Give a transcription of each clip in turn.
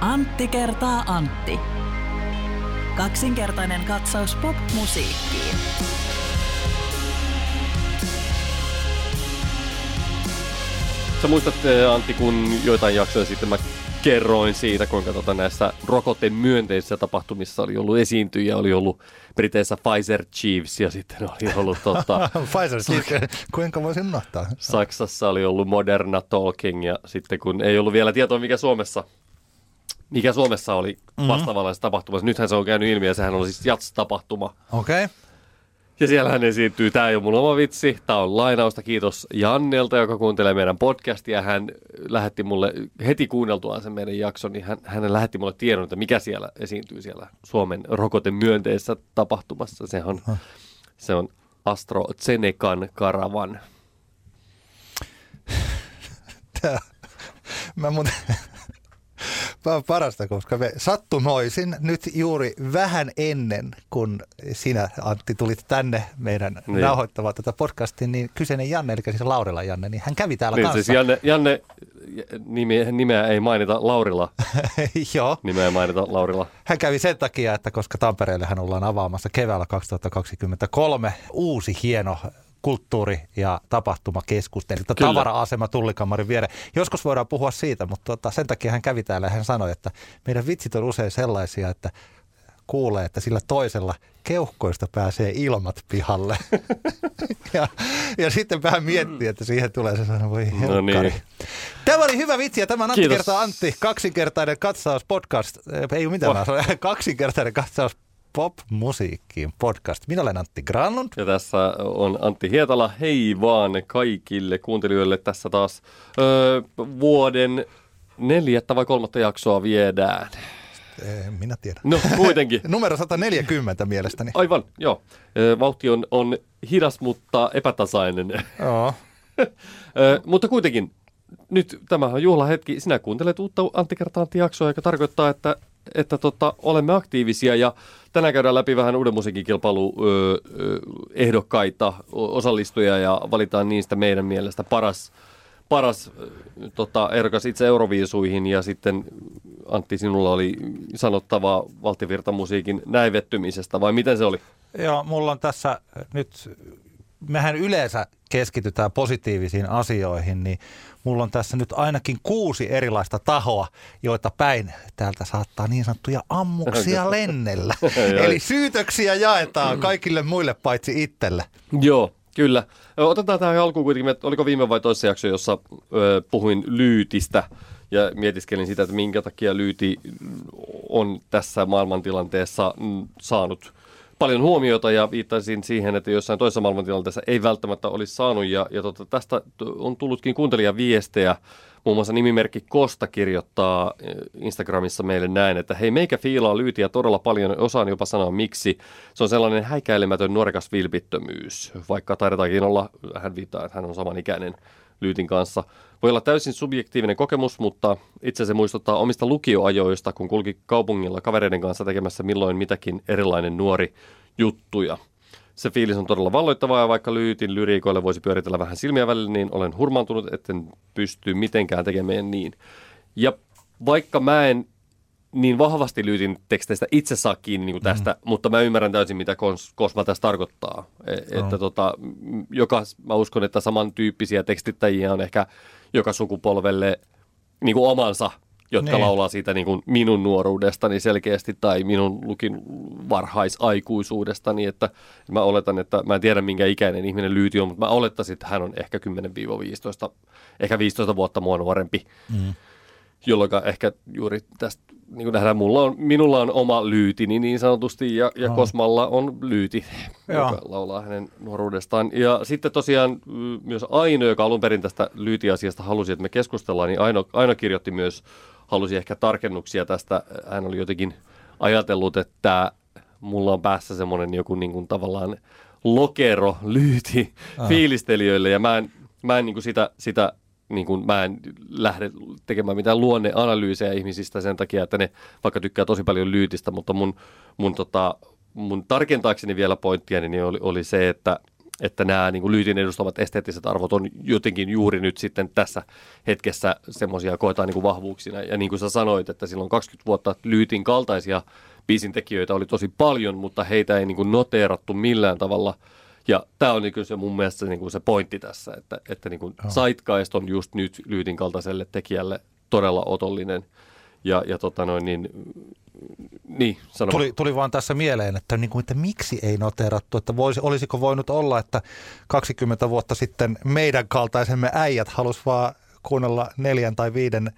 Antti kertaa Antti. Kaksinkertainen katsaus pop-musiikkiin. Sä muistat Antti, kun joitain jaksoja sitten mä kerroin siitä, kuinka tota näissä rokoten myönteisissä tapahtumissa oli ollut esiintyjä, oli ollut Briteissä Pfizer Chiefs ja sitten oli ollut tota, Pfizer Chiefs, kuinka voisin unohtaa? Saksassa oli ollut Moderna Talking ja sitten kun ei ollut vielä tietoa, mikä Suomessa mikä Suomessa oli mm-hmm. vastaavanlaisessa tapahtumassa. Nythän se on käynyt ilmi ja sehän on siis Jats-tapahtuma. Okei. Okay. Ja siellähän esiintyy, tämä ei ole mun oma vitsi, tämä on lainausta, kiitos Jannelta, joka kuuntelee meidän podcastia. Hän lähetti mulle, heti kuunneltuaan sen meidän jakson, niin hän, hän lähetti mulle tiedon, että mikä siellä esiintyy siellä Suomen rokoten myönteisessä tapahtumassa. Se on, huh. se on AstraZenecan karavan. Tämä, mä muuten, parasta, koska me sattumoisin nyt juuri vähän ennen, kun sinä Antti tulit tänne meidän niin. nauhoittamaan tätä podcastia, niin kyseinen Janne, eli siis Laurila Janne, niin hän kävi täällä niin, kanssa. Siis Janne, Janne nime, nimeä ei mainita Laurila. Joo. Nimeä ei mainita Laurila. Hän kävi sen takia, että koska Tampereelle hän ollaan avaamassa keväällä 2023 uusi hieno kulttuuri- ja tapahtumakeskus, eli tavara-asema tullikamarin viereen. Joskus voidaan puhua siitä, mutta tota, sen takia hän kävi täällä ja hän sanoi, että meidän vitsit on usein sellaisia, että kuulee, että sillä toisella keuhkoista pääsee ilmat pihalle. ja, ja sitten vähän miettii, että siihen tulee se sana, voi no niin. Tämä oli hyvä vitsi ja tämä on Antti kertaa Antti, kaksinkertainen katsaus podcast, ei ole mitään, oh. kaksinkertainen katsaus pop-musiikkiin podcast. Minä olen Antti Granlund. Ja tässä on Antti Hietala. Hei vaan kaikille kuuntelijoille. Tässä taas öö, vuoden neljättä vai kolmatta jaksoa viedään. Minä tiedän. No kuitenkin. Numero 140 mielestäni. Aivan, joo. Vauhti on, on hidas, mutta epätasainen. Joo. mutta kuitenkin, nyt tämä on juhlahetki. Sinä kuuntelet uutta Antti Antti jaksoa, joka tarkoittaa, että että tota, olemme aktiivisia ja tänään käydään läpi vähän uuden musiikkikilpailu ehdokkaita, osallistujia ja valitaan niistä meidän mielestä paras, paras tota, ehdokas itse Euroviisuihin ja sitten Antti, sinulla oli sanottavaa valtivirtamusiikin näivettymisestä vai miten se oli? Joo, mulla on tässä nyt, mehän yleensä keskitytään positiivisiin asioihin, niin mulla on tässä nyt ainakin kuusi erilaista tahoa, joita päin täältä saattaa niin sanottuja ammuksia lennellä. Eli syytöksiä jaetaan kaikille muille paitsi itselle. Joo, kyllä. Otetaan tähän alkuun kuitenkin, että oliko viime vai toisessa jakso, jossa ö, puhuin lyytistä ja mietiskelin sitä, että minkä takia lyyti on tässä maailmantilanteessa mm, saanut paljon huomiota ja viittaisin siihen, että jossain toisessa maailmantilanteessa ei välttämättä olisi saanut. Ja, ja tota, tästä on tullutkin kuuntelijaviestejä. Muun muassa nimimerkki Kosta kirjoittaa eh, Instagramissa meille näin, että hei meikä fiilaa lyytiä todella paljon, osaan jopa sanoa miksi. Se on sellainen häikäilemätön nuorekas vilpittömyys, vaikka taidetaankin olla, hän viittaa, että hän on samanikäinen Lyytin kanssa. Voi olla täysin subjektiivinen kokemus, mutta itse se muistuttaa omista lukioajoista, kun kulki kaupungilla kavereiden kanssa tekemässä milloin mitäkin erilainen nuori juttuja. Se fiilis on todella valloittavaa ja vaikka Lyytin lyriikoille voisi pyöritellä vähän silmiä välillä, niin olen hurmaantunut, etten pysty mitenkään tekemään niin. Ja vaikka mä en niin vahvasti lyytin teksteistä itse saa kiinni niin tästä, mm. mutta mä ymmärrän täysin, mitä kos, Kosma tässä tarkoittaa. E, no. Että tota, joka, mä uskon, että samantyyppisiä tekstittäjiä on ehkä joka sukupolvelle niin kuin omansa, jotka niin. laulaa siitä niin kuin minun nuoruudestani selkeästi tai minun lukin varhaisaikuisuudestani. Että mä oletan, että mä en tiedä minkä ikäinen ihminen lyyti on, mutta mä olettaisin, että hän on ehkä 10-15, ehkä 15 vuotta mua nuorempi. Mm jolloin ehkä juuri tästä niin kuin nähdään, mulla on, minulla on oma lyyti niin, sanotusti, ja, ja oh. Kosmalla on lyyti, Joo. joka laulaa hänen nuoruudestaan. Ja sitten tosiaan mm, myös Aino, joka alun perin tästä lyytiasiasta halusi, että me keskustellaan, niin Aino, Aino kirjoitti myös, halusi ehkä tarkennuksia tästä. Hän oli jotenkin ajatellut, että mulla on päässä semmoinen joku niin kuin tavallaan lokero lyyti oh. fiilistelijöille, ja mä en, mä en niin kuin sitä, sitä niin kuin mä en lähde tekemään mitään luonneanalyysejä ihmisistä sen takia, että ne vaikka tykkää tosi paljon lyytistä, mutta mun, mun, tota, mun tarkentaakseni vielä pointtia niin oli, oli se, että että nämä niin kuin lyytin edustavat esteettiset arvot on jotenkin juuri nyt sitten tässä hetkessä semmoisia koetaan niin kuin vahvuuksina. Ja niin kuin sä sanoit, että silloin 20 vuotta lyytin kaltaisia biisin tekijöitä oli tosi paljon, mutta heitä ei niin kuin noteerattu millään tavalla. Ja tämä on niin se mun mielestä niin kuin se pointti tässä, että, että niin kuin oh. Zeitgeist on just nyt lyytin kaltaiselle tekijälle todella otollinen. Ja, ja tota noin, niin niin, sano. Tuli, tuli vaan tässä mieleen, että, niin kuin, että miksi ei noterattu, että voisi, olisiko voinut olla, että 20 vuotta sitten meidän kaltaisemme äijät halus vaan kuunnella neljän tai viiden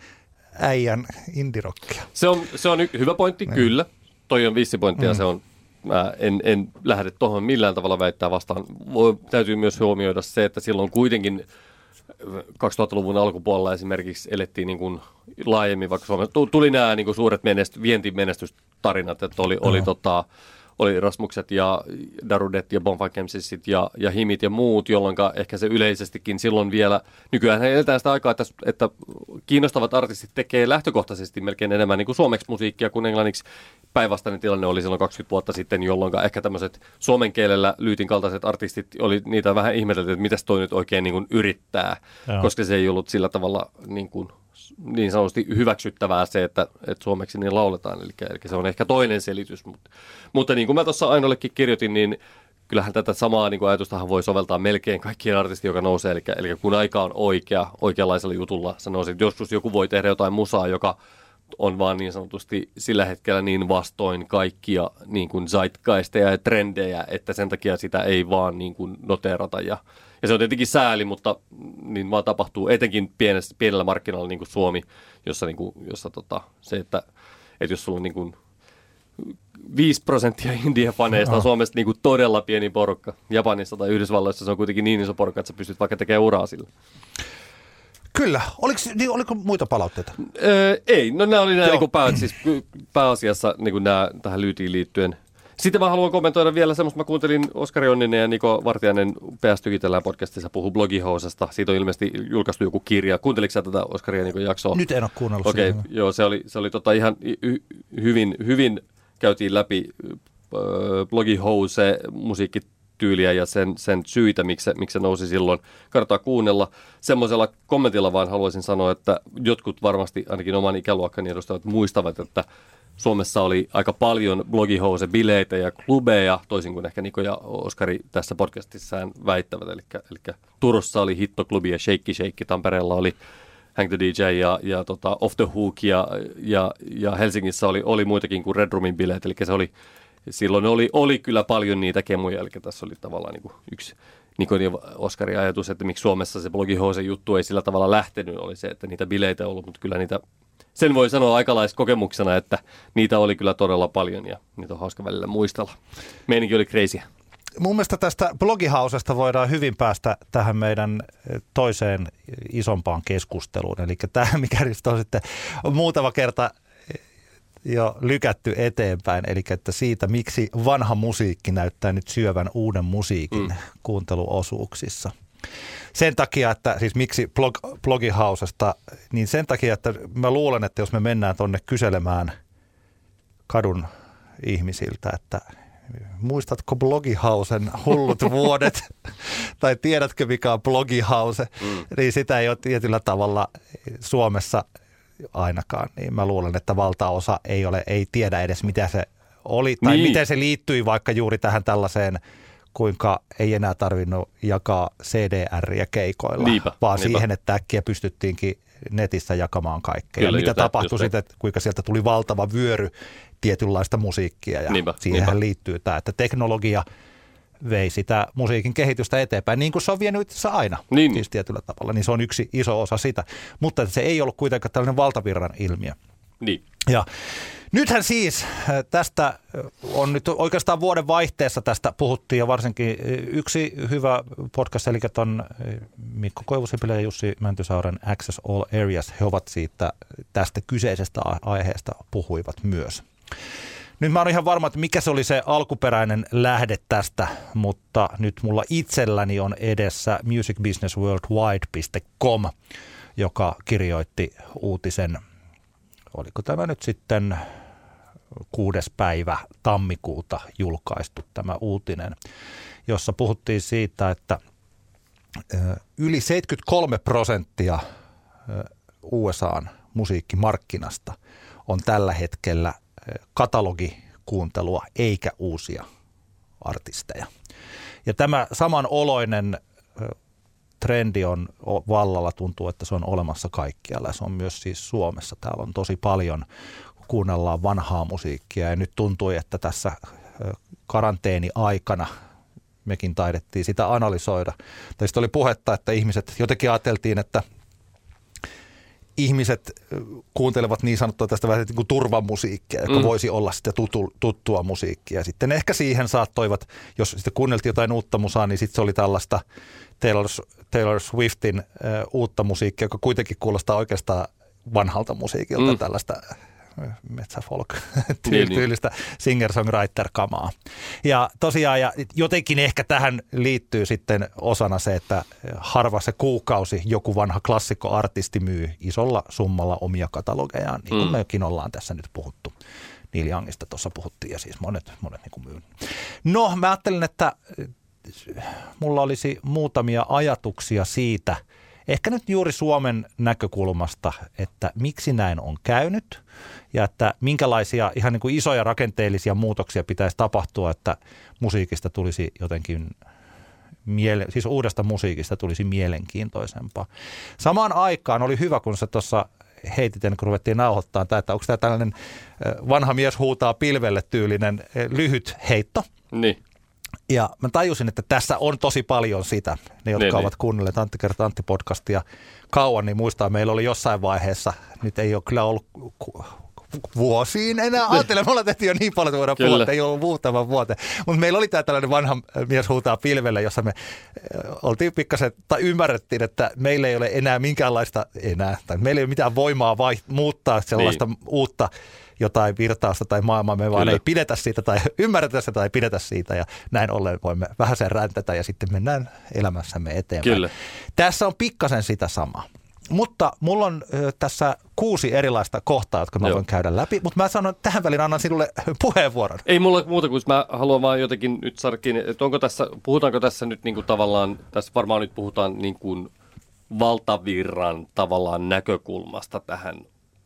äijän indirokkia. Se on, se on y- hyvä pointti, niin. kyllä. Toi on viisi pointtia, mm. se on Mä en, en lähde tuohon millään tavalla väittää vastaan. Voi, täytyy myös huomioida se, että silloin kuitenkin 2000-luvun alkupuolella esimerkiksi elettiin niin kuin laajemmin, vaikka Suomessa tuli nämä niin kuin suuret menest, vientimenestystarinat, että oli, oli tota, oli Rasmukset ja Darudet ja Bonfakemsisit ja, ja Himit ja muut, jolloin ehkä se yleisestikin silloin vielä, nykyään eletään sitä aikaa, että, että kiinnostavat artistit tekee lähtökohtaisesti melkein enemmän niin kuin suomeksi musiikkia kuin englanniksi. Päinvastainen tilanne oli silloin 20 vuotta sitten, jolloin ehkä tämmöiset suomen kielellä lyytin kaltaiset artistit, oli niitä vähän ihmetelty, että mitäs toi nyt oikein niin kuin yrittää, Joo. koska se ei ollut sillä tavalla niin kuin niin sanotusti hyväksyttävää se, että, että suomeksi niin lauletaan. Eli, eli se on ehkä toinen selitys. Mutta, mutta niin kuin mä tuossa Ainollekin kirjoitin, niin kyllähän tätä samaa niin kuin ajatustahan voi soveltaa melkein kaikkien artisti, joka nousee. Eli, eli kun aika on oikea, oikeanlaisella jutulla, sanoisin, että joskus joku voi tehdä jotain musaa, joka on vaan niin sanotusti sillä hetkellä niin vastoin kaikkia niin kuin zeitgeisteja ja trendejä, että sen takia sitä ei vaan niin kuin noterata ja ja se on tietenkin sääli, mutta niin vaan tapahtuu etenkin pienessä, pienellä markkinalla niin kuin Suomi, jossa, niin kuin, jossa tota, se, että, että jos sulla on niin kuin 5 prosenttia India-faneista on Suomesta niin kuin todella pieni porukka. Japanissa tai Yhdysvalloissa se on kuitenkin niin iso porukka, että sä pystyt vaikka tekemään uraa sillä. Kyllä. Oliko, niin, oliko muita palautteita? Öö, ei. No nämä oli nämä niin pää, siis pääasiassa niin kuin nämä tähän lyytiin liittyen – sitten mä haluan kommentoida vielä semmoista, mä kuuntelin Oskari Onninen ja Niko Vartiainen PS Tykitellään podcastissa puhu blogihousesta. Siitä on ilmeisesti julkaistu joku kirja. Kuunteliko sä tätä Oskari ja Niko jaksoa? Nyt en ole kuunnellut Okei, okay, joo, se oli, se oli tota ihan y- hyvin, hyvin käytiin läpi blogihouse musiikki tyyliä ja sen, sen syitä, miksi miksi se nousi silloin. Kannattaa kuunnella. Semmoisella kommentilla vaan haluaisin sanoa, että jotkut varmasti ainakin oman ikäluokkani edustajat muistavat, että Suomessa oli aika paljon blogihouse-bileitä ja klubeja, toisin kuin ehkä Niko ja Oskari tässä podcastissaan väittävät. Eli, eli Turussa oli hittoklubi ja Shake Shake, Tampereella oli Hang the DJ ja, ja tota Off the Hook ja, ja, ja Helsingissä oli, oli muitakin kuin Red Roomin bileet, eli se oli, silloin oli, oli kyllä paljon niitä kemuja, eli tässä oli tavallaan niin kuin yksi ja Oskarin ajatus, että miksi Suomessa se blogihose juttu ei sillä tavalla lähtenyt, oli se, että niitä bileitä ollut, mutta kyllä niitä sen voi sanoa aikalaiskokemuksena, että niitä oli kyllä todella paljon ja niitä on hauska välillä muistella. Meininki oli crazy. Mun mielestä tästä blogihausesta voidaan hyvin päästä tähän meidän toiseen isompaan keskusteluun. Eli tämä, mikä on sitten muutama kerta jo lykätty eteenpäin, eli että siitä, miksi vanha musiikki näyttää nyt syövän uuden musiikin mm. kuunteluosuuksissa sen takia, että siis miksi blog, blogihausesta, niin sen takia, että mä luulen, että jos me mennään tonne kyselemään kadun ihmisiltä, että muistatko blogihausen hullut vuodet, tai tiedätkö mikä on blogihause, mm. niin sitä ei ole tietyllä tavalla Suomessa ainakaan, niin mä luulen, että valtaosa ei, ole, ei tiedä edes mitä se oli, tai niin. miten se liittyi vaikka juuri tähän tällaiseen – kuinka ei enää tarvinnut jakaa CDR-ja keikoilla, niinpä, vaan niinpä. siihen, että äkkiä pystyttiinkin netissä jakamaan kaikkea. Kyllä, ja mitä tapahtui sitten, kuinka sieltä tuli valtava vyöry tietynlaista musiikkia ja niinpä, siihenhän niinpä. liittyy tämä, että teknologia vei sitä musiikin kehitystä eteenpäin, niin kuin se on vienyt aina, niin. siis tietyllä tavalla, niin se on yksi iso osa sitä, mutta se ei ollut kuitenkaan tällainen valtavirran ilmiö. Niin. Ja Nythän siis äh, tästä äh, on nyt oikeastaan vuoden vaihteessa tästä puhuttiin ja varsinkin äh, yksi hyvä podcast, eli on Mikko Koivusipilä ja Jussi Mäntysaaren Access All Areas. He ovat siitä tästä kyseisestä aiheesta puhuivat myös. Nyt mä oon ihan varma, että mikä se oli se alkuperäinen lähde tästä, mutta nyt mulla itselläni on edessä musicbusinessworldwide.com, joka kirjoitti uutisen – oliko tämä nyt sitten kuudes päivä tammikuuta julkaistu tämä uutinen. jossa puhuttiin siitä, että yli 73 prosenttia USAn musiikkimarkkinasta on tällä hetkellä katalogikuuntelua eikä uusia artisteja. Ja tämä samanoloinen trendi on vallalla, tuntuu, että se on olemassa kaikkialla. Se on myös siis Suomessa. Täällä on tosi paljon, kuunnellaan vanhaa musiikkia ja nyt tuntui, että tässä karanteeni-aikana mekin taidettiin sitä analysoida. Tästä oli puhetta, että ihmiset, jotenkin ajateltiin, että ihmiset kuuntelevat niin sanottua tästä vähän niin kuin turvamusiikkia, joka mm. voisi olla sitten tutu, tuttua musiikkia. Sitten ehkä siihen saattoivat, jos sitten kuunneltiin jotain uutta musaa, niin sitten se oli tällaista Taylor, Taylor Swiftin uh, uutta musiikkia, joka kuitenkin kuulostaa oikeastaan vanhalta musiikilta, mm. tällaista metsäfolk niin, niin. tyylistä singer-songwriter-kamaa. Ja tosiaan, ja jotenkin ehkä tähän liittyy sitten osana se, että harva se kuukausi joku vanha klassikkoartisti myy isolla summalla omia katalogejaan, niin kuin mm. mekin ollaan tässä nyt puhuttu. Neil Youngista tuossa puhuttiin ja siis monet, monet niin myy. No, mä ajattelin, että mulla olisi muutamia ajatuksia siitä, ehkä nyt juuri Suomen näkökulmasta, että miksi näin on käynyt ja että minkälaisia ihan niin kuin isoja rakenteellisia muutoksia pitäisi tapahtua, että musiikista tulisi jotenkin miele- siis uudesta musiikista tulisi mielenkiintoisempaa. Samaan aikaan oli hyvä, kun sä tuossa heitit ennen kuin ruvettiin nauhoittaa että onko tämä tällainen vanha mies huutaa pilvelle tyylinen lyhyt heitto. Niin. Ja mä tajusin, että tässä on tosi paljon sitä. Ne, jotka niin, ovat niin. kuunnelleet Antti kertaa Antti podcastia kauan, niin muistaa, meillä oli jossain vaiheessa, nyt ei ole kyllä ollut vuosiin enää. Niin. Ajattelen, me ollaan tehty jo niin paljon, että voidaan puhua, että ei ollut muutama vuote. Mutta meillä oli tämä tällainen vanha mies huutaa pilvelle, jossa me oltiin pikkasen, tai ymmärrettiin, että meillä ei ole enää minkäänlaista enää, tai meillä ei ole mitään voimaa vai, muuttaa sellaista niin. uutta jotain virtausta tai maailmaa, me vaan ei pidetä siitä tai ymmärretä sitä tai pidetä siitä ja näin ollen voimme vähän sen räntätä ja sitten mennään elämässämme eteenpäin. Kyllä. Tässä on pikkasen sitä samaa. Mutta mulla on tässä kuusi erilaista kohtaa, jotka mä Joo. voin käydä läpi, mutta mä sanon tähän väliin annan sinulle puheenvuoron. Ei mulla muuta kuin mä haluan vaan jotenkin nyt saada kiinni, että onko tässä, puhutaanko tässä nyt niin kuin tavallaan, tässä varmaan nyt puhutaan niin kuin valtavirran tavallaan näkökulmasta tähän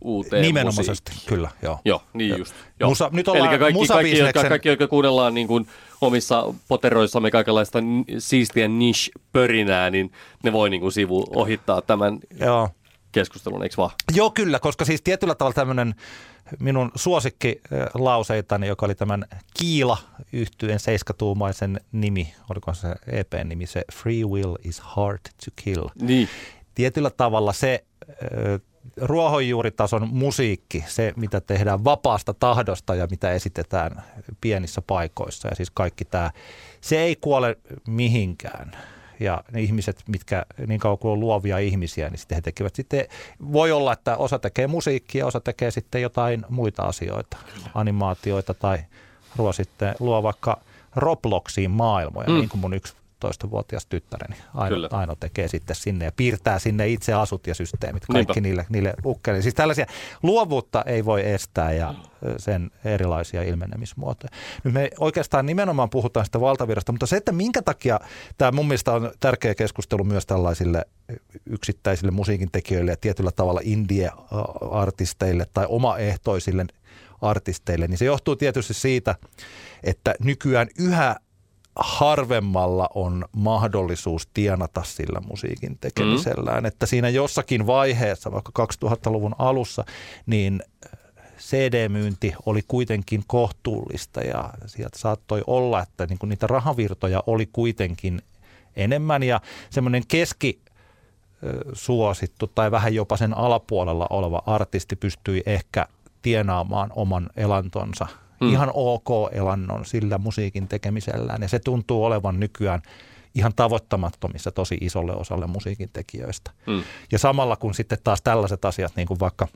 uuteen Nimenomaisesti, musiikkiin. kyllä, joo. Joo, niin joo. just. Joo. Musa, nyt ollaan Eli kaikki, kaikki, jotka, kaikki, jotka kuunnellaan niin kuin omissa poteroissamme kaikenlaista siistiä niche-pörinää, niin ne voi niin kuin sivu ohittaa tämän joo. keskustelun, eikö vaan? Joo, kyllä, koska siis tietyllä tavalla tämmöinen minun suosikkilauseitani, joka oli tämän Kiila yhtyen seiskatuumaisen nimi, oliko se EP-nimi, se Free Will is Hard to Kill. Niin. Tietyllä tavalla se ruohonjuuritason musiikki, se mitä tehdään vapaasta tahdosta ja mitä esitetään pienissä paikoissa ja siis kaikki tämä, se ei kuole mihinkään. Ja ne ihmiset, mitkä niin kauan kuin on luovia ihmisiä, niin sitten he tekevät sitten, voi olla, että osa tekee musiikkia, osa tekee sitten jotain muita asioita, animaatioita tai luo sitten, luo vaikka Robloxiin maailmoja, mm. niin kuin mun yksi 12-vuotias tyttäreni. Aino, Aino tekee sitten sinne ja piirtää sinne itse asut ja systeemit, kaikki Niinpä. niille, niille. Siis tällaisia luovuutta ei voi estää ja sen erilaisia ilmenemismuotoja. Nyt me oikeastaan nimenomaan puhutaan sitä valtavirrasta, mutta se, että minkä takia tämä mun mielestä on tärkeä keskustelu myös tällaisille yksittäisille musiikin tekijöille ja tietyllä tavalla indie-artisteille tai omaehtoisille artisteille, niin se johtuu tietysti siitä, että nykyään yhä harvemmalla on mahdollisuus tienata sillä musiikin tekemisellään. Mm. Että siinä jossakin vaiheessa, vaikka 2000-luvun alussa, niin CD-myynti oli kuitenkin kohtuullista ja sieltä saattoi olla, että niin niitä rahavirtoja oli kuitenkin enemmän ja semmoinen keski suosittu tai vähän jopa sen alapuolella oleva artisti pystyi ehkä tienaamaan oman elantonsa – mm. ihan ok elannon sillä musiikin tekemisellään. Ja se tuntuu olevan nykyään ihan tavoittamattomissa tosi isolle osalle musiikin tekijöistä. Mm. Ja samalla kun sitten taas tällaiset asiat, niin kuin vaikka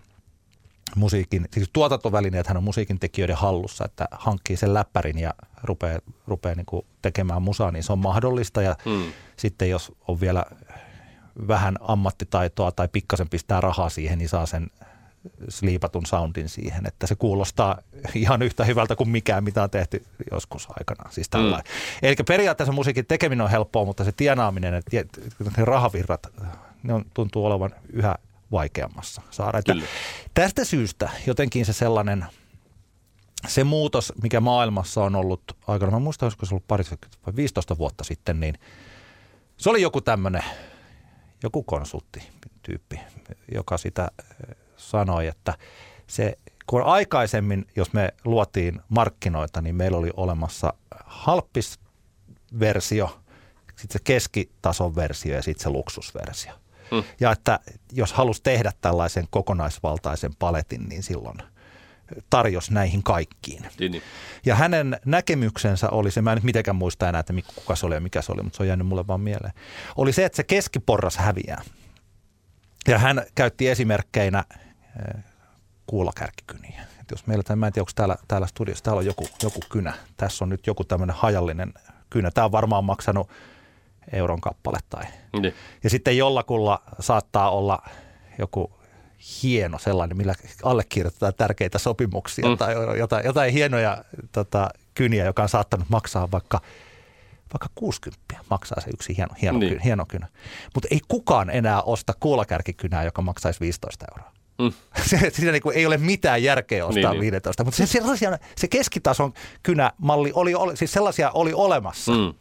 musiikin, siis tuotantovälineet hän on musiikin tekijöiden hallussa, että hankkii sen läppärin ja rupeaa, rupeaa niin kuin tekemään musaa, niin se on mahdollista. Ja mm. sitten jos on vielä vähän ammattitaitoa tai pikkasen pistää rahaa siihen, niin saa sen sliipatun soundin siihen, että se kuulostaa ihan yhtä hyvältä kuin mikään, mitä on tehty joskus aikana. Siis mm. Eli periaatteessa musiikin tekeminen on helppoa, mutta se tienaaminen, että ne rahavirrat, ne on, tuntuu olevan yhä vaikeammassa saada. Että tästä syystä jotenkin se sellainen, se muutos, mikä maailmassa on ollut aikana, mä muistan, olisiko se ollut parikymmentä vai 15 vuotta sitten, niin se oli joku tämmöinen, joku konsulttityyppi, joka sitä sanoi, että se, kun aikaisemmin, jos me luotiin markkinoita, niin meillä oli olemassa halppis versio, sitten se keskitason versio ja sitten se luksusversio. Hmm. Ja että jos halusi tehdä tällaisen kokonaisvaltaisen paletin, niin silloin tarjosi näihin kaikkiin. Niin, niin. Ja hänen näkemyksensä oli se, mä en nyt mitenkään muista enää, että kuka se oli ja mikä se oli, mutta se on jäänyt mulle vaan mieleen, oli se, että se keskiporras häviää. Ja hän käytti esimerkkeinä kuulakärkikyniä. Et jos meillä, mä en tiedä, onko täällä, täällä studiossa, täällä on joku, joku kynä. Tässä on nyt joku tämmöinen hajallinen kynä. Tämä on varmaan maksanut euron kappale. Tai. Niin. Ja sitten jollakulla saattaa olla joku hieno sellainen, millä allekirjoitetaan tärkeitä sopimuksia mm. tai jotain, jotain hienoja tota, kyniä, joka on saattanut maksaa vaikka vaikka 60 maksaa se yksi hieno, hieno, niin. kynä, hieno kynä. Mutta ei kukaan enää osta kuulakärkikynää, joka maksaisi 15 euroa. Mm. Siinä niin kuin ei ole mitään järkeä ostaa niin, 15, niin. mutta se, sellaisia, se keskitason kynämalli oli, siis sellaisia oli olemassa. Mm.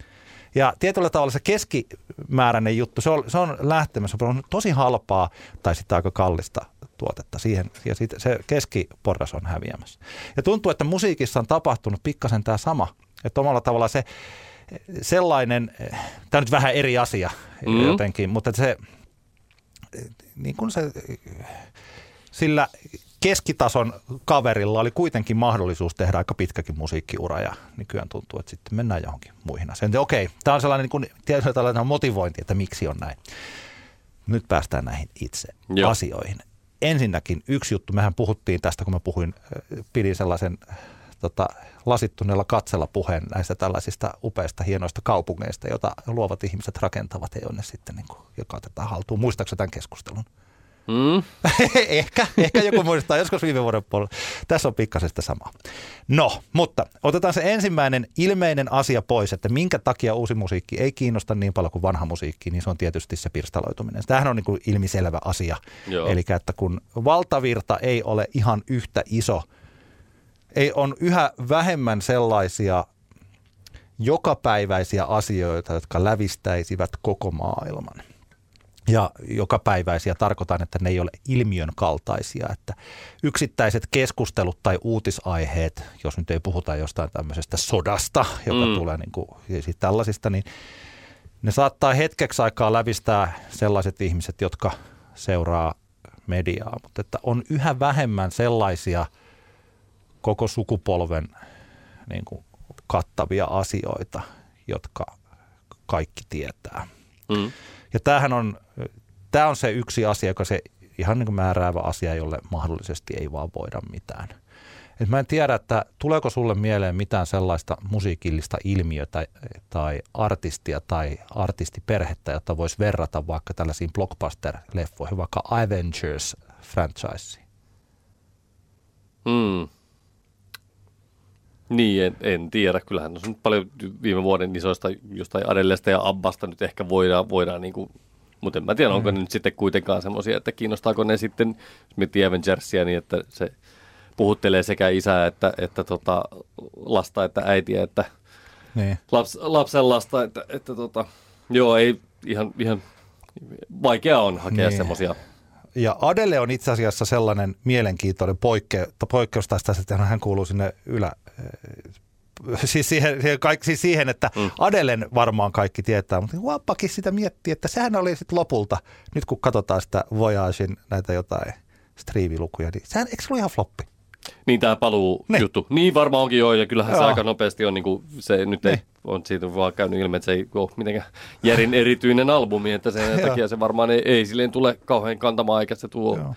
Ja tietyllä tavalla se keskimääräinen juttu, se on, se on lähtemässä, se on tosi halpaa tai sitten aika kallista tuotetta siihen, ja sit se keskiporras on häviämässä. Ja tuntuu, että musiikissa on tapahtunut pikkasen tämä sama, että omalla tavalla se sellainen, tämä on nyt vähän eri asia mm. jotenkin, mutta se, niin kuin se sillä keskitason kaverilla oli kuitenkin mahdollisuus tehdä aika pitkäkin musiikkiura ja nykyään tuntuu, että sitten mennään johonkin muihin asioihin. Okei, tämä on sellainen niin kuin, tällainen motivointi, että miksi on näin. Nyt päästään näihin itse Joo. asioihin. Ensinnäkin yksi juttu, mehän puhuttiin tästä, kun mä puhuin, pidin sellaisen tota, lasittuneella katsella puheen näistä tällaisista upeista, hienoista kaupungeista, joita luovat ihmiset rakentavat ja jonne sitten niin kuin, joka otetaan haltuun. Muistaakseni tämän keskustelun? Mm. ehkä, ehkä joku muistaa joskus viime vuoden puolella. Tässä on pikkasen sitä samaa. No, mutta otetaan se ensimmäinen ilmeinen asia pois, että minkä takia uusi musiikki ei kiinnosta niin paljon kuin vanha musiikki, niin se on tietysti se pirstaloituminen. Tämähän on niin kuin ilmiselvä asia. Eli että kun valtavirta ei ole ihan yhtä iso, ei on yhä vähemmän sellaisia jokapäiväisiä asioita, jotka lävistäisivät koko maailman – ja jokapäiväisiä tarkoitan, että ne ei ole ilmiön kaltaisia, että yksittäiset keskustelut tai uutisaiheet, jos nyt ei puhuta jostain tämmöisestä sodasta, joka mm. tulee niin kuin, siis tällaisista, niin ne saattaa hetkeksi aikaa lävistää sellaiset ihmiset, jotka seuraa mediaa, mutta että on yhä vähemmän sellaisia koko sukupolven niin kuin kattavia asioita, jotka kaikki tietää. Mm. Ja tämähän on, tämä on se yksi asia, joka se ihan niin kuin määräävä asia, jolle mahdollisesti ei vaan voida mitään. Et mä en tiedä, että tuleeko sulle mieleen mitään sellaista musiikillista ilmiötä tai artistia tai artistiperhettä, jota voisi verrata vaikka tällaisiin blockbuster-leffoihin, vaikka Avengers franchise. Hmm. Niin, en, en tiedä. Kyllähän on nyt paljon viime vuoden isoista jostain Adellesta ja Abbasta nyt ehkä voidaan, voidaan niin kuin, mutta en mä tiedä, onko mm. ne nyt sitten kuitenkaan semmoisia, että kiinnostaako ne sitten, jos miettii Avengersia, niin että se puhuttelee sekä isää että, että tota, lasta, että äitiä, että niin. laps, lapsen lasta, että, että tota, joo, ei ihan, ihan vaikea on hakea niin. semmoisia ja Adele on itse asiassa sellainen mielenkiintoinen poikke, poikkeus tästä, että hän kuuluu sinne ylä, siis siihen, siihen, kaikki, siis siihen että mm. Adelen varmaan kaikki tietää, mutta Wappakin sitä miettii, että sehän oli sitten lopulta, nyt kun katsotaan sitä Voyagein näitä jotain striimilukuja, niin sehän, eikö se ollut ihan floppi? Niin tämä paluu ne. juttu. Niin varmaan onkin joo, ja kyllähän joo. se aika nopeasti on, niin kuin, se nyt ei ne. On siitä vaan käynyt ilmi, että se ei ole mitenkään Järin erityinen albumi, että sen takia se varmaan ei, ei silleen tule kauhean kantamaan, eikä se tuo joo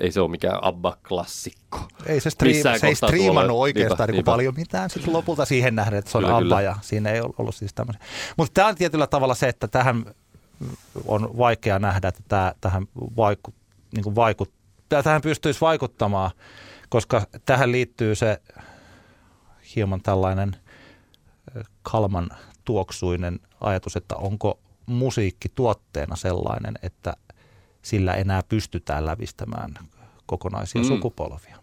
ei se ole mikään ABBA-klassikko. Ei se, striim, se ei striimannut oikeastaan niin paljon mitään sitten lopulta siihen nähden, että se on kyllä, ABBA kyllä. ja siinä ei ollut siis tämmöisiä. Mutta tämä on tietyllä tavalla se, että tähän on vaikea nähdä, että tämä, tähän vaiku, niin kuin vaikut, tähän pystyisi vaikuttamaan, koska tähän liittyy se hieman tällainen kalman tuoksuinen ajatus, että onko musiikki tuotteena sellainen, että sillä enää pystytään lävistämään kokonaisia mm. sukupolvia.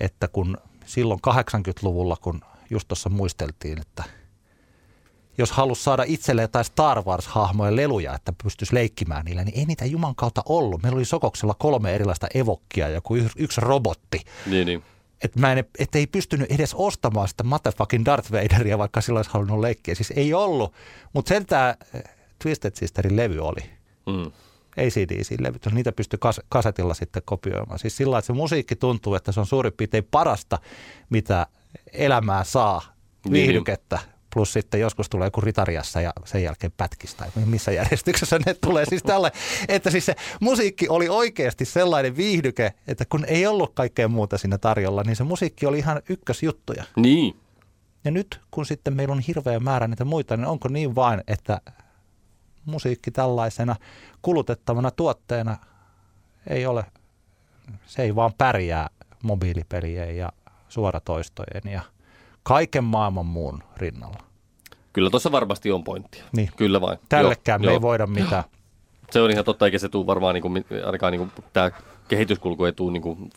Että kun silloin 80-luvulla, kun just tuossa muisteltiin, että jos halusi saada itselleen jotain Star Wars-hahmojen leluja, että pystyisi leikkimään niillä, niin ei niitä Juman kautta ollut. Meillä oli Sokoksella kolme erilaista evokkia ja joku yksi robotti. Niin, niin. Että mä en, et ei pystynyt edes ostamaan sitä motherfucking Darth Vaderia, vaikka silloin olisi halunnut leikkiä. Siis ei ollut, mutta sen tämä eh, Twisted Sisterin levy oli. Mm. ACDC-levyt, niitä pystyy kas- kasetilla sitten kopioimaan. Siis sillä että se musiikki tuntuu, että se on suurin piirtein parasta, mitä elämää saa Niin, viihdykettä. Plus sitten joskus tulee joku ritariassa ja sen jälkeen pätkistä. Missä järjestyksessä ne tulee. Siis tälle, että siis se musiikki oli oikeasti sellainen viihdyke, että kun ei ollut kaikkea muuta siinä tarjolla, niin se musiikki oli ihan ykkösjuttuja. Niin. Ja nyt kun sitten meillä on hirveä määrä niitä muita, niin onko niin vain, että musiikki tällaisena kulutettavana tuotteena ei ole, se ei vaan pärjää mobiilipelien ja suoratoistojen ja kaiken maailman muun rinnalla. Kyllä tuossa varmasti on pointtia. Niin. Kyllä vain. Tällekään Joo, me ei voida mitään. Se on ihan totta, eikä se tule varmaan, niin kuin, ainakaan niin kuin, tämä kehityskulku ei tule, niin kuin,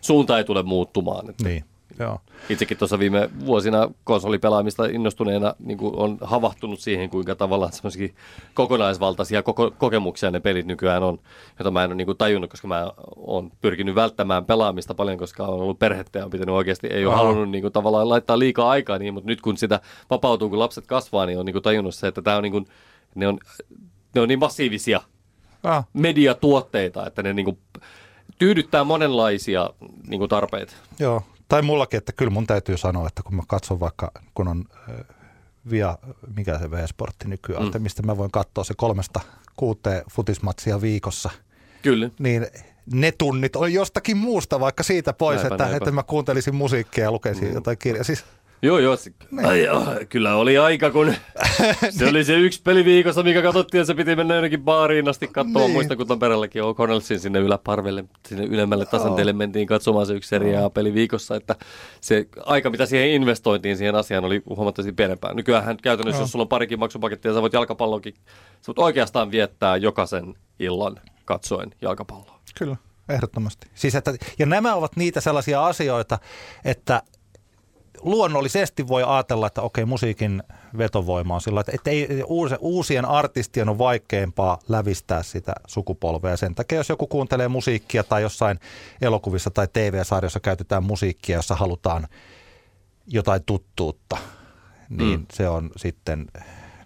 suunta ei tule muuttumaan. Että Niin, joo. Itsekin tuossa viime vuosina konsolipelaamista innostuneena niin kuin on havahtunut siihen, kuinka tavallaan semmoisia kokonaisvaltaisia koko, kokemuksia ne pelit nykyään on, jota mä en ole niin kuin tajunnut, koska mä oon pyrkinyt välttämään pelaamista paljon, koska on ollut perhettä ja on pitänyt oikeasti, ei ole Aha. halunnut niin kuin, tavallaan laittaa liikaa aikaa niin, mutta nyt kun sitä vapautuu, kun lapset kasvaa, niin on niin kuin tajunnut se, että tämä on, niin kuin, ne on, ne on niin massiivisia Ah, mediatuotteita, että ne niin kuin, tyydyttää monenlaisia niin kuin, tarpeita. joo. Tai mullakin, että kyllä mun täytyy sanoa, että kun mä katson vaikka, kun on äh, via, mikä se V-sportti nykyään, Mm. että mistä mä voin katsoa se kolmesta kuuteen futismatsia viikossa, Kyllä. niin ne tunnit on jostakin muusta vaikka siitä pois, Näinpä, että, näinpä. että mä kuuntelisin musiikkia ja lukisin mm. jotain kirjaa. Siis, Joo, joo. Se, ai, joo, kyllä oli aika, kun se oli se yksi peli viikossa, mikä katsottiin, ja se piti mennä jonnekin baariin asti katsomaan. Niin. Muistan, kun Tampereellakin on Cornelsin sinne yläparvelle, sinne ylemmälle tasanteelle mentiin katsomaan se yksi seria peli viikossa. Että se aika, mitä siihen investointiin siihen asiaan, oli huomattavasti pienempää. Nykyään käytännössä, Joo. jos sulla on parikin maksupakettia, sä voit jalkapallokin, sä voit oikeastaan viettää jokaisen illan katsoen jalkapalloa. Kyllä, ehdottomasti. Siis että, ja nämä ovat niitä sellaisia asioita, että luonnollisesti voi ajatella, että okei, musiikin vetovoima on sillä, että, että ei, uusi- uusien artistien on vaikeampaa lävistää sitä sukupolvea. Sen takia, jos joku kuuntelee musiikkia tai jossain elokuvissa tai TV-sarjassa käytetään musiikkia, jossa halutaan jotain tuttuutta, niin Mm. se on sitten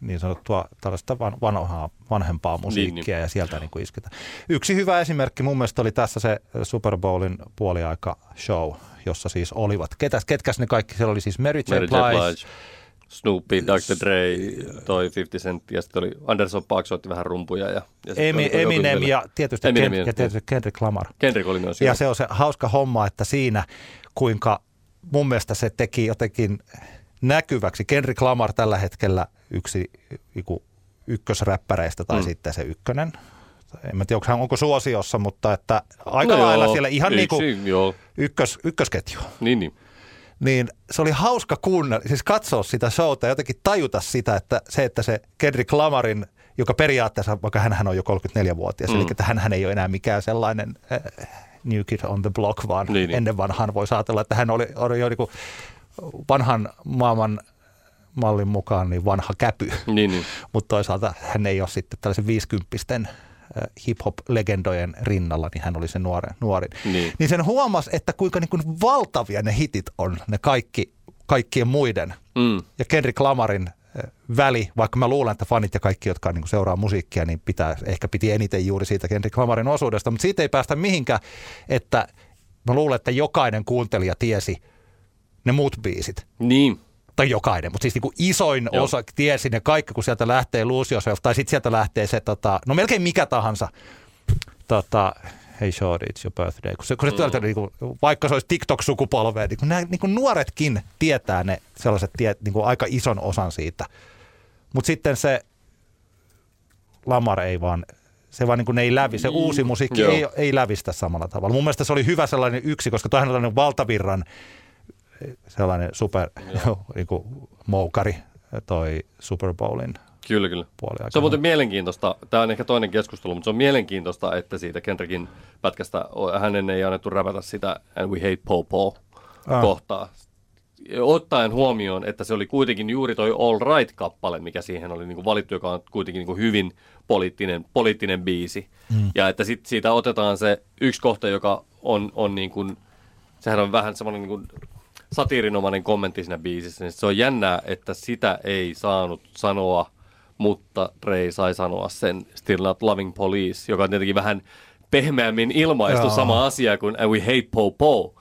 niin sanottua tällaista van- vanhaa, vanhempaa musiikkia niin. ja sieltä niin kuin isketään. Yksi hyvä esimerkki mun mielestä oli tässä se Super Bowlin puoliaika show, jossa siis olivat, ketäs, ketkäs ne kaikki, siellä oli siis Mary J. Mary J. Blige, Blige, Snoopy, Dr. Dre, toi 50 Cent ja sitten oli Anderson Paak soitti vähän rumpuja. Ja, ja Emi, Eminem ja tietysti, Eminem, Ken, ja tietysti Kendrick Lamar. Kendrick oli myös Ja se on se hauska homma, että siinä kuinka mun mielestä se teki jotenkin näkyväksi. Kendrick Lamar tällä hetkellä yksi iku, ykkösräppäreistä tai mm. Sitten se ykkönen. En mä tiedä, onko, onko suosiossa, mutta että aika No lailla joo, siellä ihan niin yksi, kuin Joo, ykkös, ykkösketju. niin, niin. Niin se oli hauska kuunnella, siis katsoa sitä showta ja jotenkin tajuta sitä, että se, että se Kendrick Lamarin, joka periaatteessa, vaikka hän on jo 34-vuotias, mm. Eli että hän ei ole enää mikään sellainen äh, new kid on the block, vaan niin, Niin, niin. ennen vanhaan voi ajatella, että hän oli, oli jo niin vanhan maailman mallin mukaan niin vanha käpy, niin, niin. mutta toisaalta hän ei ole sitten tällaisen viisikymppisten äh, hip-hop-legendojen rinnalla, niin hän oli se nuori. nuori. Niin. niin sen huomasi, että kuinka niin kuin valtavia ne hitit on, ne kaikki, kaikkien muiden. Mm. Ja Kendrick Lamarin äh, väli, vaikka mä luulen, että fanit ja kaikki, jotka niin seuraa musiikkia, niin pitää, ehkä piti eniten juuri siitä Kendrick Lamarin osuudesta, mutta siitä ei päästä mihinkään, että mä luulen, että jokainen kuuntelija tiesi ne muut biisit Niin. tai jokainen, mutta siis niin kuin isoin Joo. osa tiesi ne kaikki, kun sieltä lähtee Yourself, tai sitten sieltä lähtee se, tota, no melkein mikä tahansa, tota, hei shorty, it's your birthday, kun se, kun se Mm. tuolta, niin kuin, vaikka se olisi TikTok-sukupolvea, niin kuin, nämä, niin kuin nuoretkin tietää ne sellaiset tie, niin kuin aika ison osan siitä. Mutta sitten se Lamar ei vaan, se vaan niin kuin ei lävi, se uusi musiikki Joo. ei, ei lävistä samalla tavalla. Mun mielestä se oli hyvä sellainen yksi, koska toihan on valtavirran sellainen super niin kuin moukari, toi Super Bowlin Kyllä, kyllä. puoli Se on muuten mielenkiintoista, tämä on ehkä toinen keskustelu, mutta se on mielenkiintoista, että siitä Kendrickin pätkästä hänen ei annettu räpätä sitä And We Hate Popo Ah. kohtaa. Ottaen huomioon, että se oli kuitenkin juuri toi All Right-kappale, mikä siihen oli niin kuin valittu, joka on kuitenkin niin kuin hyvin poliittinen, poliittinen biisi. Mm. Ja että sit siitä otetaan se yksi kohta, joka on, on niin kuin, sehän on vähän semmoinen niin kuin satiirinomainen kommentti siinä biisissä, niin se on jännää, että sitä ei saanut sanoa, mutta Ray sai sanoa sen Still Not Loving Police, joka on tietenkin vähän pehmeämmin ilmaistu Joo. sama asia kuin And We Hate Po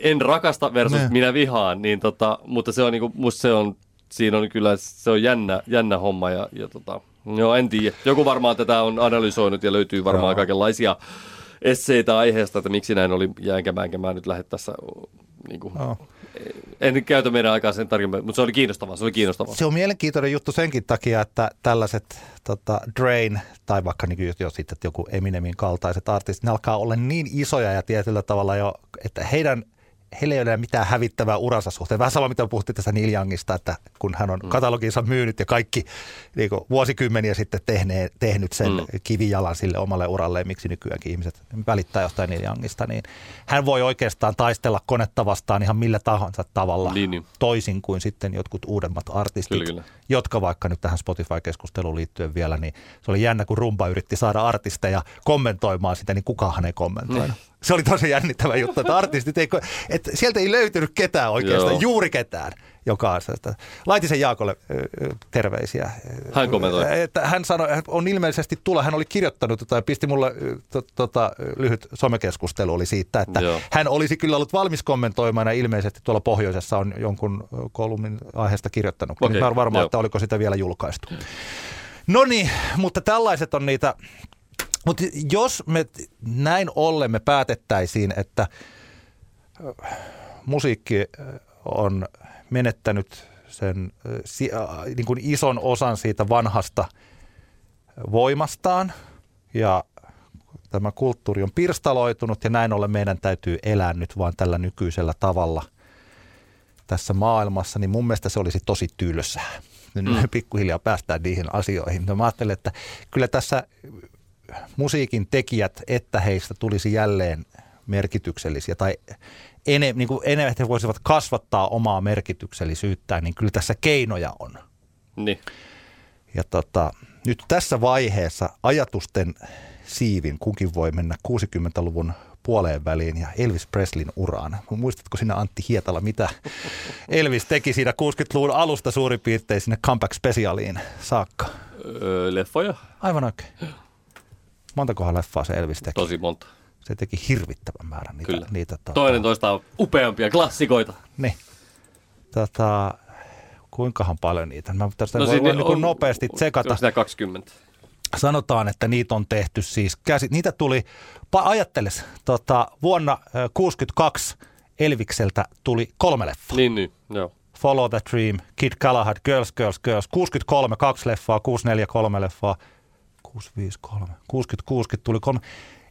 En rakasta versus Ne. minä vihaan, niin tota, mutta se on niinku, musta se on, siinä on kyllä, se on jännä, jännä homma ja, ja tota, joo en tiedä. Joku varmaan tätä on analysoinut ja löytyy varmaan Joo. kaikenlaisia esseitä aiheesta, että miksi näin oli, ja enkä mä, enkä mä nyt lähde tässä niin kuin, Joo. en nyt käytä meidän aikaa sen tarkemmin, mutta se oli kiinnostavaa, se oli kiinnostavaa. Se on mielenkiintoinen juttu senkin takia, että tällaiset tota, Drain tai vaikka niin jo sitten joku Eminemin kaltaiset artistit, ne alkaa olla niin isoja ja tietyllä tavalla jo, että heidän heillä ei ole mitään hävittävää uransa suhteen. Vähän sama, mitä puhuttiin tästä Neil Youngista, että kun hän on kataloginsa myynyt ja kaikki niin kuin vuosikymmeniä sitten tehneet, tehnyt sen Mm. mm. kivijalan sille omalle uralleen, miksi nykyäänkin ihmiset välittää jostain Neil Youngista, niin hän voi oikeastaan taistella konetta vastaan ihan millä tahansa tavalla Niin, niin. toisin kuin sitten jotkut uudemmat artistit, Kyllä, kyllä. jotka vaikka nyt tähän Spotify-keskusteluun liittyen vielä, niin se oli jännä, kun Rumba yritti saada artisteja kommentoimaan sitä, niin kukaan ei kommentoinut. Se oli tosi jännittävä juttu, että artistit ei, että sieltä ei löytynyt ketään oikeastaan, Joo. juuri ketään, joka sellaista. Laitisen Jaakolle terveisiä. Hän kommentoi. Että hän sanoi, hän on ilmeisesti tulla, hän oli kirjoittanut tai pisti mulle to, tota, lyhyt somekeskustelu oli siitä, että Joo. hän olisi kyllä ollut valmis kommentoimaan ja ilmeisesti tuolla pohjoisessa on jonkun kolumnin aiheesta kirjoittanut. Okei, Niin mä en varma, joo. että oliko sitä vielä julkaistu. No niin, mutta tällaiset on niitä. Mutta jos me näin ollen me päätettäisiin, että ö, musiikki ö, on menettänyt sen äh, niin kuin ison osan siitä vanhasta voimastaan ja tämä kulttuuri on pirstaloitunut ja näin ollen meidän täytyy elää nyt vaan tällä nykyisellä tavalla tässä maailmassa, niin mun mielestä se olisi tosi tylsää. Nyt me pikkuhiljaa päästään niihin asioihin. No mä ajattelen, että kyllä tässä musiikin tekijät, että heistä tulisi jälleen merkityksellisiä tai ene, niin kuin enemmän että he voisivat kasvattaa omaa merkityksellisyyttään, niin kyllä tässä keinoja on. Niin. Ja tota, nyt tässä vaiheessa ajatusten siivin kukin voi mennä 60-luvun puoleen väliin ja Elvis Preslin uraan. Muistatko sinä Antti Hietala, mitä Elvis teki siinä 60-luvun alusta suurin piirtein sinne Comeback Specialiin saakka? Öö, leffoja? Aivan oikein. Montakohan leffaa se Elvis teki? Tosi monta. Se teki hirvittävän määrän niitä. Kyllä. niitä tota, Toinen toista upeampia klassikoita. Niin. Tota, kuinkahan paljon niitä? Mä tästä no, voi, voi niin kuin nopeasti tsekata. Onko siinä 20? Sanotaan, että niitä on tehty siis käsi. Niitä tuli, ajatteles, tota, vuonna 1962 Elvikseltä tuli kolme leffaa. Niin, niin. Joo. Follow the Dream, Kid Galahad, Girls, Girls, Girls. 63 kaksi leffaa, 64 kolme leffaa, 65 kolme, 60 60 tuli kolme.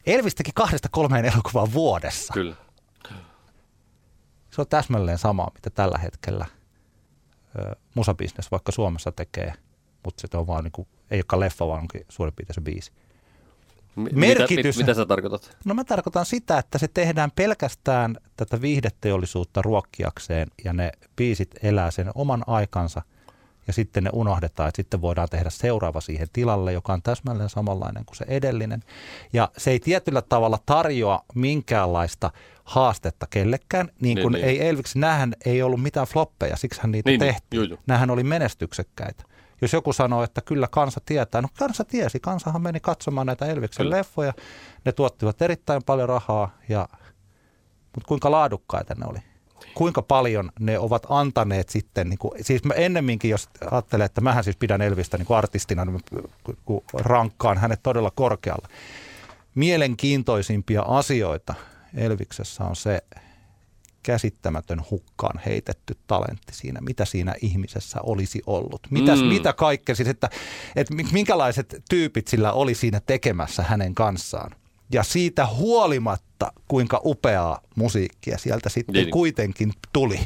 Elvis teki kahdesta kolmeen elokuvaa vuodessa. Kyllä. Se on täsmälleen sama, mitä tällä hetkellä ö, musabisnes vaikka Suomessa tekee, mutta se on vaan niin kuin, ei olekaan leffa, vaan onkin suurin piirtein se biisi. Merkitys- Mitä, mit, mitä sä tarkoitat? No mä tarkoitan sitä, että se tehdään pelkästään tätä viihdeteollisuutta ruokkiakseen ja ne biisit elää sen oman aikansa ja sitten ne unohdetaan, että sitten voidaan tehdä seuraava siihen tilalle, joka on täsmälleen samanlainen kuin se edellinen. Ja se ei tietyllä tavalla tarjoa minkäänlaista haastetta kellekään, niin Niin, kuin niin. ei Elviksi, näähän ei ollut mitään floppeja, siksihän niitä Niin, niin. tehtiin. Juu. Nämähän oli menestyksekkäitä. Jos joku sanoo, että kyllä kansa tietää, no kansa tiesi, kansahan meni katsomaan näitä Elviksen Kyllä. leffoja, ne tuottivat erittäin paljon rahaa, ja, mutta kuinka laadukkaita ne oli? Kuinka paljon ne ovat antaneet sitten, niin kuin, siis mä ennemminkin jos ajattelen, että mähän siis pidän Elvistä niin kuin artistina, niin kun rankkaan hänet todella korkealla. Mielenkiintoisimpia asioita Elviksessä on se, käsittämätön hukkaan heitetty talentti siinä, mitä siinä ihmisessä olisi ollut. Mitäs, mm. Mitä kaikkea, siis että, että minkälaiset tyypit sillä oli siinä tekemässä hänen kanssaan. Ja siitä huolimatta, kuinka upeaa musiikkia sieltä sitten niin. kuitenkin tuli.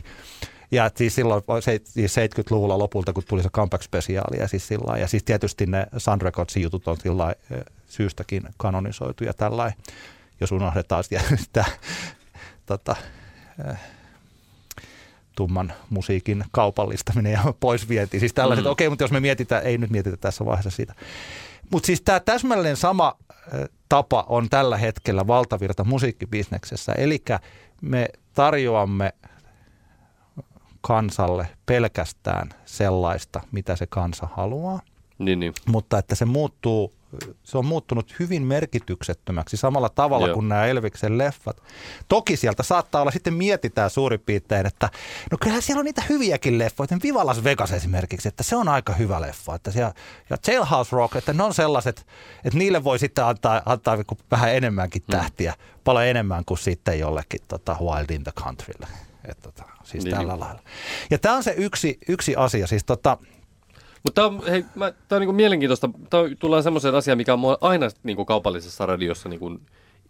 Ja siis silloin 70-luvulla siis lopulta, kun tuli se comeback-spesiaali ja siis, sillä ja siis tietysti ne Sun Recordsin jutut on sillä syystäkin kanonisoitu ja tällä jos unohdetaan sitä tota, tumman musiikin kaupallistaminen ja poisvienti. Siis tällaiset, mm. okei, okay, mutta jos me mietitään, ei nyt mietitä tässä vaiheessa sitä. Mutta siis tämä täsmälleen sama tapa on tällä hetkellä valtavirta musiikkibisneksessä. Eli me tarjoamme kansalle pelkästään sellaista, mitä se kansa haluaa. Niin, niin. Mutta että se muuttuu se on muuttunut hyvin merkityksettömäksi samalla tavalla Joo. kuin nämä Elviksen leffat. Toki sieltä saattaa olla, sitten mietitään suurin piirtein, että no kyllähän siellä on niitä hyviäkin leffoja, Viva Las Vegas esimerkiksi, että se on aika hyvä leffa. Että siellä, ja Jailhouse Rock, että ne on sellaiset, että niille voi sitten antaa, antaa vähän enemmänkin mm. tähtiä, mm. paljon enemmän kuin sitten jollekin tota, Wild in the Countrylle. Että, tota, siis niin, tällä niin. lailla. Ja tämä on se yksi, yksi asia, siis tota, mutta tämä on, hei, mä, tää on niinku mielenkiintoista. Tää on, tullaan semmoiseen asiaan, mikä on mua aina niinku kaupallisessa radiossa niinku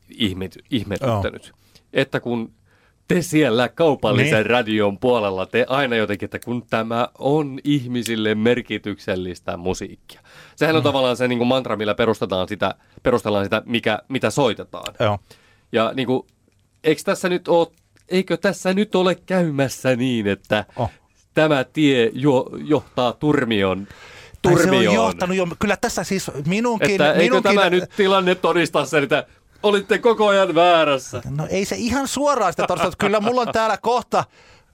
ihmet, ihmetyttänyt. Oh. Että kun te siellä kaupallisen niin. radion puolella, te aina jotenkin, että kun tämä on ihmisille merkityksellistä musiikkia. Sehän on mm. tavallaan se niin kuin mantra, millä perustetaan sitä, perustellaan sitä, mikä, mitä soitetaan. Joo. Ja niin kuin, eikö tässä nyt ole, eikö tässä nyt ole käymässä niin, että oh tämä tie jo, johtaa turmion turmioon. Se on johtanut jo. Kyllä tässä siis minunkin... Että eikö minunkin... tämä nyt tilanne todista sen, että olitte koko ajan väärässä? No ei se ihan suoraan sitä todista. Kyllä mulla on täällä kohta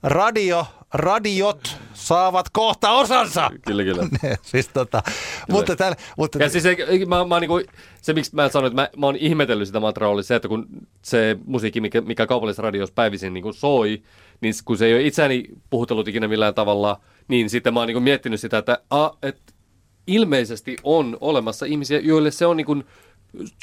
radio, radiot saavat kohta osansa. Kyllä, kyllä. siis tota, kyllä. Mutta, täällä, mutta... Ja siis mä, mä, niinku, se, miksi mä sanoin, että mä, mä oon ihmetellyt sitä mantraa, oli se, että kun se musiikki, mikä, mikä kaupallisessa radiossa päivisin niin soi, niin kun se ei ole itseäni puhutellut ikinä millään tavalla, niin sitten mä oon niin miettinyt sitä, että, a, että ilmeisesti on olemassa ihmisiä, joille se on niin kuin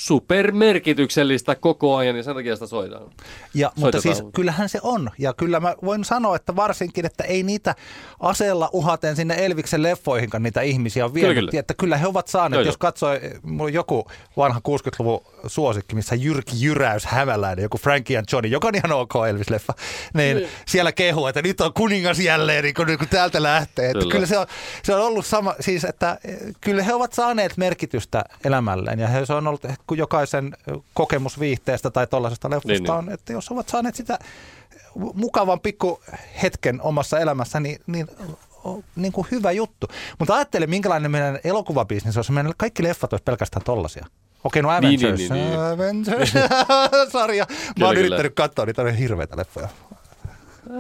supermerkityksellistä koko ajan ja sen takia sitä soidaan. Ja, mutta siis kyllähän se on. Ja kyllä mä voin sanoa, että varsinkin, että ei niitä aseella uhaten sinne Elviksen leffoihinkaan niitä ihmisiä on vielä. Kyllä, kyllä. Että kyllä he ovat saaneet, kyllä, jos katsoo, mulla on joku vanha 60-luvun suosikki, missä Jyrki Jyräys Hämäläinen, joku Frankie and Johnny, joka on ihan ok Elvis-leffa, niin mm. siellä kehuu, että nyt on kuningas jälleen, niin kun, niin kun täältä lähtee. Että kyllä. kyllä se on, se on ollut sama, siis että kyllä he ovat saaneet merkitystä elämälleen ja he, se on ollut kuin jokaisen kokemus viihteestä tai tuollaisesta leffasta niin, niin, on, että jos ovat saaneet sitä mukavan pikku hetken omassa elämässä, niin, niin niin kuin hyvä juttu. Mutta ajattele, minkälainen meidän elokuvabisnes olisi. Meidän kaikki leffat olisi pelkästään tollasia. Okei, no Avengers. Niin, niin, niin, niin. Avengers-sarja. Mä oon yrittänyt katsoa niitä hirveitä leffoja.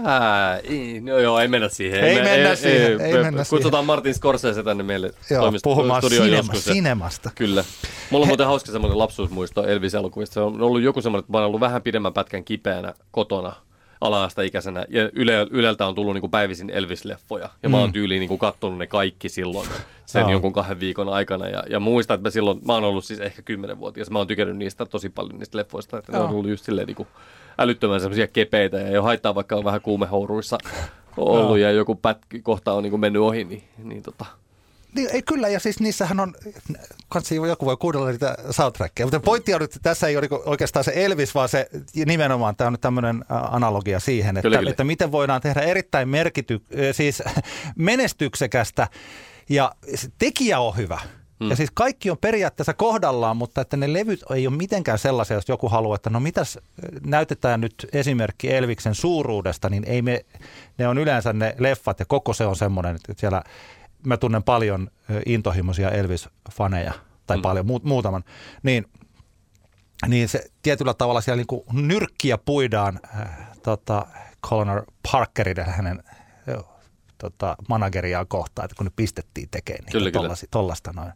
Ää, ei, no joo, ei mennä siihen. Ei, ei mennä ei, siihen. Ei, ei, ei mennä kutsutaan siihen. Martin Scorsese tänne meille joo, puhumaan sinema, joskus. sinemasta. Kyllä. Mulla on He... muuten hauska semmoinen lapsuusmuisto Elvis-elokuvista. Se on ollut joku semmoinen, että mä oon ollut vähän pidemmän pätkän kipeänä kotona ala ikäisenä ja Yle, Yleltä on tullut niin kuin päivisin Elvis-leffoja. Ja mm. mä oon mm. tyyliin niin kuin kattonut ne kaikki silloin sen jonkun kahden viikon aikana. Ja, ja muistan, että mä silloin, mä oon ollut siis ehkä kymmenenvuotias. Mä oon tykännyt niistä tosi paljon niistä leffoista, että ne on ollut just silleen niin kuin älyttömän semmoisia kepeitä. Ja jo haittaa vaikka on vähän kuumehouruissa ollut ja joku pätki kohta on niin kuin mennyt ohi, niin, niin tota, niin, ei, kyllä, ja siis niissähän on, kansi joku voi kuunnella niitä soundtrackia, mutta pointti on, että tässä ei ole niinku oikeastaan se Elvis, vaan se nimenomaan, tämä on nyt tämmöinen analogia siihen, että, kyllä, kyllä. että miten voidaan tehdä erittäin merkity, siis menestyksekästä, ja tekijä on hyvä. Hmm. Ja siis kaikki on periaatteessa kohdallaan, mutta että ne levyt ei ole mitenkään sellaisia, jos joku haluaa, että no mitäs näytetään nyt esimerkki Elviksen suuruudesta, niin ei me, ne on yleensä ne leffat ja koko se on semmoinen, että siellä mä tunnen paljon intohimoisia Elvis-faneja, tai mm. paljon, mu- muutaman, niin, niin se tietyllä tavalla siellä niin nyrkkiä puidaan äh, tota, Colonel Parkerin hänen tota, manageriaan kohtaan, että kun ne pistettiin tekemään niin kyllä, tollasi, tollasta noin.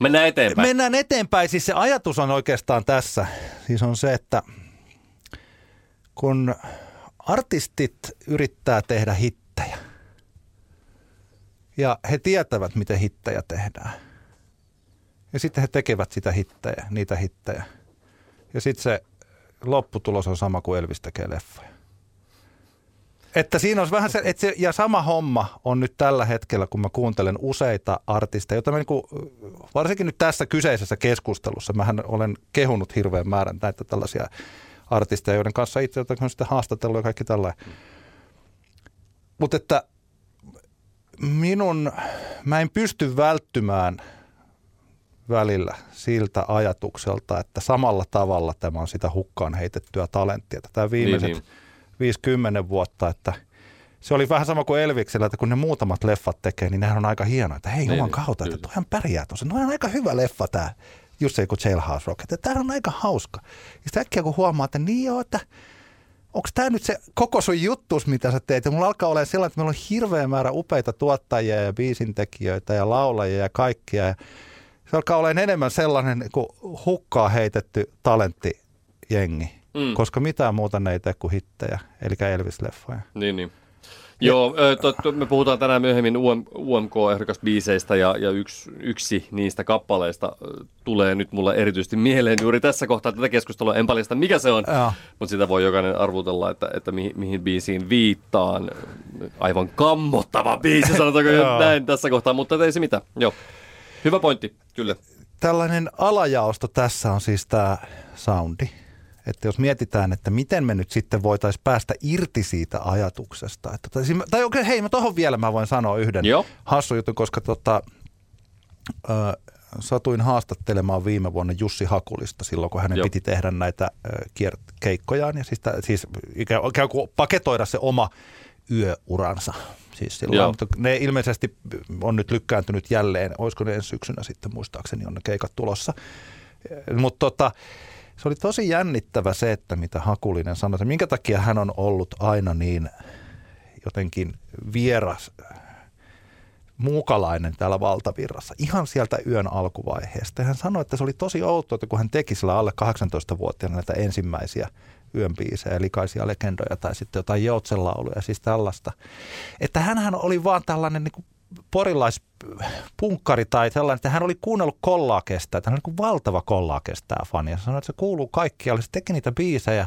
Mennään eteenpäin. Mennään eteenpäin. Siis se ajatus on oikeastaan tässä. Siis on se, että kun artistit yrittää tehdä hittejä – ja he tietävät, miten hittejä tehdään. Ja sitten he tekevät sitä hittejä, niitä hittejä. Ja sitten se lopputulos on sama kuin Elvis tekee leffoja. Että siinä olisi vähän se, että se, ja sama homma on nyt tällä hetkellä, kun mä kuuntelen useita artisteja, joita mä niin kuin, varsinkin nyt tässä kyseisessä keskustelussa, mähän olen kehunut hirveän määrän näitä tällaisia artisteja, joiden kanssa itse on sitten haastatellut ja kaikki tällainen. Mutta että minun, mä en pysty välttymään välillä siltä ajatukselta, että samalla tavalla tämä on sitä hukkaan heitettyä talenttia. Tämä viimeiset niin, niin 50 vuotta, että se oli vähän sama kuin Elviksellä, että kun ne muutamat leffat tekee, niin nehän on aika hienoa, että hei, juman niin, kautta, että tuohan pärjää tuossa. No on aika hyvä leffa tämä, just se kuin Jailhouse Rock, että tämä on aika hauska. Ja sitten äkkiä kun huomaa, että niin joo, että onko tämä nyt se koko sun juttus, mitä sä teet? Ja mulla alkaa olla sellainen, että meillä on hirveä määrä upeita tuottajia ja biisintekijöitä ja laulajia ja kaikkia. Ja se alkaa olla enemmän sellainen kuin hukkaa heitetty talenttijengi mm. koska mitään muuta ne ei tee kuin hittejä, eli Elvis-leffoja. Niin, niin. Joo, to, to, me puhutaan tänään myöhemmin UM, UMK-ehdokasbiiseistä ja, ja yksi, yksi niistä kappaleista tulee nyt mulle erityisesti mieleen juuri tässä kohtaa tätä keskustelua. En paljasta mikä se on, ja. mutta sitä voi jokainen arvutella, että, että mihin, mihin biisiin viittaan. Aivan kammottava biisi, sanotaanko jo näin tässä kohtaa, mutta ei se mitään. Joo. Hyvä pointti, kyllä. Tällainen alajaosto tässä on siis tämä soundi että jos mietitään, että miten me nyt sitten voitaisiin päästä irti siitä ajatuksesta. Että, tai, tai okei, hei, mä tohon vielä mä voin sanoa yhden Joo. hassu jutun, koska tota, ö, satuin haastattelemaan viime vuonna Jussi Hakulista silloin, kun hänen Joo. piti tehdä näitä kiert- keikkojaan ja siis, siis ikään, ikään kuin paketoida se oma yöuransa. Siis silloin, mutta ne ilmeisesti on nyt lykkääntynyt jälleen, olisiko ne ensi syksynä sitten muistaakseni on ne keikat tulossa. Mutta tota, se oli tosi jännittävä se, että mitä Hakulinen sanoi, että minkä takia hän on ollut aina niin jotenkin vieras, muukalainen täällä valtavirrassa, ihan sieltä yön alkuvaiheesta. Hän sanoi, että se oli tosi outoa, että kun hän teki sillä alle 18-vuotiaana näitä ensimmäisiä yönbiisejä, likaisia legendoja tai sitten jotain joutsenlauluja, siis tällaista. Että hän oli vaan tällainen niin porilaispunkkari tai sellainen, että hän oli kuunnellut Kollaakesta, että hän oli niin valtava Kollaakesta fani. Ja sanoi, että se kuuluu kaikkialle. Se teki niitä biisejä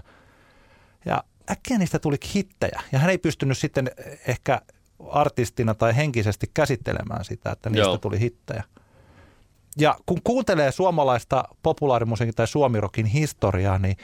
ja äkkiä niistä tuli hittejä. Ja hän ei pystynyt sitten ehkä artistina tai henkisesti käsittelemään sitä, että niistä Joo. tuli hittejä. Ja kun kuuntelee suomalaista populaarimusiikin tai suomirokin historiaa, niin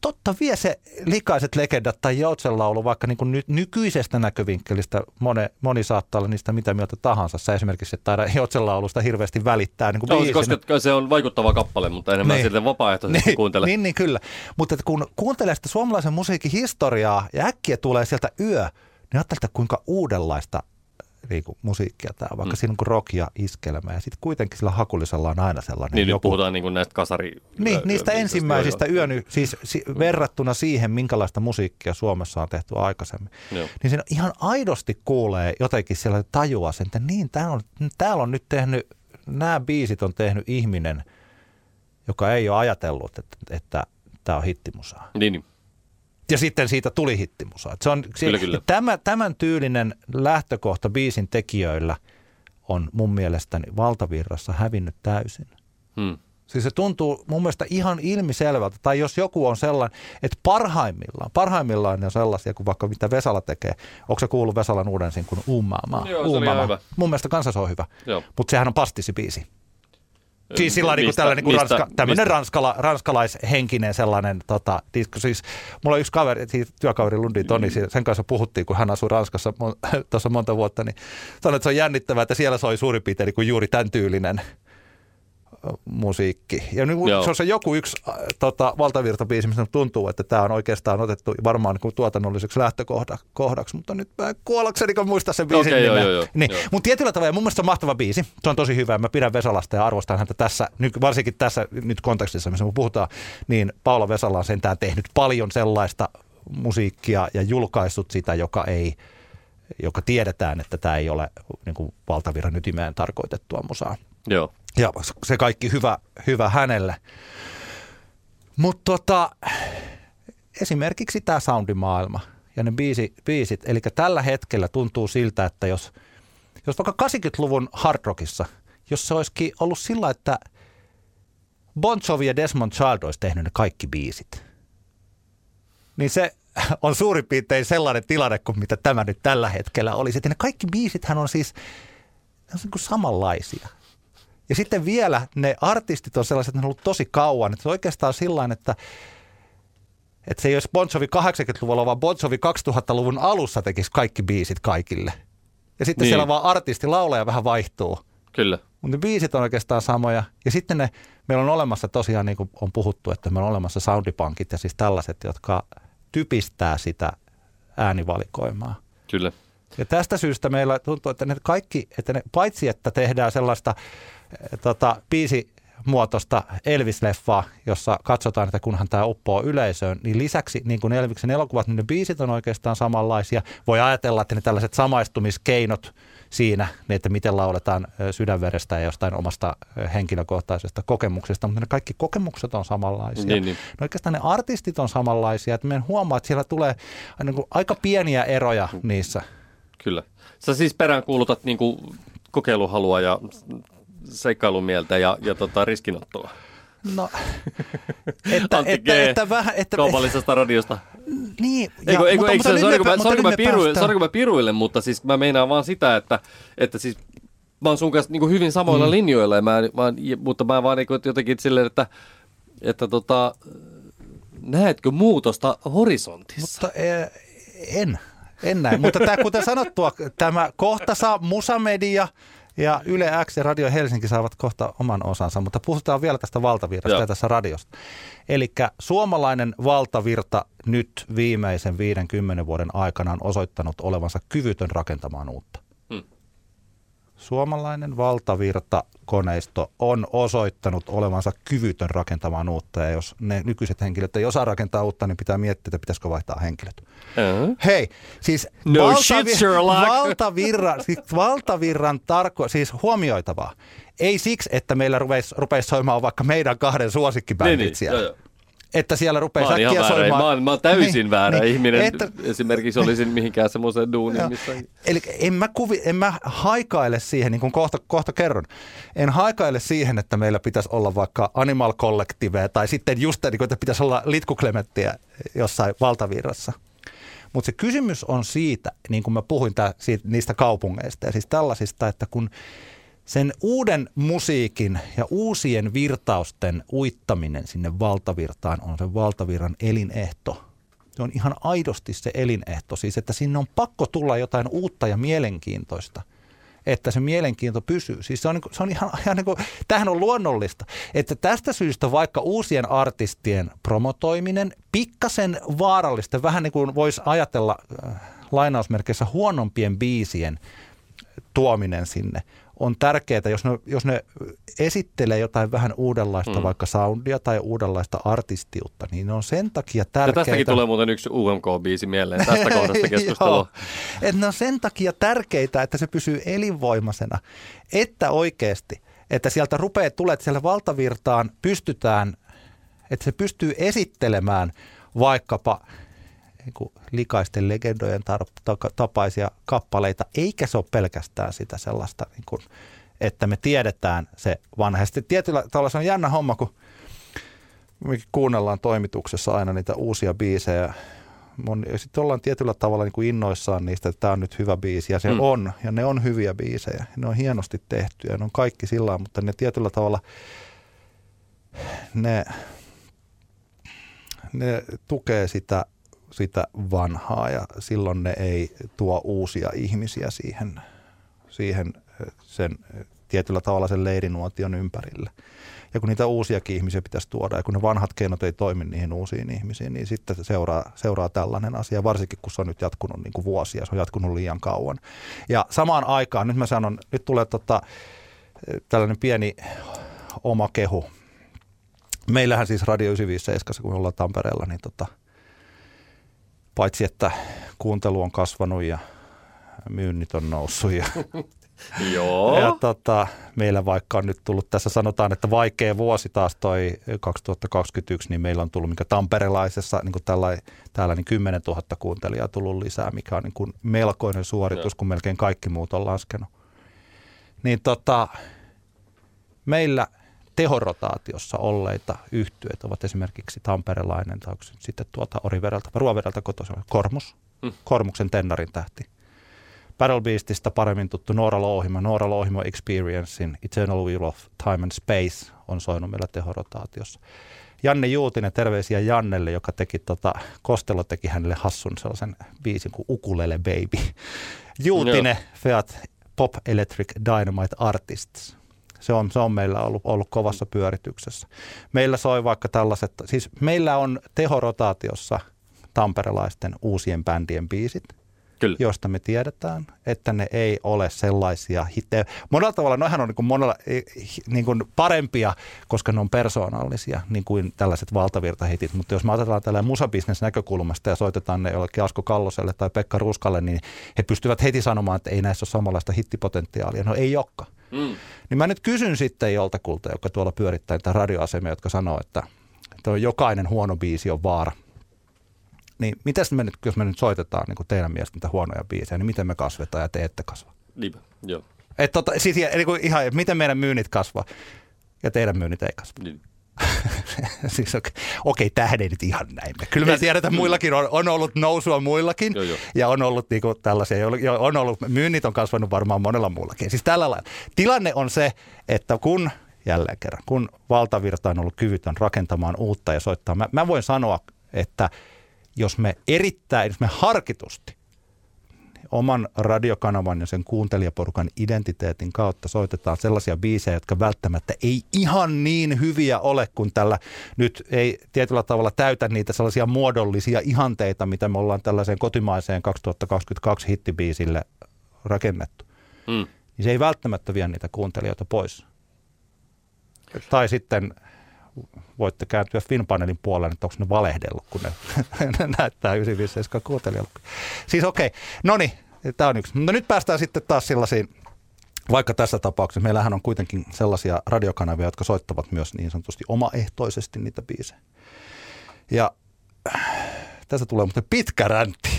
totta vie se likaiset legendat tai joutsenlaulu vaikka niin kuin ny- nykyisestä näkövinkkelistä moni, moni saattaa olla niistä mitä mieltä tahansa. Sä esimerkiksi et taida joutsenlaulusta hirveästi välittää. Niin kuin no, koska se on vaikuttava kappale, mutta enemmän niin. sitten vapaaehtoisesti niin, kuuntele. Niin, niin, kyllä. Mutta kun kuuntelee sitä suomalaisen musiikin historiaa ja äkkiä tulee sieltä yö, niin ajattelee, kuinka uudenlaista niin kuin musiikkia tämä, vaikka mm. siinä on kuin rock ja iskelmä ja sitten kuitenkin sillä hakulisella on aina sellainen Niin joku... nyt puhutaan niin kuin näistä kasari... Niin, niistä ensimmäisistä yön, siis si, verrattuna siihen, minkälaista musiikkia Suomessa on tehty aikaisemmin. Joo. Niin siinä ihan aidosti kuulee jotenkin siellä tajua sen, että niin, täällä on, täällä on nyt tehnyt, nämä biisit on tehnyt ihminen, joka ei ole ajatellut, että, että tämä on hittimusaa. Niin, niin ja sitten siitä tuli hittimusa. Se on, kyllä, kyllä. Tämä, tämän tyylinen lähtökohta biisin tekijöillä on mun mielestäni valtavirrassa hävinnyt täysin. Hmm. Siis se tuntuu mun mielestä ihan ilmiselvältä, tai jos joku on sellainen, että parhaimmillaan, parhaimmillaan on sellaisia kuin vaikka mitä Vesala tekee. Onko se kuullut Vesalan uuden kuin Uumaamaa? Joo, se oli hyvä. Mun mielestä kanssa se on hyvä, mutta sehän on pastisibiisi. Siis sillä niin kuin tällainen niin ranska, tämmöinen ranskala, ranskalaishenkinen sellainen tota, disko. Siis mulla on yksi kaveri, siis työkaveri Lundin Toni, mm. sen kanssa puhuttiin, kun hän asui Ranskassa tuossa monta vuotta, niin sanoin, että se on jännittävää, että siellä soi suurin piirtein niin kuin juuri tämän tyylinen musiikki. Ja niin, se on se joku yksi äh, tota, valtavirtabiisi, missä tuntuu, että tämä on oikeastaan otettu varmaan niin tuotannolliseksi lähtökohdaksi, mutta nyt mä kuollakseni kun muista sen biisin okay, joo, niin. Mutta tietyllä tavalla mun mielestä se on mahtava biisi. Se on tosi hyvä. Mä pidän Vesalasta ja arvostan häntä tässä, varsinkin tässä nyt kontekstissa, missä me puhutaan, niin Paula Vesala on sentään tehnyt paljon sellaista musiikkia ja julkaissut sitä, joka ei joka tiedetään, että tämä ei ole niin kuin valtavirran ytimeen tarkoitettua musaa. Joo. Ja se kaikki hyvä, hyvä hänelle. Mutta tota, esimerkiksi tämä soundimaailma ja ne biisi, biisit, eli tällä hetkellä tuntuu siltä, että jos, jos vaikka 80-luvun hard rockissa, jos se olisikin ollut sillä, että Bon Jovi ja Desmond Child olisi tehnyt ne kaikki biisit, niin se on suurin piirtein sellainen tilanne kuin mitä tämä nyt tällä hetkellä olisi. Että ne kaikki biisithän on siis ne on niin kuin samanlaisia. Ja sitten vielä ne artistit on sellaiset, että ne on ollut tosi kauan. Että se on oikeastaan sillä että että se ei olisi Bon Jovi 80-luvulla, vaan Bon Jovi 2000-luvun alussa tekisi kaikki biisit kaikille. Ja sitten niin. siellä vaan artisti, laulaja vähän vaihtuu. Kyllä. Mutta ne biisit on oikeastaan samoja. Ja sitten ne, meillä on olemassa tosiaan, niin kuin on puhuttu, että meillä on olemassa soundipankit ja siis tällaiset, jotka typistää sitä äänivalikoimaa. Kyllä. Ja tästä syystä meillä tuntuu, että ne kaikki, että ne, paitsi että tehdään sellaista tota, biisi muotoista Elvis-leffaa, jossa katsotaan, että kunhan tämä uppoo yleisöön, niin lisäksi niin kuin Elviksen elokuvat, niin ne biisit on oikeastaan samanlaisia. Voi ajatella, että ne tällaiset samaistumiskeinot siinä, niin että miten lauletaan sydänverestä ja jostain omasta henkilökohtaisesta kokemuksesta, mutta ne kaikki kokemukset on samanlaisia. Niin, niin. No oikeastaan ne artistit on samanlaisia, että me huomaa, että siellä tulee niin kuin aika pieniä eroja niissä. Kyllä. Sä siis peräänkuulutat niin kuin kokeiluhalua ja seikkailumieltä ja, ja tota, riskinottoa. No, että, Antti että, G. että, vähän, että, kaupallisesta radiosta. Niin, ja, eikö, eikö, mutta, eikö, mutta, sori, kun mä, piruille, kun mä piruille, mutta siis mä meinaan vaan sitä, että, että siis mä oon sun kanssa niin hyvin samoilla mm. linjoilla, ja mä, mä, mutta mä vaan niin jotenkin silleen, että, että tota, näetkö muutosta horisontissa? Mutta e, en, en näe. mutta tämä, kuten sanottua, tämä kohta saa Musamedia – ja Yle X ja Radio Helsinki saavat kohta oman osansa, mutta puhutaan vielä tästä valtavirrasta Joo. ja tässä radiosta. Eli suomalainen valtavirta nyt viimeisen 50 vuoden aikana on osoittanut olevansa kyvytön rakentamaan uutta suomalainen valtavirta koneisto on osoittanut olevansa kyvytön rakentamaan uutta. Ja jos ne nykyiset henkilöt ei osaa rakentaa uutta, niin pitää miettiä, että pitäisikö vaihtaa henkilöt. Uh-huh. Hei, siis no valtavi- shit, valtavirran, siis valtavirran tarko, siis huomioitavaa. Ei siksi, että meillä rupeisi, rupeisi soimaan vaikka meidän kahden suosikkibändit niin, niin siellä. Joo että siellä rupeaa säkkiä soimaan. Mä oon, mä oon täysin niin, väärä niin, ihminen. Että, Esimerkiksi olisin mihinkään semmoiseen duuniin, missä... Eli en mä, kuvi, en mä haikaile siihen, niin kuin kohta, kohta kerron, en haikaile siihen, että meillä pitäisi olla vaikka Animal Collective tai sitten just, niin kuin, että pitäisi olla litkuklementtiä jossain valtavirrassa. Mutta se kysymys on siitä, niin kuin mä puhuin tää, siitä, niistä kaupungeista ja siis tällaisista, että kun sen uuden musiikin ja uusien virtausten uittaminen sinne valtavirtaan on sen valtavirran elinehto. Se on ihan aidosti se elinehto, siis että sinne on pakko tulla jotain uutta ja mielenkiintoista että se mielenkiinto pysyy. Siis se on, se on ihan, ihan niin kuin, tämähän on luonnollista. Että tästä syystä vaikka uusien artistien promotoiminen, pikkasen vaarallista, vähän niin kuin voisi ajatella äh, lainausmerkeissä huonompien biisien tuominen sinne on tärkeää, jos ne, jos ne esittelee jotain vähän uudenlaista mm. vaikka soundia tai uudenlaista artistiutta, niin ne on sen takia tärkeää. Ja tästäkin tulee muuten yksi UMK-biisi mieleen tästä kohdasta keskustelua. että ne on sen takia tärkeitä, että se pysyy elinvoimaisena, että oikeasti, että sieltä rupeaa tulee, että siellä valtavirtaan pystytään, että se pystyy esittelemään vaikkapa niin kuin likaisten legendojen tapaisia kappaleita, eikä se ole pelkästään sitä sellaista, niin kuin, että me tiedetään se vanha. Sitten tietyllä tavalla se on jännä homma, kun me kuunnellaan toimituksessa aina niitä uusia biisejä, sitten ollaan tietyllä tavalla niin kuin innoissaan niistä, että tämä on nyt hyvä biisi, ja se mm. on, ja ne on hyviä biisejä, ne on hienosti tehty, ja ne on kaikki sillä mutta ne tietyllä tavalla, ne, ne tukee sitä sitä vanhaa ja silloin ne ei tuo uusia ihmisiä siihen, siihen sen tietyllä tavalla sen leirinuotion ympärille. Ja kun niitä uusiakin ihmisiä pitäisi tuoda ja kun ne vanhat keinot ei toimi niihin uusiin ihmisiin, niin sitten seuraa, seuraa tällainen asia, varsinkin kun se on nyt jatkunut niin kuin vuosia, se on jatkunut liian kauan. Ja samaan aikaan, nyt mä sanon, nyt tulee tota, tällainen pieni oma kehu. Meillähän siis Radio 957, kun ollaan Tampereella, niin tota, paitsi että kuuntelu on kasvanut ja myynnit on noussut ja Joo. Ja tota, meillä vaikka on nyt tullut, tässä sanotaan, että vaikea vuosi taas toi 2021, niin meillä on tullut mikä tamperelaisessa, niin kuin tällä, täällä niin 10 000 kuuntelijaa tullut lisää, mikä on niin kuin melkoinen suoritus, Joo. kun melkein kaikki muut on laskenut. Niin tota, meillä tehorotaatiossa olleita yhtyöt ovat esimerkiksi tamperelainen tai sitten tuolta Orivereltä, Ruoverelta kotoisin, Kormus, Mm. Kormuksen tennarin tähti. Battle Beastista paremmin tuttu Noora Louhimo, Noora Louhimo Experiencein Eternal Wheel of Time and Space on soinut meillä tehorotaatiossa. Janne Juutinen, terveisiä Jannelle, joka teki tota, Kostelo teki hänelle hassun sellaisen biisin kuin Ukulele Baby. Juutinen, Fiat Pop Electric Dynamite Artists. Se on, se on meillä ollut, ollut kovassa pyörityksessä. Meillä soi vaikka tällaiset, siis meillä on tehorotaatiossa tamperelaisten uusien bändien biisit, Kyllä. joista me tiedetään, että ne ei ole sellaisia hittejä. Monella tavalla noihän on niin kuin monella, niin kuin parempia, koska ne on persoonallisia, niin kuin tällaiset valtavirtahitit. Mutta jos me otetaan tällä musabisnes näkökulmasta ja soitetaan ne jollekin Asko Kalloselle tai Pekka Ruskalle, niin he pystyvät heti sanomaan, että ei näissä ole samanlaista hittipotentiaalia. No ei olekaan. Mm. Niin mä nyt kysyn sitten joltakulta, joka tuolla pyörittää niitä radioasemia, jotka sanoo, että, että jokainen huono biisi on vaara. Niin mitäs me nyt, jos me nyt soitetaan niin teidän mielestä niitä huonoja biisejä, niin miten me kasvetaan ja te ette kasva? Niinpä, joo. Et tota, siis kuin ihan, miten meidän myynnit kasvaa ja teidän myynnit ei kasva. Niin. siis okei, okei tähän ei nyt ihan näin. Kyllä me tiedetään, muillakin on, on ollut nousua muillakin Joo, joo. ja on ollut niinku tällaisia, jo- on ollut, myynnit on kasvanut varmaan monella muullakin. Siis tällä lailla. Tilanne on se, että kun jälleen kerran, kun valtavirta on ollut kyvytön rakentamaan uutta ja soittaa, mä, mä voin sanoa, että jos me erittäin, jos me harkitusti oman radiokanavan ja sen kuuntelijaporukan identiteetin kautta soitetaan sellaisia biisejä, jotka välttämättä ei ihan niin hyviä ole, kun tällä nyt ei tietyllä tavalla täytä niitä sellaisia muodollisia ihanteita, mitä me ollaan tällaiseen kotimaiseen 2022 hittibiisille rakennettu. Mm. Niin se ei välttämättä vie niitä kuuntelijoita pois. Tai sitten voitte kääntyä Finpanelin puolelle, että onko ne valehdellut, kun ne, ne näyttää 957 kuuntelijalle. Siis okei, okay. no niin, tämä on yksi. Mutta nyt päästään sitten taas sellaisiin, vaikka tässä tapauksessa meillähän on kuitenkin sellaisia radiokanavia, jotka soittavat myös niin sanotusti omaehtoisesti niitä biisejä. Ja tässä tulee muuten pitkä räntti.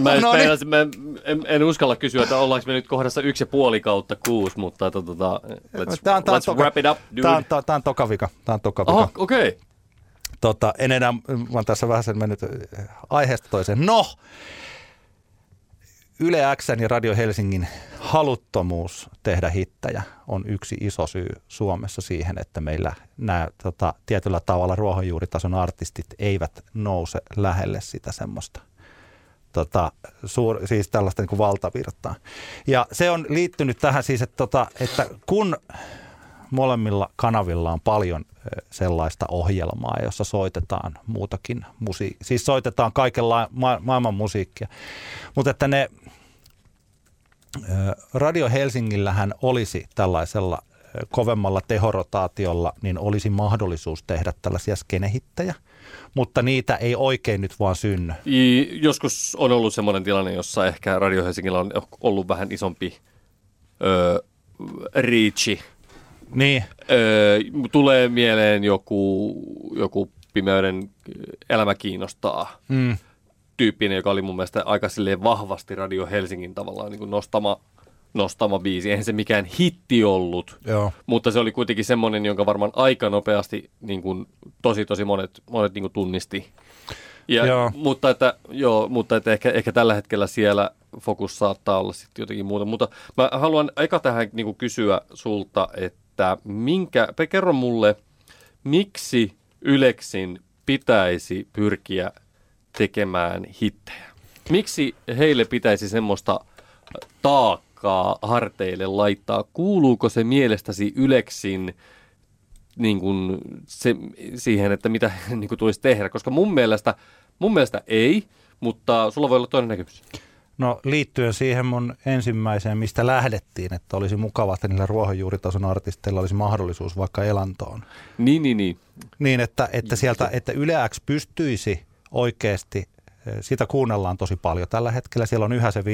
Mä, No no, niin. mä en, en, uskalla kysyä, että ollaanko me nyt kohdassa yksi ja puoli kautta kuusi, mutta tota, tota, let's, Tää on- tää on let's toka- wrap it up, dude. Tämä on, tää, tää on tokavika. Tämä on tokavika. Aha, okei. Okay. tota, en enää, mä oon tässä vähän sen mennyt äh, aiheesta toiseen. No, Yle Xn ja Radio Helsingin haluttomuus tehdä hittejä on yksi iso syy Suomessa siihen, että meillä nämä tota, tietyllä tavalla ruohonjuuritason artistit eivät nouse lähelle sitä semmoista tota, suur, siis tällaista niin kuin valtavirtaa. Ja se on liittynyt tähän siis, että, tota, että kun molemmilla kanavilla on paljon sellaista ohjelmaa, jossa soitetaan muutakin musiikkia. Siis soitetaan kaikenla ma- maailman musiikkia. Mutta että ne Radio Helsingillähän olisi tällaisella kovemmalla tehorotaatiolla, niin olisi mahdollisuus tehdä tällaisia skenehittejä, mutta niitä ei oikein nyt vaan synny. I- Joskus on ollut semmoinen tilanne, jossa ehkä Radio Helsingillä on ollut vähän isompi öö, reachi. Niin, Öö, tulee mieleen joku, joku pimeyden elämä kiinnostaa mm, tyyppinen, joka oli mun mielestä aika silleen vahvasti Radio Helsingin tavallaan niin kuin nostama, nostama biisi. Eihän se mikään hitti ollut, joo. mutta se oli kuitenkin semmoinen, jonka varmaan aika nopeasti niin kuin, tosi tosi monet, monet niin kuin tunnisti. Ja, Joo. Mutta, että, joo, mutta että ehkä, ehkä tällä hetkellä siellä fokus saattaa olla sitten jotenkin muuta. Mutta mä haluan eka tähän niin kuin kysyä sulta, että minkä, kerro mulle, miksi Yleksin pitäisi pyrkiä tekemään hittejä? Miksi heille pitäisi semmoista taakkaa harteille laittaa? Kuuluuko se mielestäsi Yleksin niin kuin se, siihen, että mitä niin kuin tulisi tehdä? Koska mun mielestä, mun mielestä ei, mutta sulla voi olla toinen näkemys. No liittyen siihen mun ensimmäiseen, mistä lähdettiin, että olisi mukava, että niillä ruohonjuuritason artisteilla olisi mahdollisuus vaikka elantoon. Niin, niin, niin. Niin, että, että sieltä, että Yle X pystyisi oikeasti, sitä kuunnellaan tosi paljon tällä hetkellä. Siellä on yhä se 500-600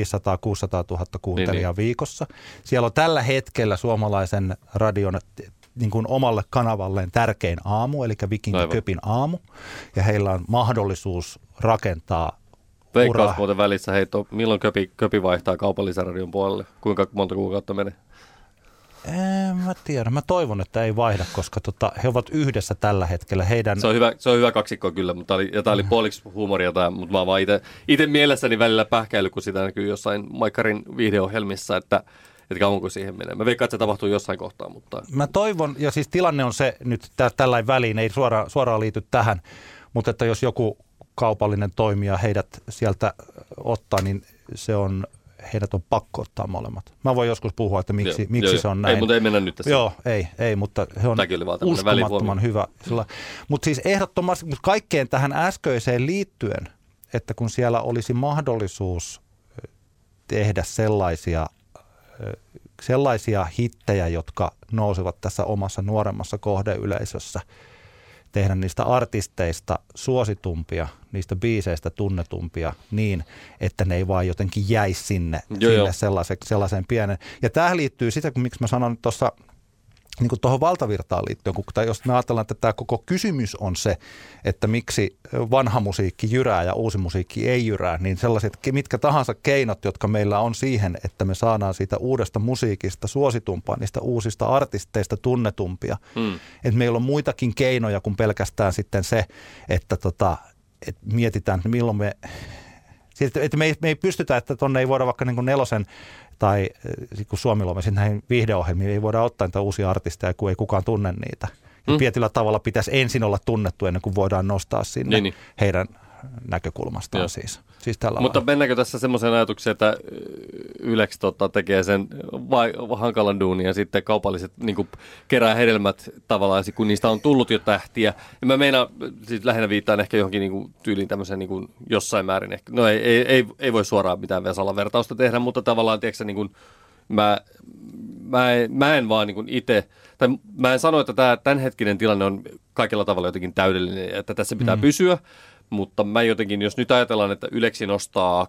000 kuuntelijaa Niin, niin, viikossa. Siellä on tällä hetkellä suomalaisen radion niin kuin omalle kanavalleen tärkein aamu, eli Viking. Köpin aamu. Ja heillä on mahdollisuus rakentaa Veikkaus muuten välissä, hei, to, milloin köpi, köpi vaihtaa kaupallisen radion puolelle? Kuinka monta kuukautta menee? En mä tiedä. Mä toivon, että ei vaihda, koska tota, he ovat yhdessä tällä hetkellä. Heidän... Se on hyvä, se on hyvä kaksikko kyllä, mutta oli, ja tämä oli puoliksi huumoria, tää, mutta mä vaan itse mielessäni välillä pähkäily, kun sitä näkyy jossain Maikkarin viihdeohjelmissa, että että kauanko siihen menee. Mä veikkaan, että se tapahtuu jossain kohtaa, mutta... Mä toivon, ja siis tilanne on se nyt tällainen väliin, ei suoraan, suoraan liity tähän, mutta että jos joku kaupallinen toimija heidät sieltä ottaa, niin se on heidät on pakko ottaa molemmat. Mä voin joskus puhua, että miksi, joo, miksi joo, se on näin. Ei, mutta ei mennä nyt tässä. Joo, ei, ei mutta he on uskomattoman hyvä. Mutta siis ehdottomasti, mutta kaikkeen tähän äskeiseen liittyen, että kun siellä olisi mahdollisuus tehdä sellaisia, sellaisia hittejä, jotka nousevat tässä omassa nuoremmassa kohdeyleisössä – tehdä niistä artisteista suositumpia, niistä biiseistä tunnetumpia niin, että ne ei vaan jotenkin jäisi sinne, joo, sinne sellaiseen, sellaiseen pienen. Ja tämä liittyy sitä, kun miksi mä sanon tuossa niin kuin tuohon valtavirtaan liittyen, kun, tai jos me ajatellaan, että tämä koko kysymys on se, että miksi vanha musiikki jyrää ja uusi musiikki ei jyrää, niin sellaiset mitkä tahansa keinot, jotka meillä on siihen, että me saadaan siitä uudesta musiikista suositumpaa, niistä uusista artisteista tunnetumpia. Mm. Että meillä on muitakin keinoja kuin pelkästään sitten se, että tota, että mietitään, että milloin me että me ei, me ei pystytä, että tuonne ei voida vaikka niin kuin nelosen tai eh, kun Suomi sitten näihin viihdeohjelmiin ei voida ottaa niitä uusia artisteja, kun ei kukaan tunne niitä. Ja mm. tietyllä tavalla pitäisi ensin olla tunnettu ennen kuin voidaan nostaa sinne niin, niin. heidän näkökulmastaan Joo. siis. siis tällä Mutta lailla. mennäänkö tässä semmoiseen ajatukseen, että Ylex tota, tekee sen vai, hankalan duunin ja sitten kaupalliset niin kerää hedelmät tavallaan, kun niistä on tullut jo tähtiä. Ja mä meinaan, siis lähinnä viittaan ehkä johonkin niin kuin, tyyliin tämmöiseen niin kuin, jossain määrin ehkä. No ei, ei, ei, ei voi suoraan mitään Vesalan vertausta tehdä, mutta tavallaan, tiedätkö, niin kuin, mä, mä, en, mä en vaan niin itse, tai mä en sano, että tämä tämänhetkinen tilanne on kaikilla tavalla jotenkin täydellinen, että tässä pitää mm. pysyä, mutta mä jotenkin, jos nyt ajatellaan, että Yleksi nostaa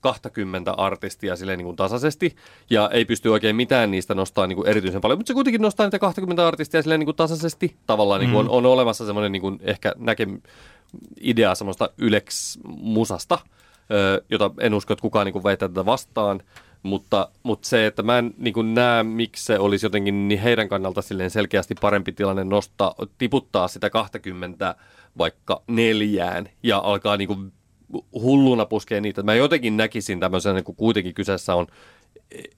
20 artistia silleen niin kuin tasaisesti, ja ei pysty oikein mitään niistä nostaa niin kuin erityisen paljon, mutta se kuitenkin nostaa niitä 20 artistia silleen niin kuin tasaisesti. Tavallaan niin kuin mm. on, on olemassa semmoinen niin kuin ehkä näke, idea semmoista Yleks-musasta, jota en usko, että kukaan niin kuin väittää tätä vastaan. Mutta, mutta se, että mä en niin näe, miksi se olisi jotenkin niin heidän kannalta silleen selkeästi parempi tilanne nostaa, tiputtaa sitä 20 vaikka neljään ja alkaa niin kuin hulluna puskea niitä. Mä jotenkin näkisin tämmöisen, niin kuin kuitenkin kyseessä on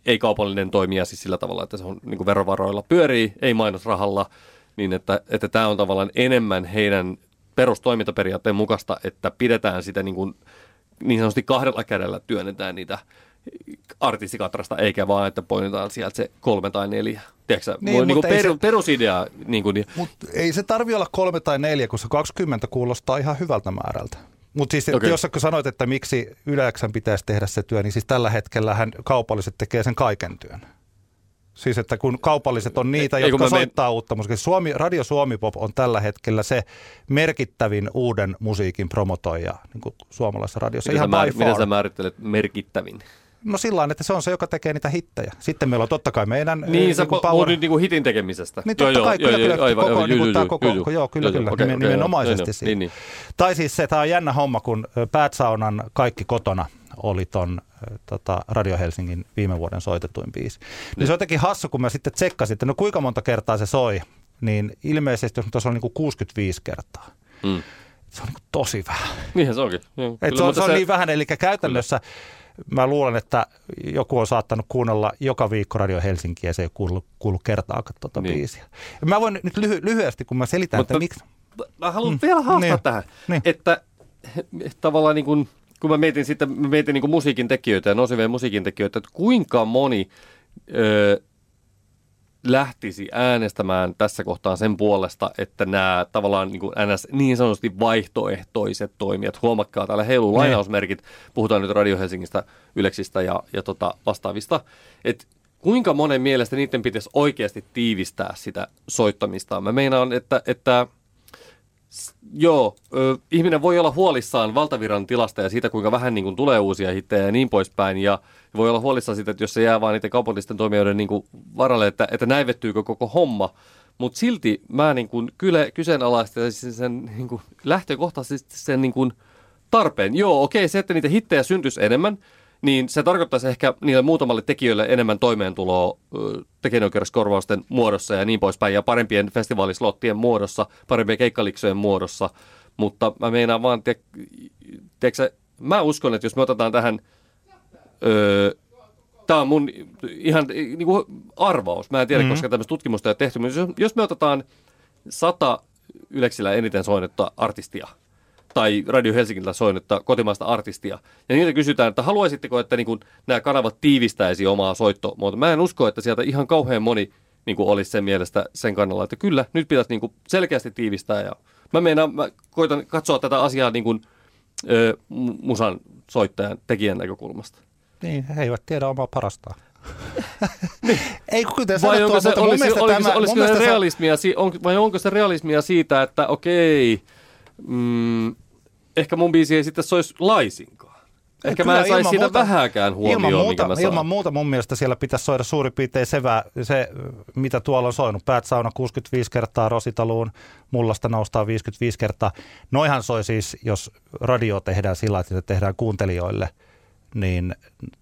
ei kaupallinen toimija siis sillä tavalla, että se on niin verovaroilla pyörii, ei mainosrahalla, niin että, että tämä on tavallaan enemmän heidän perustoimintaperiaatteen mukaista, että pidetään sitä niin, kuin, niin sanotusti kahdella kädellä työnnetään niitä artistikatrasta, eikä vaan, että poimitaan sieltä se kolme tai neljä. Tiedätkö, niin, niin kuin per, se, perusidea. Niin kuin, niin. Mutta ei se tarvi olla kolme tai neljä, kun se 20 kuulostaa ihan hyvältä määrältä. Mutta siis, okay. jos sanoit, että miksi Yleksän pitäisi tehdä se työ, niin siis tällä hetkellä hän kaupalliset tekee sen kaiken työn. Siis että kun kaupalliset on niitä, Ei, jotka soittaa men... uutta musiikkia. Suomi, Radio Suomi Pop on tällä hetkellä se merkittävin uuden musiikin promotoija niin kuin suomalaisessa radiossa. Miten, Ihan sä, miten sä määrittelet merkittävin? No sillä että se on se, joka tekee niitä hittejä. Sitten meillä on totta kai meidän... Niin, eh, sä niin power... nyt niin hitin tekemisestä. Niin totta joo, kai, joo, kyllä, joo, kyllä, aivan, koko, joo, niin joo, koko, joo, joo, kyllä, kyllä, okay, nimenomaisesti okay, siinä. Niin, niin. Tai siis se, tämä on jännä homma, kun Päätsaunan Kaikki kotona oli ton tota, Radio Helsingin viime vuoden soitetuin biisi. Niin. niin se on jotenkin hassu, kun mä sitten tsekkasin, että no kuinka monta kertaa se soi, niin ilmeisesti jos tuossa on niin kuin 65 kertaa. Mm. Se on niin kuin tosi vähän. Niinhän se onkin. Joo, Et se on, se on niin vähän, eli käytännössä kyllä mä luulen, että joku on saattanut kuunnella joka viikko Radio Helsinkiä ja se ei kuulu, kuulu kertaakaan tuota niin. biisiä. Mä voin nyt lyhy- lyhyesti, kun mä selitän, Mutta, että miksi... Mä haluan mm. vielä haastaa niin. tähän, niin. että tavallaan niin kuin, kun mä mietin, sitten, mä mietin niin kuin musiikin tekijöitä ja nousevia musiikin tekijöitä, että kuinka moni... Öö, lähtisi äänestämään tässä kohtaa sen puolesta, että nämä tavallaan niin, kuin NS, niin sanotusti vaihtoehtoiset toimijat, huomakkaa täällä heilu niin. lainausmerkit, puhutaan nyt Radio Helsingistä, Yleksistä ja, ja tota vastaavista, että kuinka monen mielestä niiden pitäisi oikeasti tiivistää sitä soittamista. Mä meinaan, että, että Joo, ö, ihminen voi olla huolissaan valtaviran tilasta ja siitä, kuinka vähän niin kuin, tulee uusia hittejä ja niin poispäin. Ja voi olla huolissaan siitä, että jos se jää vaan niiden kaupallisten toimijoiden niin kuin, varalle, että, että näivettyykö koko homma. Mutta silti mä niin kuin, kyllä kyseenalaistaisin sen niin kuin, lähtökohtaisesti sen niin kuin, tarpeen. Joo, okei, se, että niitä hittejä syntyisi enemmän, niin se tarkoittaisi ehkä niille muutamalle tekijöille enemmän toimeentuloa tekijänoikeuskorvausten muodossa ja niin poispäin, ja parempien festivaalislottien muodossa, parempien keikkaliksojen muodossa. Mutta mä meinaan vaan, te, tiedätkö, mä uskon, että jos me otetaan tähän, öö, tämä on mun ihan niin kuin arvaus, mä en tiedä, mm-hmm. koska tämmöistä tutkimusta ei ole tehty, mutta jos, jos me otetaan sata Yleksillä eniten soinnetta artistia – tai Radio Helsingiltä soinutta kotimaista artistia. Ja niiltä kysytään, että haluaisitteko, että niin kuin, nämä kanavat tiivistäisi omaa soittomuotoa. Mä en usko, että sieltä ihan kauhean moni niin kuin olisi sen mielestä sen kannalla, että kyllä, nyt pitäisi niin kuin selkeästi tiivistää. Ja mä, meinaan, mä koitan katsoa tätä asiaa niin kuin, ö, musan soittajan, tekijän näkökulmasta. Niin, he eivät tiedä omaa parastaan. niin. Ei kuten vai onko se, olisi, olisi, tämä, olisi, olisi se realismia, on, vai onko se realismia siitä, että okei, mm, ehkä mun biisi ei sitten soisi laisinkaan. Ehkä Kyllä, mä en saisi siitä muuta, vähäkään huomioon, ilman muuta, mä Ilman muuta mun mielestä siellä pitäisi soida suurin piirtein se, se mitä tuolla on soinut. Päät sauna 65 kertaa, Rositaluun, mullasta noustaa 55 kertaa. Noihan soi siis, jos radio tehdään sillä että se tehdään kuuntelijoille, niin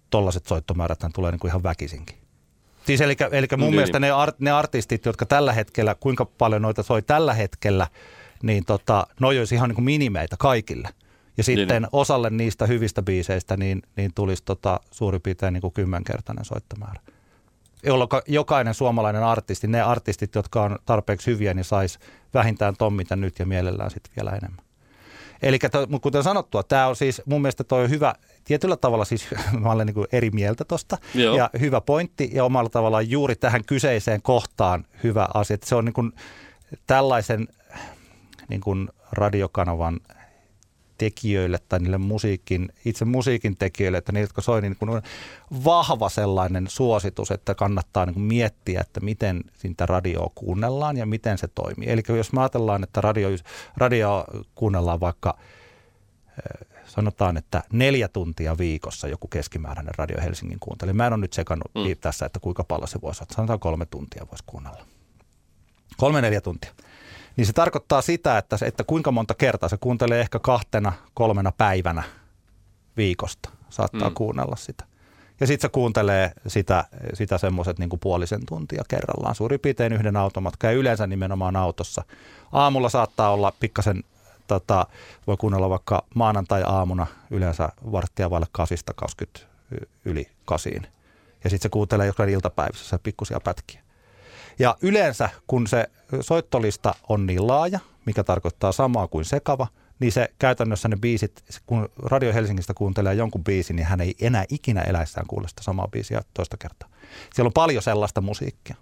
tollaiset soittomäärät tulee niin kuin ihan väkisinkin. Siis eli, eli mun niin, mielestä ne, art, ne artistit, jotka tällä hetkellä, kuinka paljon noita soi tällä hetkellä – niin tota, noi olisi ihan niin kuin minimeitä kaikille. Ja sitten niin. osalle niistä hyvistä biiseistä niin, niin tulisi tota suurin piirtein niin kuin kymmenkertainen soittomäärä. Jolloin jokainen suomalainen artisti, ne artistit, jotka on tarpeeksi hyviä, niin saisi vähintään ton, mitä nyt ja mielellään sitten vielä enemmän. Eli kuten sanottua, tämä on siis mun mielestä toi hyvä, tietyllä tavalla siis mä olen niin eri mieltä tosta ja hyvä pointti ja omalla tavallaan juuri tähän kyseiseen kohtaan hyvä asia. Että se on niin kuin tällaisen niin kuin radiokanavan tekijöille tai niille musiikin, itse musiikin tekijöille, että niille, jotka soi, niin kuin vahva sellainen suositus, että kannattaa niin kuin miettiä, että miten sitä radioa kuunnellaan ja miten se toimii. Eli jos me ajatellaan, että radio, radio kuunnellaan vaikka eh, sanotaan, että neljä tuntia viikossa joku keskimääräinen Radio Helsingin kuunteli. Mä en ole nyt sekannut mm. tässä, että kuinka paljon se voisi olla. Sanotaan kolme tuntia voisi kuunnella. Kolme neljä tuntia niin se tarkoittaa sitä, että, että kuinka monta kertaa se kuuntelee ehkä kahtena, kolmena päivänä viikosta saattaa mm. kuunnella sitä. Ja sitten se kuuntelee sitä, sitä semmoiset niin puolisen tuntia kerrallaan, suurin piirtein yhden automatka ja yleensä nimenomaan autossa. Aamulla saattaa olla pikkasen, tota, voi kuunnella vaikka maanantai-aamuna yleensä varttia vaille kasista 20 yli kasiin. Ja sitten se kuuntelee joka iltapäivässä pikkusia pätkiä. Ja yleensä, kun se soittolista on niin laaja, mikä tarkoittaa samaa kuin sekava, niin se käytännössä ne biisit, kun Radio Helsingistä kuuntelee jonkun biisin, niin hän ei enää ikinä eläissään kuule sitä samaa biisiä toista kertaa. Siellä on paljon sellaista musiikkia.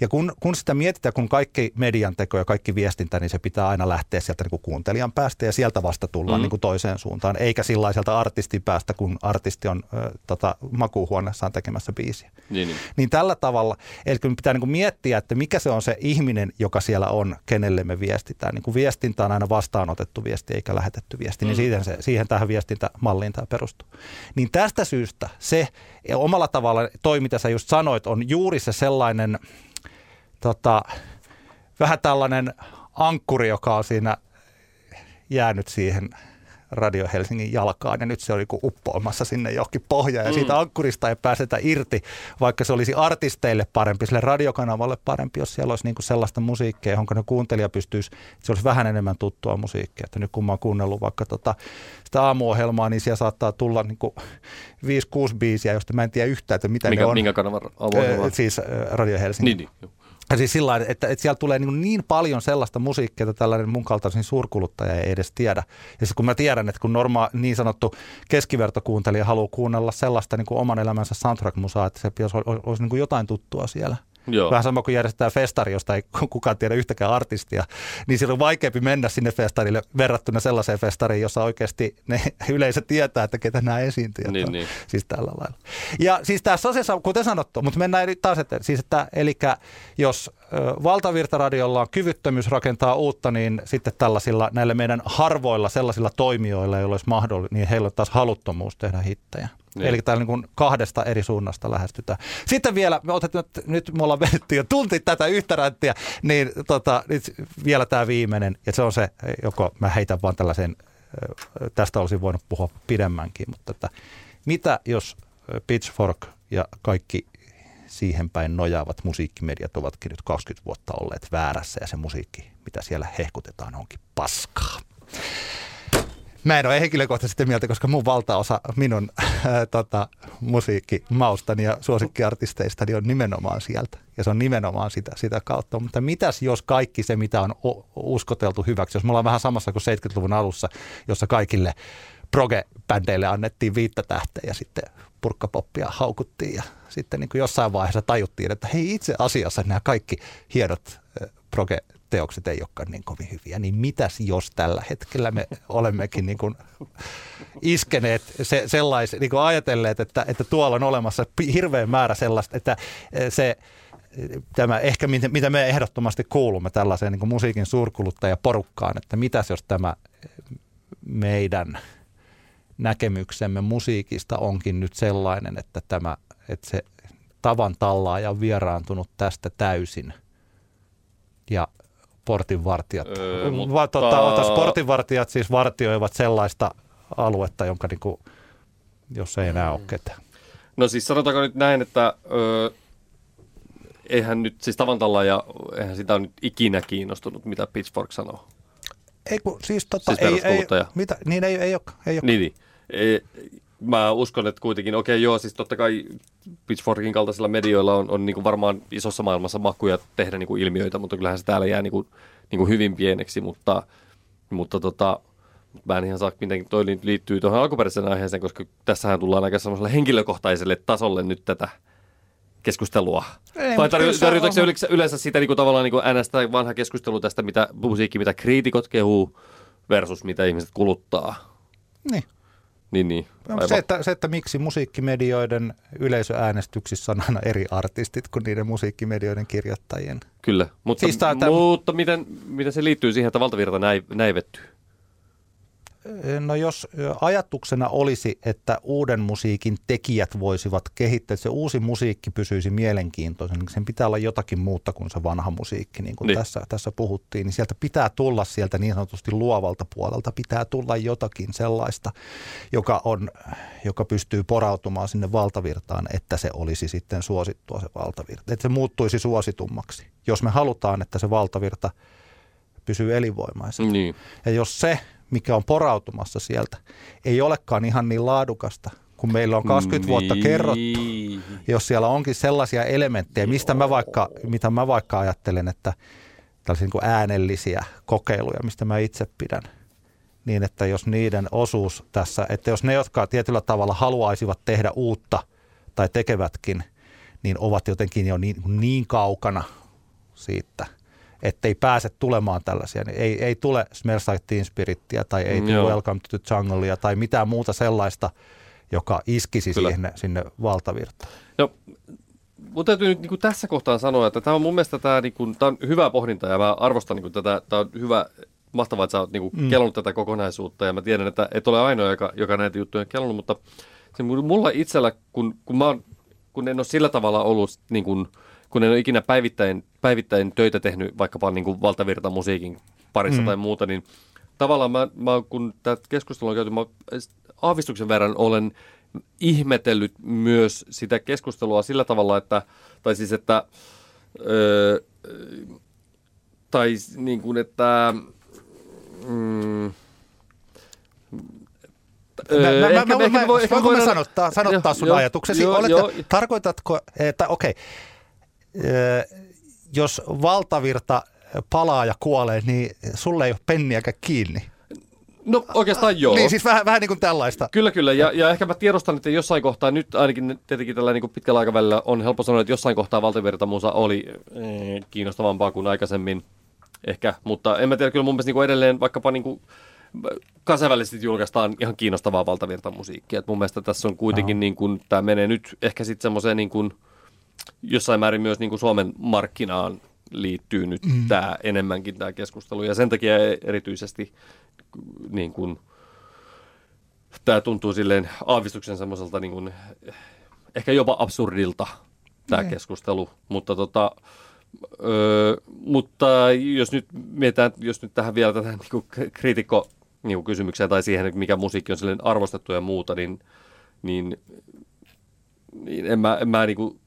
Ja kun, kun sitä mietitään, kun kaikki median teko ja kaikki viestintä, niin se pitää aina lähteä sieltä niin kuin kuuntelijan päästä ja sieltä vasta tullaan mm. niin kuin toiseen suuntaan, eikä sellaiselta artistin päästä, kun artisti on ö, tota, makuuhuoneessaan tekemässä biisiä. Niin, niin. niin tällä tavalla, eli kun pitää niin kuin miettiä, että mikä se on se ihminen, joka siellä on, kenelle me viestitään. Niin kuin viestintä on aina vastaanotettu viesti eikä lähetetty viesti, niin mm. niin siihen, se, siihen tähän viestintämalliin tämä perustuu. Niin tästä syystä se omalla tavalla toi, mitä sä just sanoit, on juuri se sellainen – tota, vähän tällainen ankkuri, joka on siinä jäänyt siihen Radio Helsingin jalkaan ja nyt se oli kuin uppoamassa sinne johonkin pohjaan ja mm. siitä ankkurista ei pääsetä irti, vaikka se olisi artisteille parempi, sille radiokanavalle parempi, jos siellä olisi niin kuin sellaista musiikkia, johon ne kuuntelija pystyisi, se olisi vähän enemmän tuttua musiikkia. Että nyt kun mä oon kuunnellut vaikka tota, sitä aamuohjelmaa, niin siellä saattaa tulla niin kuin 5-6 biisiä, josta mä en tiedä yhtään, että mitä minkä, ne on. Minkä kanavan aamuohjelma? Siis Radio Helsingin. Niin, niin. Ja siis sillä että, että siellä tulee niin, niin paljon sellaista musiikkia, että tällainen mun kaltaisen suurkuluttaja ei edes tiedä. Ja siis kun mä tiedän, että kun norma niin sanottu keskivertokuuntelija haluaa kuunnella sellaista niin kuin oman elämänsä soundtrack-musaa, että se olisi, olisi niin kuin jotain tuttua siellä – Joo. Vähän sama kuin järjestetään festari, josta ei kukaan tiedä yhtäkään artistia, niin silloin on vaikeampi mennä sinne festarille verrattuna sellaiseen festariin, jossa oikeasti ne yleisö tietää, että ketä nämä esiintyjät niin, on. Niin. Siis tällä lailla. Ja siis tässä on kuten sanottu, mutta mennään taas, että, siis että, eli jos valtavirtaradiolla on kyvyttömyys rakentaa uutta, niin sitten tällaisilla näillä meidän harvoilla sellaisilla toimijoilla, joilla olisi mahdollista, niin heillä on taas haluttomuus tehdä hittejä. Niin. Eli täällä niin kahdesta eri suunnasta lähestytään. Sitten vielä, me otettiin, nyt me ollaan vedetty jo tunti tätä yhtä ränttiä, niin tota, nyt vielä tämä viimeinen, ja se on se, joko mä heitän vaan tällaisen, tästä olisin voinut puhua pidemmänkin, mutta että Mitä jos Pitchfork ja kaikki siihen päin nojaavat musiikkimediat ovatkin nyt 20 vuotta olleet väärässä ja se musiikki, mitä siellä hehkutetaan, onkin paskaa. Mä en ole henkilökohtaisesti mieltä, koska mun valtaosa minun ää, tota, musiikkimaustani ja suosikkiartisteistani on nimenomaan sieltä. Ja se on nimenomaan sitä, sitä kautta. Mutta mitäs jos kaikki se, mitä on uskoteltu hyväksi, jos me ollaan vähän samassa kuin 70-luvun alussa, jossa kaikille proge-bändeille annettiin viittä tähteä ja sitten purkkapoppia haukuttiin ja sitten niin kuin jossain vaiheessa tajuttiin, että hei itse asiassa nämä kaikki hienot proge teokset ei olekaan niin kovin hyviä, niin mitäs jos tällä hetkellä me olemmekin niin kuin iskeneet se, sellais, niin kuin ajatelleet, että, että tuolla on olemassa hirveän määrä sellaista, että se tämä ehkä mitä me ehdottomasti kuulumme tällaiseen niin kuin musiikin suurkuluttajaporukkaan, että mitäs jos tämä meidän näkemyksemme musiikista onkin nyt sellainen, että, tämä, että se tavan tallaaja on vieraantunut tästä täysin. Ja portinvartijat. Öö, mutta... Va, tota, portinvartijat siis vartioivat sellaista aluetta, jonka niinku, jos ei enää ole ketään. No siis sanotaanko nyt näin, että öö, eihän nyt siis Tavantalla ja eihän sitä on nyt ikinä kiinnostunut, mitä Pitchfork sanoo. Ei kun, siis, tota, siis ei, ei, mitä, niin ei, ei ole. Ei ole. Niin, niin. E, mä uskon, että kuitenkin, okei okay, joo, siis totta kai Pitchforkin kaltaisilla medioilla on, on niin kuin varmaan isossa maailmassa makuja tehdä niin kuin ilmiöitä, mutta kyllähän se täällä jää niin kuin, niin kuin hyvin pieneksi, mutta, mutta tota, mä en ihan saa, miten toi liittyy tuohon alkuperäiseen aiheeseen, koska tässähän tullaan aika semmoiselle henkilökohtaiselle tasolle nyt tätä keskustelua. Ei, Vai tarkoitatko on... yleensä sitä niin kuin tavallaan niin kuin NS vanha keskustelu tästä mitä, musiikki, mitä kriitikot kehuu versus mitä ihmiset kuluttaa? Niin. Niin, niin. Se että, se, että miksi musiikkimedioiden yleisöäänestyksissä on aina eri artistit kuin niiden musiikkimedioiden kirjoittajien. Kyllä, mutta, siis tämän... mutta miten, miten se liittyy siihen, että valtavirta näivettyy? No jos ajatuksena olisi, että uuden musiikin tekijät voisivat kehittää, että se uusi musiikki pysyisi mielenkiintoisen, niin sen pitää olla jotakin muuta kuin se vanha musiikki, niin kuin niin. Tässä, tässä puhuttiin, niin sieltä pitää tulla sieltä niin sanotusti luovalta puolelta, pitää tulla jotakin sellaista, joka, on, joka pystyy porautumaan sinne valtavirtaan, että se olisi sitten suosittua se valtavirta, että se muuttuisi suositummaksi, jos me halutaan, että se valtavirta pysyy elinvoimaisena. Niin. Ja jos se mikä on porautumassa sieltä, ei olekaan ihan niin laadukasta, kun meillä on 20 niin. vuotta kerrottu. Jos siellä onkin sellaisia elementtejä, mistä mä vaikka, mitä mä vaikka ajattelen, että tällaisia niin kuin äänellisiä kokeiluja, mistä mä itse pidän, niin että jos niiden osuus tässä, että jos ne, jotka tietyllä tavalla haluaisivat tehdä uutta tai tekevätkin, niin ovat jotenkin jo niin, niin kaukana siitä – ettei pääse tulemaan tällaisia. Niin ei, ei tule Smells Like Teen Spirittiä tai ei tule Welcome to the Junglea tai mitään muuta sellaista, joka iskisi siihen, sinne valtavirtaan. No, mun täytyy nyt niin kuin tässä kohtaa sanoa, että tämä on mun mielestä tämä, niin kuin, tämä on hyvä pohdinta ja mä arvostan niin kuin, tätä, tämä on hyvä, mahtavaa, että sä oot niin kuin, mm. kelonnut tätä kokonaisuutta ja mä tiedän, että et ole ainoa, joka, joka näitä juttuja on kelonnut, mutta se, mulla itsellä, kun, kun, mä oon, kun en ole sillä tavalla ollut niin kuin, kun en ole ikinä päivittäin, päivittäin töitä tehnyt vaikkapa niin kuin valtavirtamusiikin parissa mm. tai muuta, niin tavallaan mä, mä kun tätä keskustelua on käyty, mä aavistuksen verran olen ihmetellyt myös sitä keskustelua sillä tavalla, että, tai siis että, öö, tai niin kuin, että, mm, Mä, voinko mä sanottaa, sanottaa sun jo, ajatuksesi? Jo, Olette, jo. Tarkoitatko, että okei, okay, jos valtavirta palaa ja kuolee, niin sulle ei ole penniäkään kiinni. No oikeastaan joo. Niin siis vähän, vähän niin kuin tällaista. Kyllä, kyllä. Ja, ja ehkä mä tiedostan, että jossain kohtaa, nyt ainakin tietenkin tällä niin kuin pitkällä aikavälillä on helppo sanoa, että jossain kohtaa valtavirtamusa oli eh, kiinnostavampaa kuin aikaisemmin ehkä. Mutta en mä tiedä, kyllä mun mielestä niin kuin edelleen vaikkapa niin kuin kansainvälisesti julkaistaan ihan kiinnostavaa valtavirtamusiikkia. Et mun mielestä tässä on kuitenkin, no. niin kuin, tämä menee nyt ehkä sitten semmoiseen niin kuin, jossain määrin myös niin kuin Suomen markkinaan liittyy nyt mm. tämä enemmänkin tämä keskustelu. Ja sen takia erityisesti niin kuin, tämä tuntuu silleen aavistuksen semmoiselta niin kuin, ehkä jopa absurdilta tämä mm. keskustelu. Mutta tota, Öö, mutta jos nyt mietitään, jos nyt tähän vielä tähän niin kriitikko niin kysymykseen tai siihen, mikä musiikki on silleen arvostettu ja muuta, niin niin, niin en mä, en mä niinku,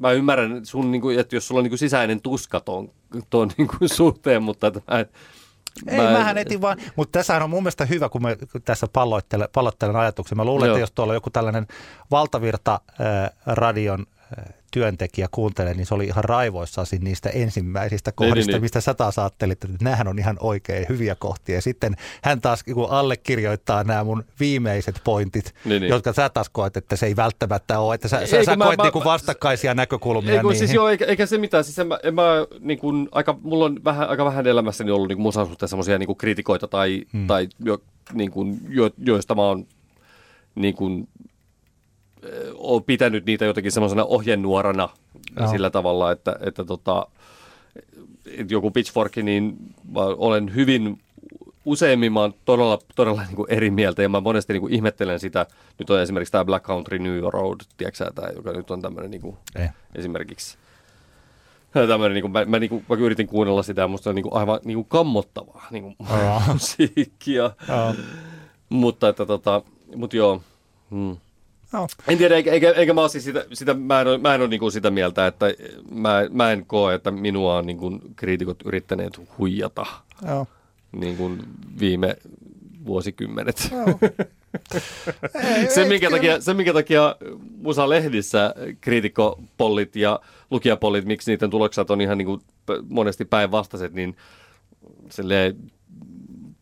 mä ymmärrän sun, niinku, että jos sulla on niinku sisäinen tuska ton, ton niinku suhteen, mutta että mä, ei, mä mähän etin vaan, mutta tässä on mun mielestä hyvä, kun mä tässä palloittelen, palloittelen ajatuksia. Mä luulen, Joo. että jos tuolla on joku tällainen valtavirta äh, radion äh, työntekijä kuuntelee, niin se oli ihan raivoissaan niistä ensimmäisistä kohdista, niin, niin, mistä sä taas ajattelit, että nämähän on ihan oikein hyviä kohtia. Ja sitten hän taas kun allekirjoittaa nämä mun viimeiset pointit, niin, niin. jotka sä taas koet, että se ei välttämättä ole, että sä, sä, sä mä, koet mä, niinku vastakkaisia mä, näkökulmia. Ei, kun, siis joo, eikä, eikä, se mitään. Siis en mä, en mä, niin kun, aika, mulla on vähän, aika vähän elämässäni ollut niin musan suhteen semmoisia niin kritikoita tai, hmm. tai jo, niin kun, jo, joista mä oon niin kun, olen pitänyt niitä jotenkin semmoisena ohjenuorana no. sillä tavalla, että, että, tota, joku pitchfork, niin olen hyvin useimmin mä oon todella, todella niin kuin eri mieltä ja mä monesti niin kuin ihmettelen sitä. Nyt on esimerkiksi tämä Black Country New Road, tiedätkö tämä, joka nyt on tämmöinen niin kuin, esimerkiksi tämmöinen, niin kuin, mä, mä, niin kuin, mä yritin kuunnella sitä ja musta on niin kuin, aivan niin kuin kammottavaa niin kuin, musiikkia. mutta että tota, mut joo. Hmm. No. En tiedä, eikä, eikä, eikä mä, siis sitä, sitä, mä en ole, mä en ole niin kuin sitä mieltä, että mä, mä en koe, että minua on niin kuin kriitikot yrittäneet huijata Joo. Niin kuin viime vuosikymmenet. ei, se, minkä takia, se, minkä takia Musa Lehdissä kriitikkopollit ja lukijapollit, miksi niiden tulokset on ihan niin kuin monesti päinvastaiset, niin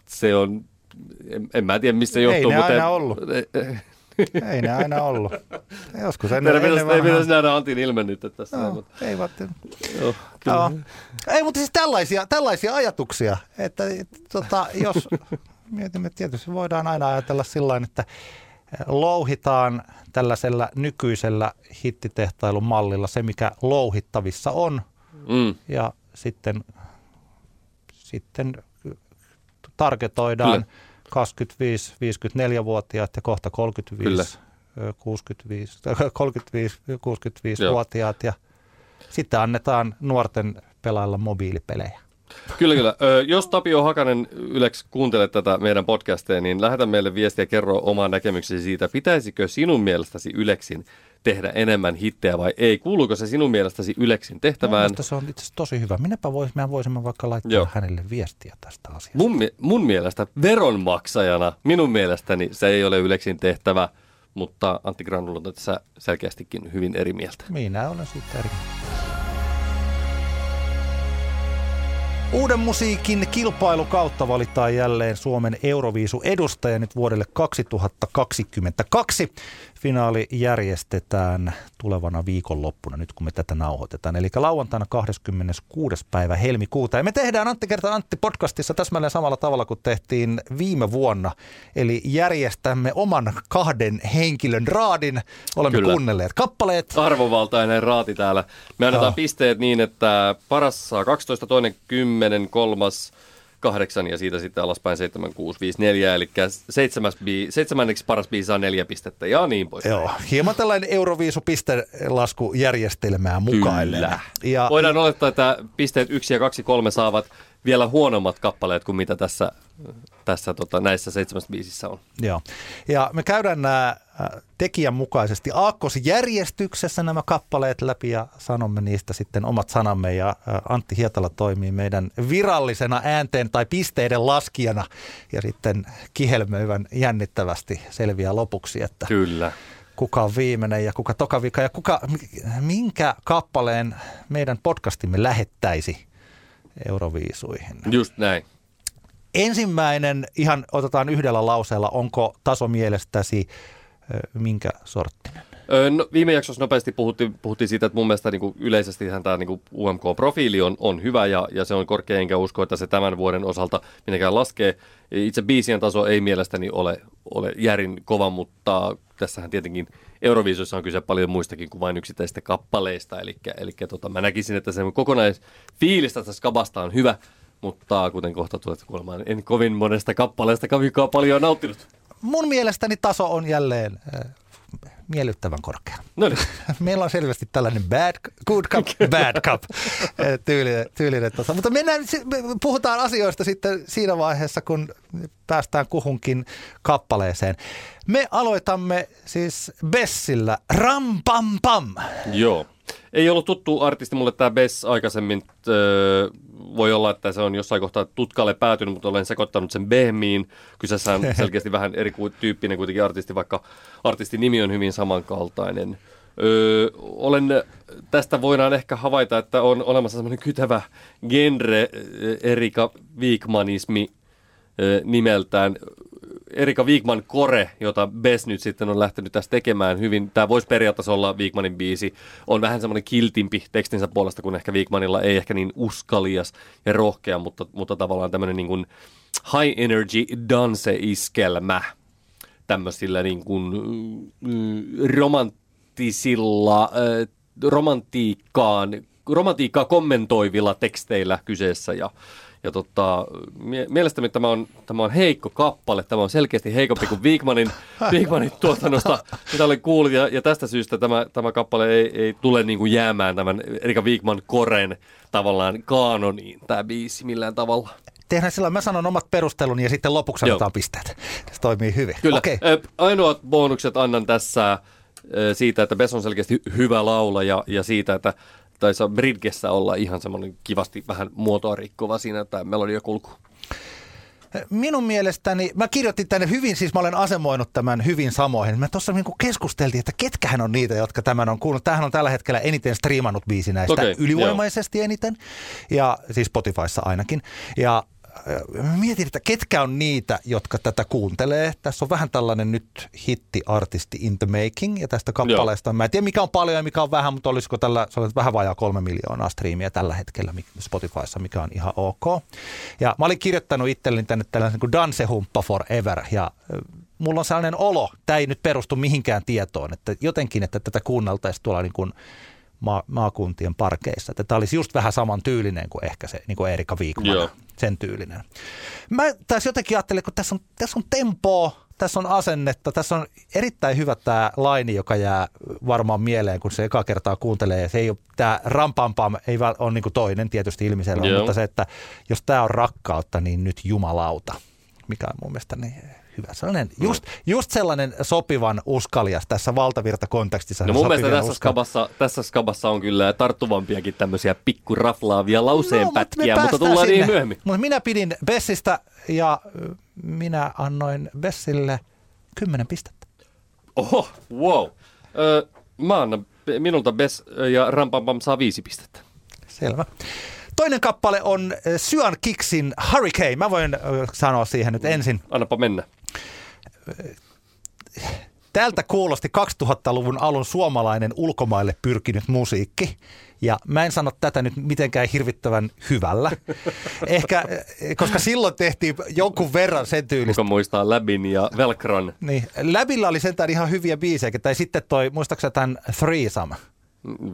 se on, en, en mä tiedä mistä johtuu. Ei ne mutta aina ollut. Ei ne aina ollut. Joskus ennen, ennen pitäisi, Ei pitäisi nähdä Antin ilme nyt tässä. No, mutta... Ei vatten. Joo, kyllä. Ei, mutta siis tällaisia, tällaisia ajatuksia, että tota, jos mietimme, tietysti voidaan aina ajatella sillä että louhitaan tällaisella nykyisellä hittitehtailun mallilla se, mikä louhittavissa on, mm. ja sitten, sitten targetoidaan Kyllä 25, 54-vuotiaat ja kohta 35, 65, 35, 65-vuotiaat ja sitten annetaan nuorten pelailla mobiilipelejä. Kyllä, kyllä. Ö, jos Tapio Hakanen Yleksi kuuntelet tätä meidän podcastia, niin lähetä meille viestiä ja kerro omaa näkemyksesi siitä, pitäisikö sinun mielestäsi Yleksin tehdä enemmän hittejä vai ei? Kuuluuko se sinun mielestäsi Yleksin tehtävään? No, se on itse asiassa tosi hyvä. Minäpä vois, mehän voisimme vaikka laittaa Joo. hänelle viestiä tästä asiasta. Mun, mun mielestä veronmaksajana, minun mielestäni se ei ole Yleksin tehtävä, mutta Antti Granula on tässä selkeästikin hyvin eri mieltä. Minä olen siitä eri mieltä. Uuden musiikin kilpailukautta valitaan jälleen Suomen Euroviisu edustaja nyt vuodelle 2022. Finaali järjestetään tulevana viikonloppuna, nyt kun me tätä nauhoitetaan. Eli lauantaina 26. päivä helmikuuta. Ja me tehdään Antti kertaa Antti podcastissa täsmälleen samalla tavalla kuin tehtiin viime vuonna. Eli järjestämme oman kahden henkilön raadin. Olemme Kyllä. kuunnelleet kappaleet. Arvovaltainen raati täällä. Me annetaan oh. pisteet niin, että paras saa 12, toinen 10, kolmas kahdeksan ja siitä sitten alaspäin 7, 6, 5, 4, eli seitsemäs bi, seitsemänneksi paras biisi saa neljä pistettä ja niin pois. Joo, hieman tällainen Euroviisu-pistelaskujärjestelmää mukaillen. Ja, Voidaan olettaa, että pisteet 1 ja 2, 3 saavat vielä huonommat kappaleet kuin mitä tässä, tässä tota, näissä seitsemässä biisissä on. Joo, ja me käydään nämä tekijän mukaisesti aakkosjärjestyksessä nämä kappaleet läpi ja sanomme niistä sitten omat sanamme ja Antti Hietala toimii meidän virallisena äänteen tai pisteiden laskijana ja sitten kihelmöivän jännittävästi selviää lopuksi, että Kyllä. kuka on viimeinen ja kuka toka vika ja kuka, minkä kappaleen meidän podcastimme lähettäisi Euroviisuihin. Just näin. Ensimmäinen, ihan otetaan yhdellä lauseella, onko taso mielestäsi minkä sorttinen? No, viime jaksossa nopeasti puhuttiin, puhuttiin siitä, että mun mielestä niin kuin yleisesti tämä niin kuin UMK-profiili on, on hyvä ja, ja se on korkea, enkä usko, että se tämän vuoden osalta mitenkään laskee. Itse biisien taso ei mielestäni ole, ole järin kova, mutta tässähän tietenkin Euroviisuissa on kyse paljon muistakin kuin vain yksittäisistä kappaleista. Eli, eli tota, mä näkisin, että se kokonaisfiilis tästä skabasta on hyvä, mutta kuten kohta tulet kuulemaan, en kovin monesta kappaleesta kavikaa paljon nauttinut mun mielestäni taso on jälleen miellyttävän korkea. No niin. Meillä on selvästi tällainen bad, good cup, bad cup tyylinen. tyylinen tota. Mutta mennään, me puhutaan asioista sitten siinä vaiheessa, kun päästään kuhunkin kappaleeseen. Me aloitamme siis Bessillä Ram Pam Pam. Joo. Ei ollut tuttu artisti mulle tämä Bess aikaisemmin. Öö, voi olla, että se on jossain kohtaa tutkalle päätynyt, mutta olen sekoittanut sen Behmiin. Kyseessä on selkeästi vähän eri tyyppinen kuitenkin artisti, vaikka artistin nimi on hyvin samankaltainen. Öö, olen, tästä voidaan ehkä havaita, että on olemassa semmoinen kytävä genre, Erika Wigmanismi nimeltään. Erika Wigman Kore, jota Bess nyt sitten on lähtenyt tässä tekemään hyvin. Tämä voisi periaatteessa olla Wigmanin biisi. On vähän semmoinen kiltimpi tekstinsä puolesta, kun ehkä Wigmanilla ei ehkä niin uskalias ja rohkea, mutta, mutta tavallaan tämmöinen niin kuin high energy dance-iskelmä tämmöisillä niin kuin mm, romanttisilla, romantiikkaan, romantiikkaa kommentoivilla teksteillä kyseessä ja ja tota, mie- mielestäni tämä on, tämä on heikko kappale. Tämä on selkeästi heikompi kuin Wigmanin, Wigmanin tuotannosta, mitä olen kuullut. Ja, ja tästä syystä tämä, tämä kappale ei, ei tule niin kuin jäämään tämän Erika Wigman koren tavallaan kaanoniin, tämä biisi millään tavalla. Tehdään sillä, mä sanon omat perusteluni ja sitten lopuksi annetaan pisteet. Se toimii hyvin. Kyllä. Okay. Ainoat bonukset annan tässä siitä, että Bess on selkeästi hyvä laula ja, ja siitä, että taisi Bridgessä olla ihan semmoinen kivasti vähän muotoa rikkova siinä tämä melodiakulku. Minun mielestäni, mä kirjoitin tänne hyvin, siis mä olen asemoinut tämän hyvin samoihin. Me tuossa niin keskusteltiin, että ketkähän on niitä, jotka tämän on kuullut. Tämähän on tällä hetkellä eniten striimannut biisi näistä, okay, ylivoimaisesti joo. eniten, ja siis Spotifyssa ainakin. Ja mietin, että ketkä on niitä, jotka tätä kuuntelee. Tässä on vähän tällainen nyt hitti-artisti in the making, ja tästä kappaleesta, Joo. mä en tiedä mikä on paljon ja mikä on vähän, mutta olisiko tällä, se on vähän vajaa kolme miljoonaa striimiä tällä hetkellä Spotifyssa, mikä on ihan ok. Ja mä olin kirjoittanut itselleni tänne tällaisen kuin Dancehumppa Forever, ja mulla on sellainen olo, tämä ei nyt perustu mihinkään tietoon, että jotenkin, että tätä kuunneltaisiin tuolla niin kuin ma- maakuntien parkeissa. Että tämä olisi just vähän saman tyylinen kuin ehkä se niin kuin Erika Viikman, sen tyylinen. Mä tässä jotenkin ajattelin, kun tässä on, tässä on tempoa, tässä on asennetta, tässä on erittäin hyvä tämä laini, joka jää varmaan mieleen, kun se eka kertaa kuuntelee. Se ei ole, tämä rampampam ei ole niin kuin toinen tietysti ilmiselvä, mutta se, että jos tämä on rakkautta, niin nyt jumalauta, mikä on mun mielestä niin hyvä. Sellainen, just, just sellainen sopivan uskalias tässä valtavirtakontekstissa. No mun mielestä tässä skabassa, tässä skabassa on kyllä tarttuvampiakin tämmöisiä pikkuraflaavia lauseenpätkiä, no, mutta, mutta tullaan sinne. niin myöhemmin. Mutta minä pidin Bessistä ja minä annoin Bessille kymmenen pistettä. Oho, wow. Öö, mä annan, minulta Bess ja Rampampam saa viisi pistettä. Selvä. Toinen kappale on Syan Kiksin Hurricane. Mä voin sanoa siihen nyt ensin. Annapa mennä. Tältä kuulosti 2000-luvun alun suomalainen ulkomaille pyrkinyt musiikki. Ja mä en sano tätä nyt mitenkään hirvittävän hyvällä. Ehkä, koska silloin tehtiin jonkun verran sen tyylistä. Kuka muistaa Läbin ja Velkron? Niin, Läbillä oli sentään ihan hyviä biisejä. Tai sitten toi, muistaakseni tämän Threesome?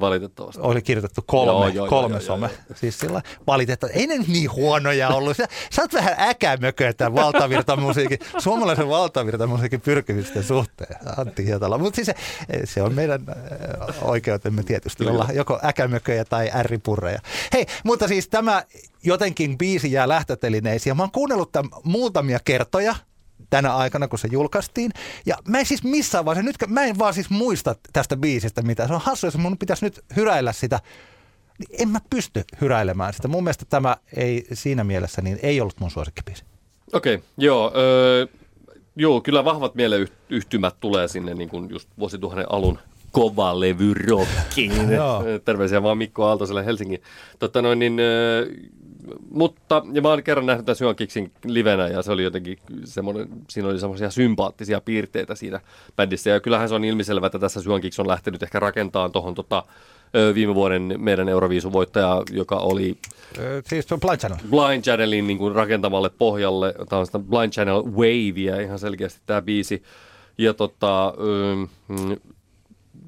Valitettavasti. Oli kirjoitettu kolme, joo, joo, kolme joo, some. Joo, joo. Siis sillä valitettavasti. Ei ne niin huonoja ollut. Sä, sä oot vähän äkämököä tämän valtavirtamusiikin, suomalaisen valtavirtamusiikin pyrkimysten suhteen. Antti Hietala. Mutta siis se, se, on meidän oikeutemme tietysti olla joko äkämököjä tai ärripurreja. Hei, mutta siis tämä jotenkin biisi jää lähtötelineisiin. Mä oon kuunnellut tämän muutamia kertoja – tänä aikana, kun se julkaistiin. Ja mä en siis missään vaiheessa, nyt mä en vaan siis muista tästä biisistä mitä. Se on hassu, jos mun pitäisi nyt hyräillä sitä. Niin en mä pysty hyräilemään sitä. Mun mielestä tämä ei siinä mielessä, niin ei ollut mun suosikkibiisi. Okei, okay, joo. Öö, joo, kyllä vahvat mieleyhtymät tulee sinne niin kuin just vuosituhannen alun kova levy rockiin. Terveisiä vaan Mikko Aaltoselle Helsingin. Totta noin, niin, mutta, ja mä oon kerran nähnyt tämän Syön Kiksin livenä ja se oli jotenkin semmoinen, siinä oli semmoisia sympaattisia piirteitä siinä bändissä. Ja kyllähän se on ilmiselvä, että tässä Syön Kiks on lähtenyt ehkä rakentamaan tuohon tota, viime vuoden meidän Euroviisuvoittaja, joka oli... Siis Blind Channel. Blind Channelin niin kuin rakentamalle pohjalle. Tämä on sitä Blind Channel Wavea ihan selkeästi tämä biisi. Ja tota,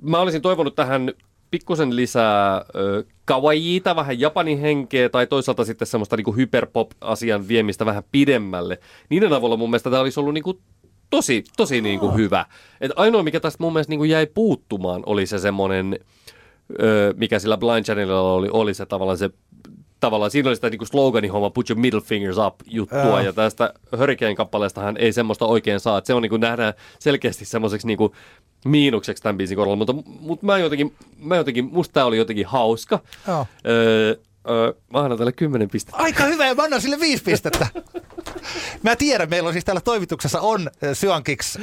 mä olisin toivonut tähän pikkusen lisää ö, kawaiita, vähän japanin henkeä tai toisaalta sitten semmoista niin hyperpop-asian viemistä vähän pidemmälle. Niiden avulla mun mielestä tämä olisi ollut niin kuin tosi, tosi niin kuin hyvä. Et ainoa, mikä tästä mun mielestä niin kuin jäi puuttumaan, oli se semmoinen, mikä sillä Blind Channelilla oli, oli se tavallaan se tavallaan siinä oli sitä niin sloganin homma, put your middle fingers up juttua, Joo. ja tästä Hurricane-kappaleestahan ei semmoista oikein saa, että se on niin kuin nähdään selkeästi semmoiseksi niin kuin miinukseksi tämän biisin kohdalla, mutta, mutta mä jotenkin, mä jotenkin, musta tää oli jotenkin hauska. Joo. Öö, öö, mä annan tälle kymmenen pistettä. Aika hyvä, ja mä annan sille viisi pistettä. Mä tiedän, meillä on siis täällä toimituksessa on Syankiks äh,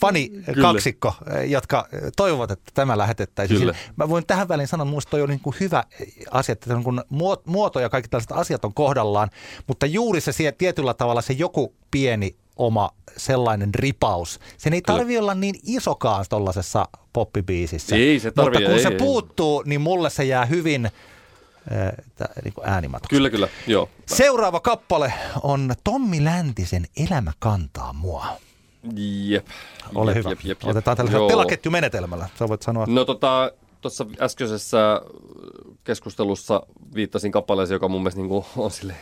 fani Kyllä. kaksikko, jotka toivovat, että tämä lähetettäisiin. Kyllä. Mä voin tähän väliin sanoa, että toi on niin kuin hyvä asia, että niin kuin muo- muoto ja kaikki tällaiset asiat on kohdallaan, mutta juuri se sie- tietyllä tavalla se joku pieni oma sellainen ripaus. Sen ei tarvi olla niin isokaan tuollaisessa poppibiisissä. Ei se tarvii, Mutta kun ei, se ei. puuttuu, niin mulle se jää hyvin äh, tä- niin äänimatoksi. Kyllä, kyllä, joo. Seuraava kappale on Tommi Läntisen Elämä kantaa mua. Jep. Ole jep, hyvä. Jep, jep, jep. Otetaan tällaisella telaketjumenetelmällä. Sä voit sanoa. No tota, tuossa äskeisessä keskustelussa viittasin kappaleeseen, joka mun mielestä niin kuin on sille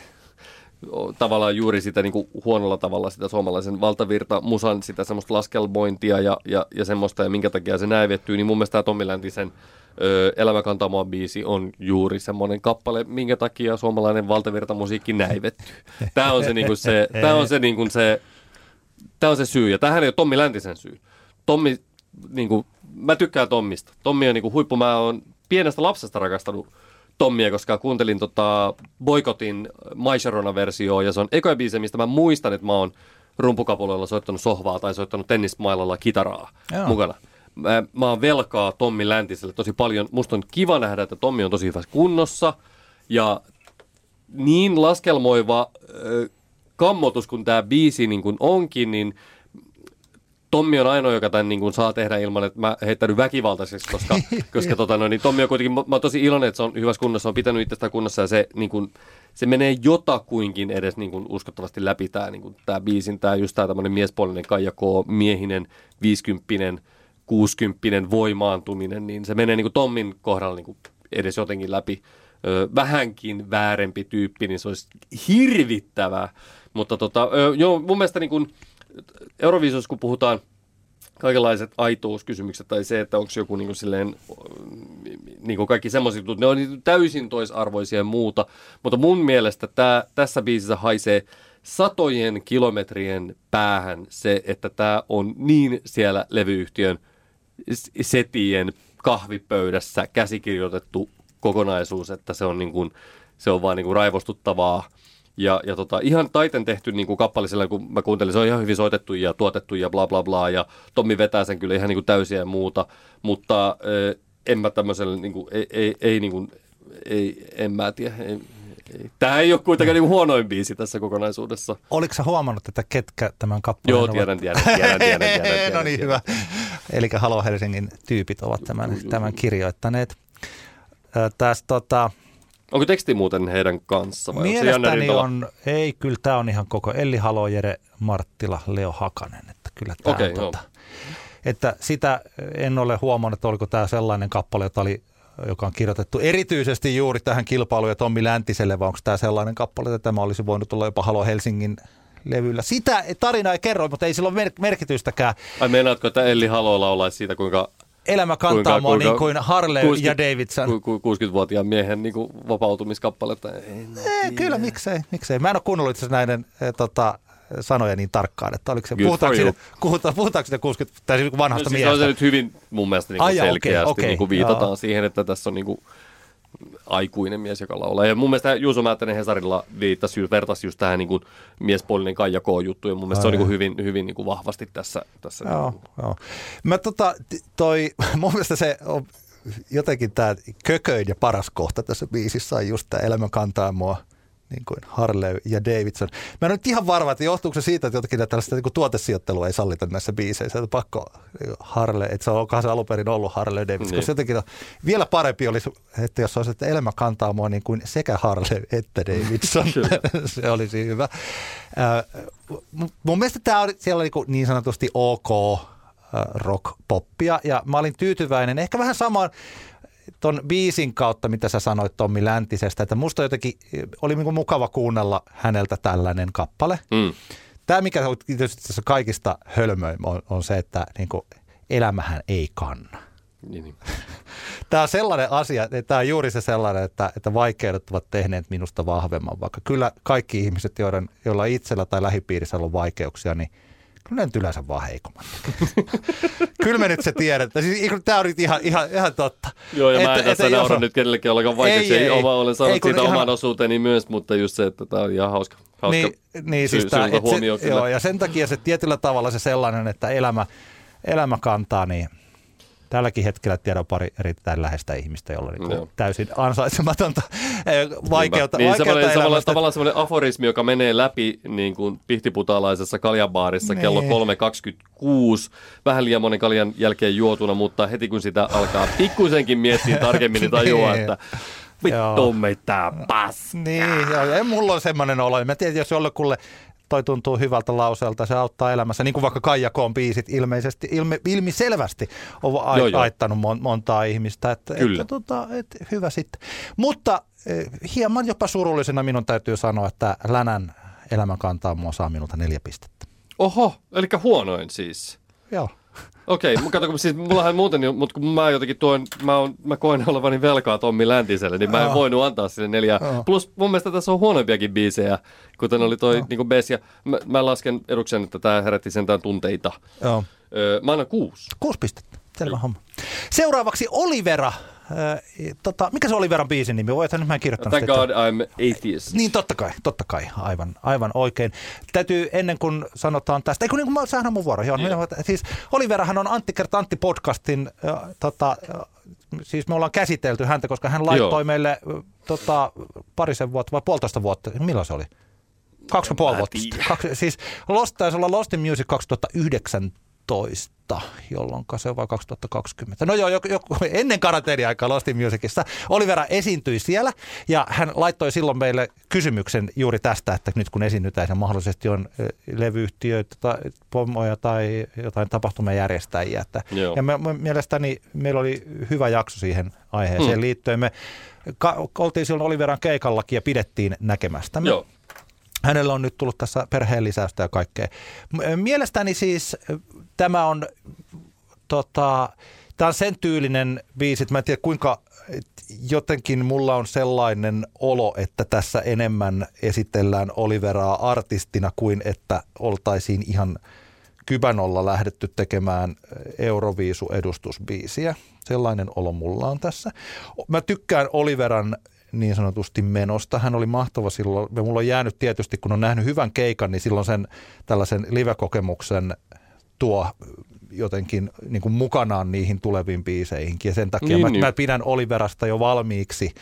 tavallaan juuri sitä niin kuin huonolla tavalla sitä suomalaisen valtavirta musan sitä semmoista laskelmointia ja, ja, ja semmoista ja minkä takia se näivettyy, niin mun mielestä tämä Tommi Läntisen ö, Elämä kantaa mua biisi on juuri semmoinen kappale, minkä takia suomalainen valtavirta musiikki näivettyy. Tämä on se, niin kuin se, tämä on se, niin kuin se Tämä on se syy, ja tämähän ei ole Tommi Läntisen syy. Tommi, niin kuin, mä tykkään Tommista. Tommi on niin kuin, huippu, mä oon pienestä lapsesta rakastanut Tommia, koska kuuntelin tota Boikotin My Sharona-versioa, ja se on ekoja biisejä, mistä mä muistan, että mä oon rumpukapuloilla soittanut sohvaa tai soittanut tennismailalla kitaraa Joo. mukana. Mä, mä oon velkaa Tommi Läntiselle tosi paljon. Musta on kiva nähdä, että Tommi on tosi hyvässä kunnossa, ja niin laskelmoiva ö, kammotus kuin tämä biisi niin kuin onkin, niin Tommi on ainoa, joka tämän niin kuin saa tehdä ilman, että mä heittäydyn väkivaltaiseksi, koska, koska tota, no, niin Tommi on kuitenkin, mä, mä oon tosi iloinen, että se on hyvässä kunnossa, on pitänyt itsestään kunnossa ja se, niin kuin, se menee jotakuinkin edes niin kuin uskottavasti läpi tämä, niin kuin, tämä biisin, tämä just tämä tämmöinen miespuolinen Kaija K, miehinen, viisikymppinen, kuusikymppinen voimaantuminen, niin se menee niin kuin Tommin kohdalla niin kuin edes jotenkin läpi. Ö, vähänkin väärempi tyyppi, niin se olisi hirvittävää. Mutta tota, ö, joo, mun mielestä niin kuin Euroviisussa, kun puhutaan kaikenlaiset aitouskysymykset tai se, että onko joku niin kuin silleen, niin kuin kaikki semmoiset jutut, ne on niin täysin toisarvoisia ja muuta. Mutta mun mielestä tää, tässä biisissä haisee satojen kilometrien päähän se, että tämä on niin siellä levyyhtiön setien kahvipöydässä käsikirjoitettu kokonaisuus, että se on, niin kuin, se on vaan niin kuin raivostuttavaa. Ja, ja tota, ihan taiten tehty niin kuin kappale sillä, kun mä kuuntelin, se on ihan hyvin soitettu ja tuotettu ja bla bla bla. Ja Tommi vetää sen kyllä ihan niin kuin täysiä ja muuta. Mutta en mä tämmöiselle, niin kuin, ei, ei, ei, niin kuin, ei, en mä tiedä. Ei, ei. Tämä ei ole kuitenkaan niin huonoin biisi tässä kokonaisuudessa. Oliko sä huomannut, että ketkä tämän kappaleen Joo, ovat? tiedän, tiedän, tiedän, tiedän, tiedän, tiedän, no niin, tiedän. hyvä. Eli Halo Helsingin tyypit ovat tämän, tämän kirjoittaneet. Ö, Tästä tota, Onko teksti muuten heidän kanssa vai onko mielestäni Rintola? on, ei kyllä tämä on ihan koko Elli Halo, Jere Marttila, Leo Hakanen, että kyllä tämä Okei, on tota, että sitä en ole huomannut, että oliko tämä sellainen kappale, jota oli, joka on kirjoitettu erityisesti juuri tähän kilpailuun ja Tommi Läntiselle, vai onko tämä sellainen kappale, että tämä olisi voinut olla jopa Halo Helsingin levyllä. Sitä tarina ei kerro, mutta ei sillä ole mer- merkitystäkään. Ai meinaatko, että Elli Halo laulaisi siitä, kuinka Elämä kantaa mua niin kuin Harley 60 ja Davidson. ku- ku- 60-vuotiaan miehen niin kuin vapautumiskappaletta? Ei, no, Ei, kyllä, miksei, miksei. Mä en ole kuunnellut itse näiden eh, tota, sanoja niin tarkkaan, että oliko se, Good puhutaanko you. puhutaan, puhutaanko siinä 60, tai siis vanhasta no, siis miehestä. on se nyt hyvin mun mielestä niin kuin Ai, selkeästi okei, niin kuin viitataan joo. siihen, että tässä on niin kuin aikuinen mies, joka laulaa. Ja mun mielestä Juuso Määttänen Hesarilla viittasi, vertasi just tähän niin kuin miespuolinen Kaija K-juttu, ja mun mielestä se on Ai, niin kuin hyvin, hyvin niin kuin vahvasti tässä. tässä niin Joo, kuin- joo. Mä tota, toi, mun mielestä se on jotenkin tämä kököin ja paras kohta tässä biisissä on just tämä elämä kantaa mua niin kuin Harley ja Davidson. Mä en ole nyt ihan varma, että johtuuko se siitä, että jotenkin tällaista niin kuin tuotesijoittelua ei sallita näissä biiseissä. Että pakko niin Harley, että se on, onkohan se alun perin ollut Harley Davidson. Niin. Koska jotenkin on, vielä parempi olisi, että jos olisi, että elämä kantaa mua niin kuin sekä Harley että Davidson. se olisi hyvä. Äh, mu- mun mielestä tämä oli siellä niin, niin sanotusti ok äh, rock-poppia ja mä olin tyytyväinen. Ehkä vähän samaan ton biisin kautta, mitä sä sanoit Tommi Läntisestä, että musta jotenkin oli niinku mukava kuunnella häneltä tällainen kappale. Mm. tämä, mikä on tietysti tässä kaikista hölmöin, on, on se, että niin kuin, elämähän ei kanna. Niin, niin. Tämä on sellainen asia, että tämä on juuri se sellainen, että, että vaikeudet ovat tehneet minusta vahvemman, vaikka kyllä kaikki ihmiset, joiden, joilla itsellä tai lähipiirissä on vaikeuksia, niin kyllä ne nyt yleensä vaan heikommat. kyllä me nyt se tiedetään. Siis, tämä on nyt ihan, ihan, ihan totta. Joo, ja että, mä en tässä naura nyt kenellekään ollenkaan vaikeuksia. Ei, ei, Oma olen saanut ei, siitä ihan- oman osuuteni myös, mutta just se, että tämä on ihan hauska, hauska niin, niin syy, siis tää, syytä et se, kyllä. joo, ja sen takia se tietyllä tavalla se sellainen, että elämä, elämä kantaa, niin tälläkin hetkellä tiedän pari erittäin läheistä ihmistä, jolla niin täysin ansaitsematonta eh, vaikeutta, niin, vaikeutta semmoinen, samalla, tavallaan semmoinen aforismi, joka menee läpi niin kuin pihtiputalaisessa kaljabaarissa Niin. kello 3.26, vähän liian monen kaljan jälkeen juotuna, mutta heti kun sitä alkaa pikkusenkin miettiä tarkemmin, niin tajuaa, Niin. että vittu meitä pas. Niin, joo, ja mulla on semmoinen olo. Mä tiedän, jos jollekulle toi tuntuu hyvältä lauseelta, se auttaa elämässä. Niin kuin vaikka Kaija Koon biisit ilmeisesti, ilme, ilmiselvästi on a, Joo, joo. aittanut mon, montaa ihmistä. Että, Kyllä. Että, tota, et, hyvä sitten. Mutta eh, hieman jopa surullisena minun täytyy sanoa, että Länän elämän kantaa mua saa minulta neljä pistettä. Oho, eli huonoin siis. Joo. Okei, okay, kato, kun siis mullahan muuten, jo- mutta kun mä jotenkin tuon, mä, on, mä koen olevani velkaa Tommi Läntiselle, niin mä en Joo. voinut antaa sille neljä. Joo. Plus mun mielestä tässä on huonompiakin biisejä, kuten oli toi niin Bess, ja mä, mä lasken eduksen, että tämä herätti sentään tunteita. Joo. Öö, mä annan kuusi. Kuusi pistettä. Selvä homma. Seuraavaksi Olivera. Äh, tota, mikä se Oliveran biisin nimi? Voithan nyt mä en kirjoittanut Thank sitä. God I'm atheist. Niin totta kai, totta kai, aivan, aivan oikein. Täytyy ennen kuin sanotaan tästä, ei kun niin kuin mä, sehän on mun vuoro, joo. Joo. Minä, siis Oliverahan on Antti Kert Antti podcastin, äh, tota, äh, siis me ollaan käsitelty häntä, koska hän laittoi Joo. meille äh, tota, parisen vuotta vai puolitoista vuotta, milloin se oli? Kaksi ja puoli vuotta. Kaksi, siis Lost taisi olla Lost in Music 2019, jolloin se on vai 2020. No joo, joku, joku, ennen karanteeniaikaa Lost in Musicissa. Olivera esiintyi siellä ja hän laittoi silloin meille kysymyksen juuri tästä, että nyt kun esiinnytään ja mahdollisesti on levyyhtiöitä tai pommoja tai jotain tapahtumajärjestäjiä. Että, Joo. ja me, me, mielestäni meillä oli hyvä jakso siihen aiheeseen Hmm. liittyen. Me ka, oltiin silloin Oliveran keikallakin ja pidettiin näkemästämme. Joo. Hänellä on nyt tullut tässä perheen lisäystä ja kaikkea. Mielestäni siis tämä on, tota, tämä on sen tyylinen biisi, että mä en tiedä kuinka jotenkin mulla on sellainen olo, että tässä enemmän esitellään Oliveraa artistina kuin että oltaisiin ihan Kybanolla lähdetty tekemään Euroviisu-edustusbiisiä. Sellainen olo mulla on tässä. Mä tykkään Oliveran niin sanotusti menosta. Hän oli mahtava silloin. Ja mulla on jäänyt tietysti, kun on nähnyt hyvän keikan, niin silloin sen tällaisen live-kokemuksen tuo jotenkin niin kuin mukanaan niihin tuleviin biiseihinkin. Ja sen takia Niin, mä, niin. mä pidän Oliverasta jo valmiiksi.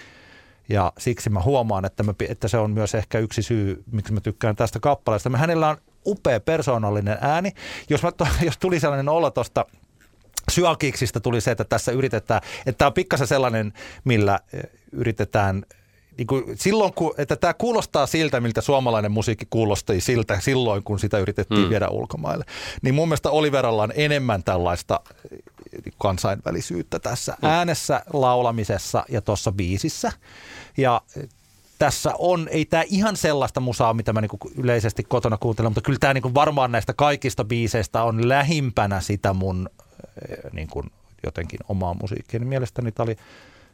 Ja siksi mä huomaan, että, mä, että se on myös ehkä yksi syy, miksi mä tykkään tästä kappaleesta. Me, hänellä on upea persoonallinen ääni. Jos, mä, to- jos tuli sellainen olo tuosta Syalkiksista tuli se, että tässä yritetään, että tämä on pikkasen sellainen, millä yritetään niin kuin silloin, kun, että tämä kuulostaa siltä, miltä suomalainen musiikki kuulosti siltä silloin, kun sitä yritettiin Mm. viedä ulkomaille. Niin mun mielestä Oliveralla on enemmän tällaista eh, kansainvälisyyttä tässä äänessä, laulamisessa ja tuossa biisissä. Ja eh, tässä on, ei tämä ihan sellaista musaa, mitä mä niinku yleisesti kotona kuuntelen, mutta kyllä tämä niinku varmaan näistä kaikista biiseistä on lähimpänä sitä mun eh, niinku jotenkin omaa musiikkia. Niin mielestäni tämä oli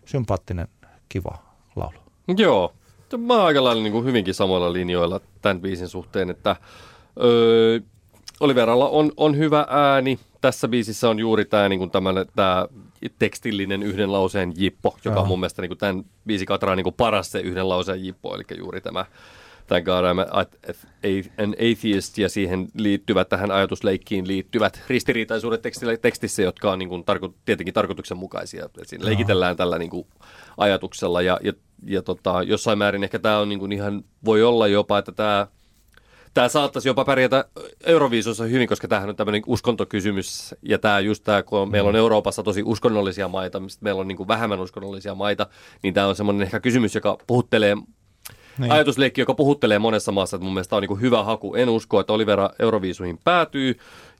sympaattinen, kiva laulu. Joo. Mä oon aika lailla niin kuin hyvinkin samoilla linjoilla tämän biisin suhteen, että öö, Oliveralla on, on hyvä ääni. Tässä biisissä on juuri tämä niin tämä tekstillinen yhden lauseen jippo, joka Joo. on mun mielestä niin kuin tämän biisikatran niin kuin paras se yhden lauseen jippo, eli juuri tämä A, a, an atheist ja siihen liittyvät, tähän ajatusleikkiin liittyvät ristiriitaisuudet tekstillä, tekstissä, jotka on niin kuin, tarko, tietenkin tarkoituksenmukaisia. Et Siinä leikitellään tällä niin kuin, ajatuksella ja, ja, ja tota, jossain määrin ehkä tämä on niin kuin ihan, voi olla jopa, että tämä Tämä saattaisi jopa pärjätä Euroviisussa hyvin, koska tämähän on tämmöinen uskontokysymys. Ja tämä just tämä, kun meillä on Euroopassa tosi uskonnollisia maita, mistä meillä on niin kuin vähemmän uskonnollisia maita, niin tämä on semmoinen ehkä kysymys, joka puhuttelee, niin. ajatusleikki, joka puhuttelee monessa maassa, että mun mielestä on niin hyvä haku. En usko, että Olivera Euroviisuihin päätyy,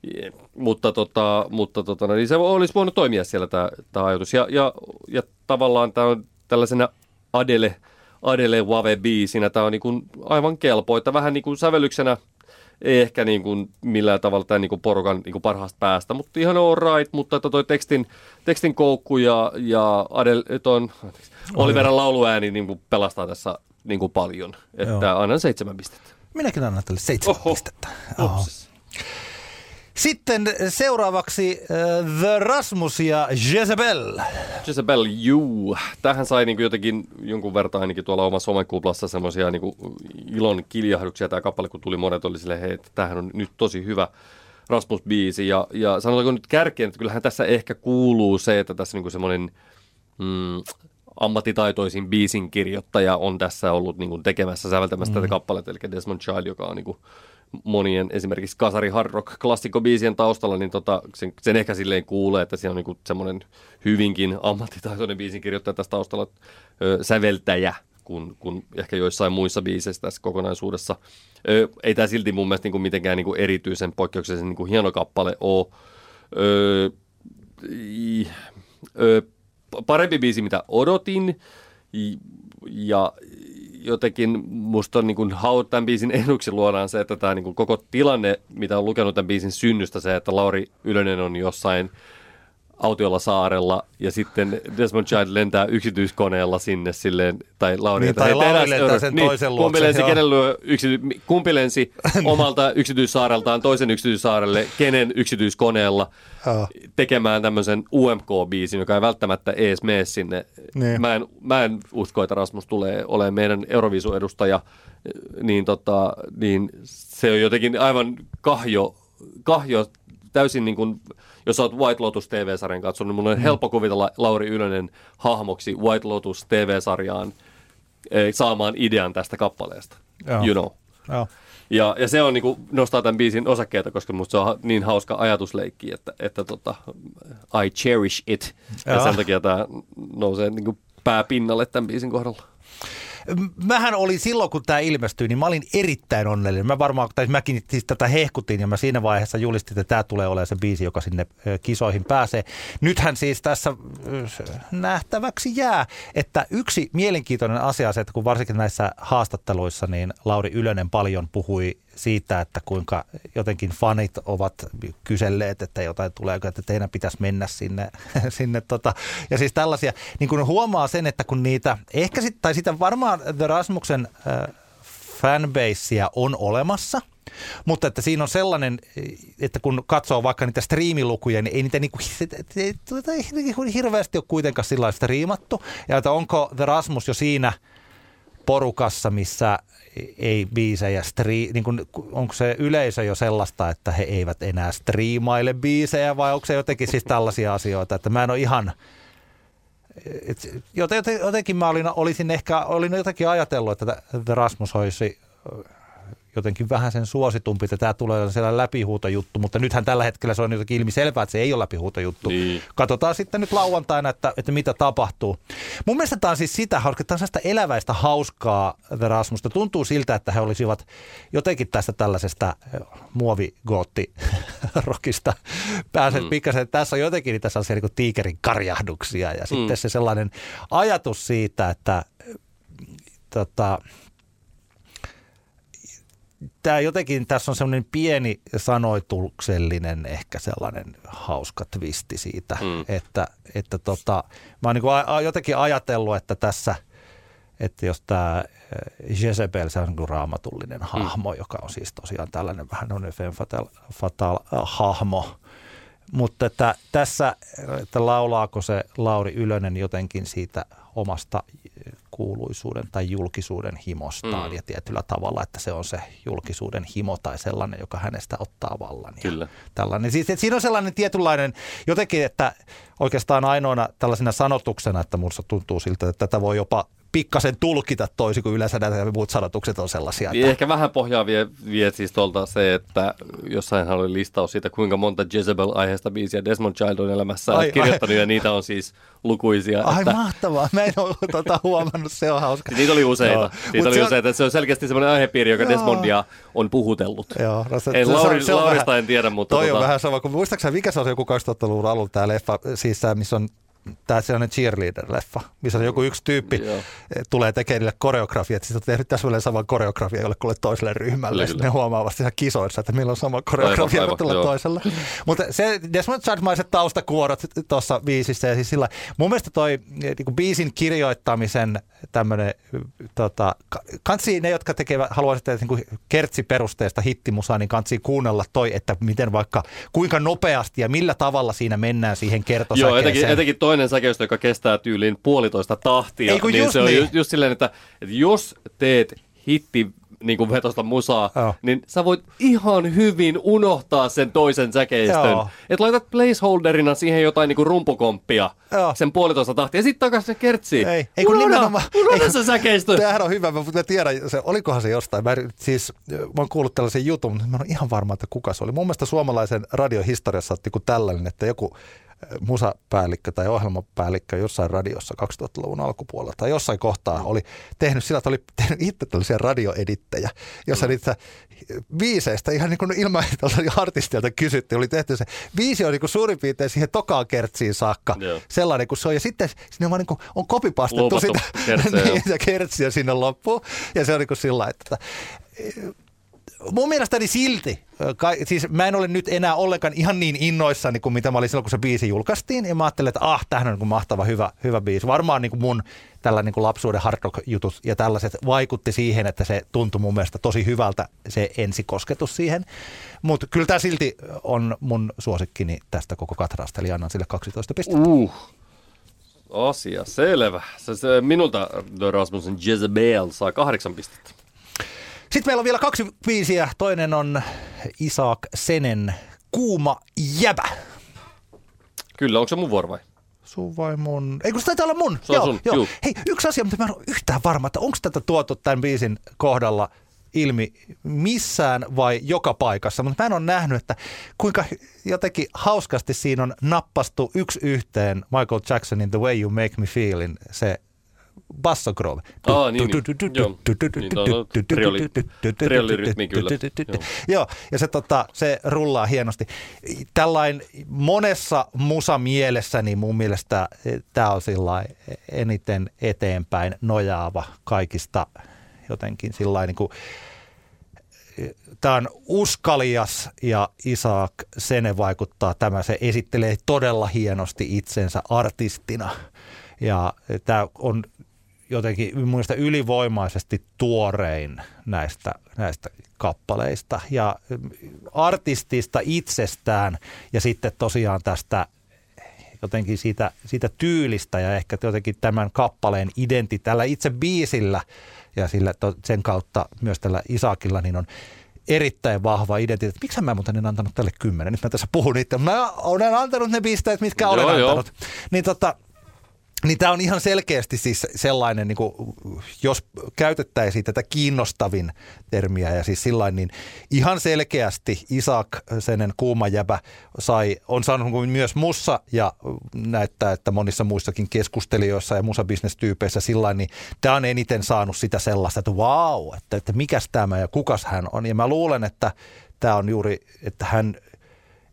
je- mutta, tota, mutta tota, no, niin se olisi voinut toimia siellä tämä, tämä ajatus. Ja, ja, ja tavallaan tämä on tällaisena Adele, Adele Wave biisinä, tämä on niin aivan kelpo, että vähän niin kuin sävellyksenä ei ehkä niin kuin millään tavalla tämän niin kuin porukan niin kuin parhaasta päästä, mutta ihan all right, mutta että toi tekstin, tekstin koukku ja, ja Adel, ton, Oliveran lauluääni niin kuin pelastaa tässä niin kuin paljon, että Joo. annan seitsemän pistettä. Minäkin annan tälle seitsemän Oho. pistettä. Oho. Sitten seuraavaksi uh, The Rasmus ja Jezebel. Jezebel, juu. Tähän sai niin jotenkin jonkun verran ainakin tuolla omassa somekuplassa semmoisia niin ilon kiljahduksia tämä kappale, kun tuli monet oli silleen, hei, että tämähän on nyt tosi hyvä Rasmus-biisi. Ja, ja sanotaanko nyt kärkeen, että kyllähän tässä ehkä kuuluu se, että tässä niin semmoinen mm, ammattitaitoisin biisin kirjoittaja on tässä ollut niin kuin tekemässä, säveltämässä mm. tätä kappaletta, eli Desmond Child, joka on niin kuin monien esimerkiksi Kasari Hard Rock klassikkobiisien taustalla, niin tota, sen, sen, ehkä silleen kuulee, että siellä on niin semmoinen hyvinkin ammattitaitoinen biisin kirjoittaja tässä taustalla ö, säveltäjä, kun, kun ehkä joissain muissa biiseissä tässä kokonaisuudessa. Ö, ei tämä silti mun mielestä niin mitenkään niin erityisen poikkeuksellisen niin hieno kappale ole. Ö, ö, parempi biisi, mitä odotin. Ja jotenkin musta on niin kuin, tämän biisin eduksi luodaan se, että tämä niin kuin, koko tilanne, mitä on lukenut tämän biisin synnystä, se, että Lauri Ylönen on jossain autiolla saarella ja sitten Desmond Child lentää yksityiskoneella sinne silleen, tai Lauri, niin, tai Lauri lentää sen niin, toisen luokse. Kumpi lensi, kenelle yksity, kumpi lensi omalta yksityissaareltaan toisen yksityissaarelle, kenen yksityiskoneella tekemään tämmöisen UMK-biisin, joka ei välttämättä ees mene sinne. Niin. Mä, en, mä en usko, että Rasmus tulee olemaan meidän Eurovisu-edustaja, niin, tota, niin se on jotenkin aivan kahjo, kahjo täysin niin kuin jos olet White Lotus TV-sarjan katsonut, niin mun on mm. helppo kuvitella Lauri Ylönen hahmoksi White Lotus TV-sarjaan eh, saamaan idean tästä kappaleesta. Joo. You know. Joo. Ja, ja se on niinku, nostaa tämän biisin osakkeita, koska musta se on niin hauska ajatusleikki, että, että tota, I cherish it. Joo. Ja sen takia tämä nousee niinku pääpinnalle tämän biisin kohdalla mähän oli silloin, kun tämä ilmestyi, niin mä olin erittäin onnellinen. Mä varmaan, tai mäkin siis tätä hehkutin ja mä siinä vaiheessa julistin, että tämä tulee olemaan se biisi, joka sinne kisoihin pääsee. Nythän siis tässä nähtäväksi jää, että yksi mielenkiintoinen asia se, että kun varsinkin näissä haastatteluissa, niin Lauri Ylönen paljon puhui siitä, että kuinka jotenkin fanit ovat kyselleet, että jotain tulee, että teidän pitäisi mennä sinne. sinne tota. Ja siis tällaisia, niin kun huomaa sen, että kun niitä, ehkä sit, tai sitä varmaan The Rasmuksen äh, fanbasea on olemassa – mutta että siinä on sellainen, että kun katsoo vaikka niitä striimilukuja, niin ei niitä niinku, tuota, hirveästi ole kuitenkaan sillä striimattu. Ja että onko The Rasmus jo siinä – porukassa, missä ei biisejä, stri, niin kuin, onko se yleisö jo sellaista, että he eivät enää striimaile biisejä vai onko se jotenkin siis tällaisia asioita, että mä en ole ihan, et, jotenkin mä olin, olisin ehkä, olin jotenkin ajatellut, että Rasmus olisi jotenkin vähän sen suositumpi, että tämä tulee siellä läpihuutojuttu, mutta nythän tällä hetkellä se on jotenkin ilmiselvää, että se ei ole läpihuutojuttu. Niin. Katsotaan sitten nyt lauantaina, että, että mitä tapahtuu. Mun mielestä tämä on siis sitä hauska, tämä on eläväistä hauskaa The Rasmusta. Tuntuu siltä, että he olisivat jotenkin tästä tällaisesta muovigootti rokista pääset mm. pikkasen. Tässä on jotenkin niitä sellaisia niin tiikerin karjahduksia ja mm. sitten se sellainen ajatus siitä, että tota, tämä jotenkin, tässä on semmoinen pieni sanoituksellinen ehkä sellainen hauska twisti siitä, mm. että, että tota, mä oon niin a, jotenkin ajatellut, että tässä, että jos tämä Jezebel, se on niin raamatullinen mm. hahmo, joka on siis tosiaan tällainen vähän femme fatal, fatal äh, hahmo, mutta että tässä, että laulaako se Lauri Ylönen jotenkin siitä omasta kuuluisuuden tai julkisuuden himostaan mm. ja tietyllä tavalla, että se on se julkisuuden himo tai sellainen, joka hänestä ottaa vallan. Kyllä. Tällainen. Siis, että siinä on sellainen tietynlainen, jotenkin, että oikeastaan ainoana tällaisena sanotuksena, että minusta tuntuu siltä, että tätä voi jopa pikkasen tulkita toisin kuin yleensä nämä muut sanotukset on sellaisia. Että... Ehkä vähän pohjaa vie, vie siis tuolta se, että jossain oli listaus siitä, kuinka monta Jezebel-aiheesta biisiä Desmond Child on elämässä ai, kirjoittanut, ai. ja niitä on siis lukuisia. Ai että... mahtavaa, mä en ole tuota huomannut, se on hauska. Niitä oli useita. Joo. Niitä oli se useita, että se on selkeästi semmoinen aihepiiri, joka Joo. Desmondia on puhutellut. Joo, no se, en, se, Lauri, se on Laurista vähän, en tiedä, mutta... Toi tota... on vähän sama, kun muistaakseni mikä se on joku 2000-luvun alun tämä leffa, siis missä on tämä sellainen cheerleader-leffa, missä joku yksi tyyppi Joo. tulee tekemään niille koreografiat, siis on tehnyt täsmälleen saman koreografia jollekulle toiselle ryhmälle, ja sitten ne huomaa vasta siinä kisoissa, että milloin on sama koreografia aivan, joo. toisella. Mutta se Desmond Childmaiset taustakuorot tuossa biisissä, ja siis sillä, mun mielestä toi niinku biisin kirjoittamisen tämmöinen, tota, ka- kansi ne, jotka tekevät, haluaisivat tehdä niinku kertsiperusteista hittimusaa, niin kansi kuunnella toi, että miten vaikka, kuinka nopeasti ja millä tavalla siinä mennään siihen Joo, kertosäkeeseen. etenkin, etenkin toinen säkeistö, joka kestää tyyliin puolitoista tahtia. Ei niin just se on niin. just, just silleen, että, että jos teet hitti niin kuin vetosta musaa, Joo. niin sä voit ihan hyvin unohtaa sen toisen säkeistön. Joo. Että laitat placeholderina siihen jotain niin kuin rumpukomppia, Joo. sen puolitoista tahtia, ja sitten takaisin se kertsi. Ei, ei kun unohda, nimenomaan. unohda ei, se säkeistö. Tämähän on hyvä, mutta mä tiedän, se, olikohan se jostain. Mä, siis, mä oon kuullut tällaisen jutun, mutta mä oon ihan varma, että kuka se oli. Mun mielestä suomalaisen radiohistoriassa otti kuin tällainen, että joku musapäällikkö tai ohjelmapäällikkö jossain radiossa 2000-luvun alkupuolella tai jossain kohtaa oli tehnyt sillä, että oli tehnyt itse tällaisia radioedittejä, jossa niitä biiseistä ihan niin kuin ilman, että oli artistilta kysytty, oli tehty se biisi on niin kuin suurin piirtein siihen tokaan kertsiin saakka, Joo. sellainen kuin se on. Ja sitten sinne vaan niin kuin on kopipastettu sitä kertsejä, niin, joo. ja kertsiä sinne loppuun. Ja se on niin kuin sillä että mun mielestäni silti, kai, siis mä en ole nyt enää ollenkaan ihan niin innoissani kuin mitä mä olin silloin, kun se biisi julkaistiin. Ja mä ajattelin, että ah, tämähän on niin mahtava, hyvä, hyvä biisi. Varmaan niin kuin mun tällä niin kuin lapsuuden hard rock jutut ja tällaiset vaikutti siihen, että se tuntui mun mielestä tosi hyvältä se ensikosketus siihen. Mutta kyllä tämä silti on mun suosikkini tästä koko katrasta, eli annan sille 12 pistettä. Uh. Asia selvä. Se, se, minulta The Rasmussen Jezebel saa kahdeksan pistettä. Sitten meillä on vielä kaksi biisiä. Toinen on Isaac Senen Kuuma jäbä. Kyllä, onko se mun vuoro vai? Sun vai mun? Ei kun se taitaa olla mun. Se on joo, sun, joo. juu. Hei, yksi asia, mutta mä en ole yhtään varma, että onko tätä tuotu tämän biisin kohdalla ilmi missään vai joka paikassa, mutta mä en ole nähnyt, että kuinka jotenkin hauskasti siinä on nappastu yksi yhteen Michael Jacksonin The Way You Make Me Feelin se Basso Groove. Aa, niin, niin. Joo. Niin, tuo on trioli- triolirytmi kyllä. Joo. Joo, ja se, tota, se rullaa hienosti. Tällain monessa musa mielessä, niin mun mielestä tämä on eniten eteenpäin nojaava kaikista jotenkin sillai niin kuin, tämä on uskalias ja Isaac Sene vaikuttaa tämä. Se esittelee todella hienosti itsensä artistina ja tämä on jotenkin mielestä ylivoimaisesti tuorein näistä, näistä kappaleista ja artistista itsestään ja sitten tosiaan tästä jotenkin siitä, siitä tyylistä ja ehkä jotenkin tämän kappaleen identi tällä itse biisillä ja sillä, sen kautta myös tällä Isakilla niin on erittäin vahva identiteetti. Miksi mä muuten en antanut tälle kymmenen? Nyt mä tässä puhun niitä. Mä olen antanut ne pisteet, mitkä olen Joo, joo. antanut. Niin tota, niin tämä on ihan selkeästi siis sellainen, niin kuin, jos käytettäisiin tätä kiinnostavin termiä ja siis sillain, niin ihan selkeästi Isak Senen kuuma jäbä sai, on saanut myös mussa ja näyttää, että monissa muissakin keskustelijoissa ja musabisnestyypeissä sillain, niin tämä on eniten saanut sitä sellaista, että vau, että, että mikäs tämä ja kukas hän on. Ja mä luulen, että tämä on juuri, että hän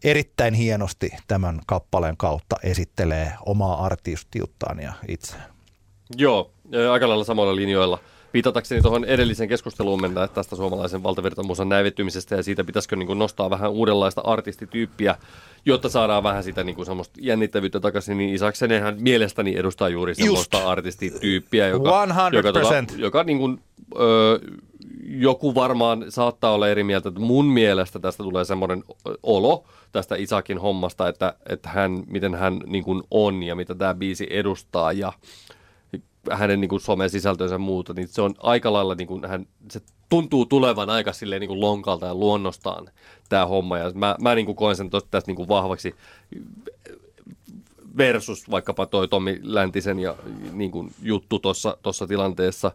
erittäin hienosti tämän kappaleen kautta esittelee omaa artistiuttaan ja itseään. Joo, aika lailla samoilla linjoilla. Viitatakseni tuohon edelliseen keskusteluun mennään tästä suomalaisen valtavirtamusan näivettymisestä ja siitä pitäisikö niin nostaa vähän uudenlaista artistityyppiä, jotta saadaan vähän sitä niin semmoista jännittävyyttä takaisin, niin Isaksenenhän mielestäni edustaa juuri semmoista artistityyppiä, joka, 100%. joka, tota, joka niin kuin, ö, joku varmaan saattaa olla eri mieltä, että mun mielestä tästä tulee semmoinen olo tästä Isakin hommasta, että, että hän, miten hän niin kuin on ja mitä tämä biisi edustaa ja hänen niin kuin somen sisältönsä ja muuta, niin se on aika lailla, niin kuin hän, se tuntuu tulevan aika silleen niin kuin lonkalta ja luonnostaan tämä homma. Ja mä, mä niin kuin koen sen tos, tästä niin kuin vahvaksi versus vaikkapa toi Tommi Läntisen ja niin kuin juttu tuossa tilanteessa.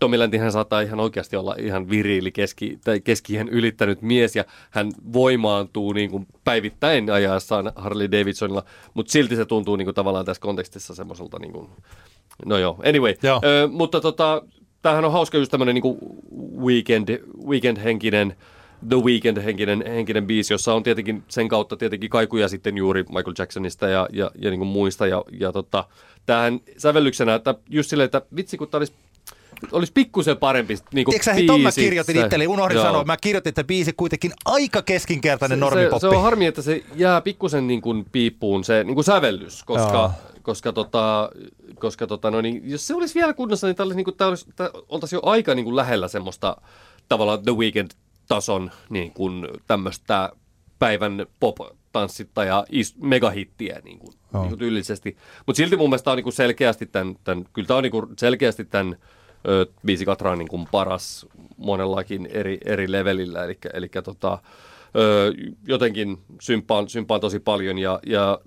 Tommi Läntihän saattaa ihan oikeasti olla ihan viriili keski, tai keskihän ylittänyt mies ja hän voimaantuu niin kuin päivittäin ajaessaan Harley Davidsonilla, mutta silti se tuntuu niin kuin tavallaan tässä kontekstissa semmoiselta, niin kuin, no joo, anyway. Joo. Ö, mutta tota, tämähän on hauska just tämmöinen niin weekend, weekend-henkinen The Weeknd-henkinen henkinen biisi, jossa on tietenkin sen kautta tietenkin kaikuja sitten juuri Michael Jacksonista ja, ja, ja niin kuin muista. Ja, ja tota, tähän sävellyksenä, että just silleen, että vitsi kun tämä olisi olisi pikkusen parempi niin kuin Tiedätkö, ton mä kirjoitin itselleni, unohdin Joo. sanoa, mä kirjoitin, että biisi kuitenkin aika keskinkertainen se, normipoppi. Se, se on harmi, että se jää pikkusen niin kuin piippuun se niin kuin sävellys, koska, Joo. koska, tota, koska tota, no niin, jos se olisi vielä kunnossa, niin, olisi, niin kuin, olisi, oltaisiin jo aika niin kuin lähellä semmoista tavallaan The Weekend-tason niin kuin tämmöistä päivän pop tanssittaja megahittiä niin kuin, oh. niin kuin tyylisesti. Mutta silti mun mielestä on niin kuin selkeästi tämän, tämän, kyllä tämä on niin kuin selkeästi tämän biisi Katra on niin kuin paras monellakin eri, eri levelillä, eli, eli tota, ö, jotenkin sympaan, sympaan tosi paljon ja, ja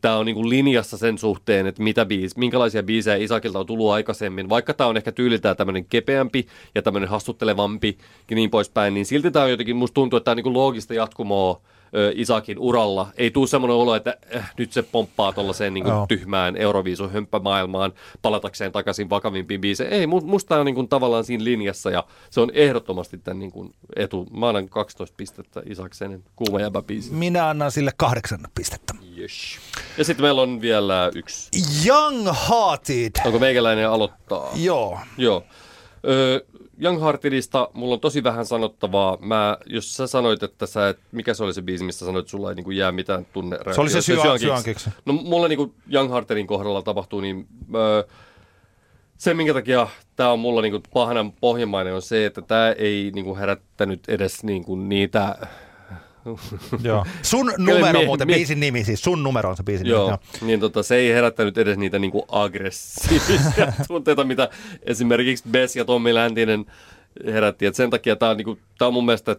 tämä on niin kuin linjassa sen suhteen, että mitä biis, minkälaisia biisejä Isakilta on tullut aikaisemmin. Vaikka tämä on ehkä tyyliltään tämmöinen kepeämpi ja tämmöinen hastuttelevampi ja niin poispäin, niin silti tämä on jotenkin, musta tuntuu, että tämä on niin kuin loogista jatkumoa Isakin uralla. Ei tule semmoinen olo, että äh, nyt se pomppaa tuollaiseen niin oh. tyhmään Euroviisun hömppämaailmaan palatakseen takaisin vakavimpiin biiseihin. Ei, musta on niin kuin, tavallaan siinä linjassa ja se on ehdottomasti tämän niin kuin, etu. Mä annan 12 pistettä Isakseen kuuma jäbä biisi. Minä annan sille kahdeksan pistettä. Yes. Ja sitten meillä on vielä yksi. Young Hearted. Onko meikäläinen aloittaa? Joo. Joo. Öö, Young Heartedista mulla on tosi vähän sanottavaa. Mä, jos sä sanoit, että sä, et, mikä se oli se biisi, mistä sanoit, että sulla ei niin kuin jää mitään tunne. Se oli se Syankiksi. No mulla niin kuin Young Heartedin kohdalla tapahtuu niin... Öö, se, minkä takia tämä on mulla niinku pahana pohjamainen, on se, että tämä ei niinku herättänyt edes niinku niitä Joo. Sun numero mie- muuten, mie- biisin nimi siis, sun numero on se biisin Joo, nimi. Joo. niin tota, se ei herättänyt edes niitä niinku aggressiivisia tunteita, mitä esimerkiksi Bess ja Tommi Läntinen herätti. Et sen takia tämä on, niinku, tää on mun mielestä,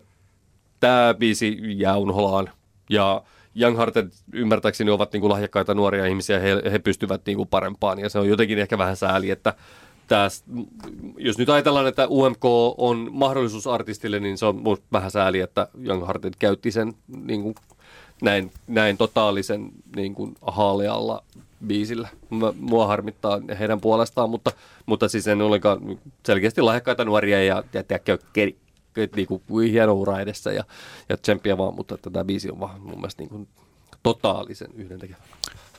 tämä biisi jää unholaan. Ja Young Hearted ymmärtääkseni ovat niinku lahjakkaita nuoria ihmisiä, he, he pystyvät niinku parempaan. Ja se on jotenkin ehkä vähän sääli, että täs, jos nyt ajatellaan, että UMK on mahdollisuus artistille, niin se on vähän sääli, että Young Hearted käytti sen niin kuin, näin, näin totaalisen niin kuin, haalealla biisillä. Mua harmittaa heidän puolestaan, mutta, mutta siis en ollenkaan selkeästi lahjakkaita nuoria ja, ja, ja niin kuin, hieno ura edessä ja, ja tsemppiä vaan, mutta tämä biisi on vaan mun mielestä niin kuin, totaalisen yhdentekevä.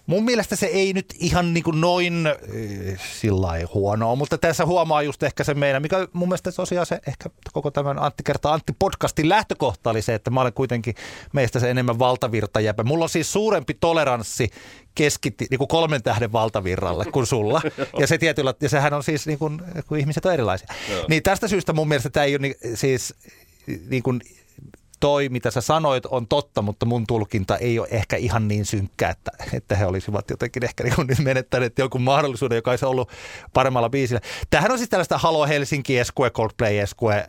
Mun mielestä se ei nyt ihan niin kuin noin äh, sillä huonoa, mutta tässä huomaa just ehkä se meidän, mikä mun mielestä tosiaan se ehkä koko tämän Antti kertaa Antti podcastin lähtökohta oli se, että mä olen kuitenkin meistä se enemmän valtavirta jäpä. Mulla on siis suurempi toleranssi keskitti, niin kuin kolmen tähden valtavirralle kuin sulla. ja, se tietyllä, ja sehän on siis, niin kuin, kun ihmiset on erilaisia. Niin tästä syystä mun mielestä tämä ei ole niin, siis niin kuin toi, mitä sä sanoit, on totta, mutta mun tulkinta ei ole ehkä ihan niin synkkä, että, että he olisivat jotenkin ehkä niin nyt menettäneet jonkun mahdollisuuden, joka olisi ollut paremmalla biisillä. Tähän on siis tällaista Halo Helsinki, Esque, Coldplay, Esque,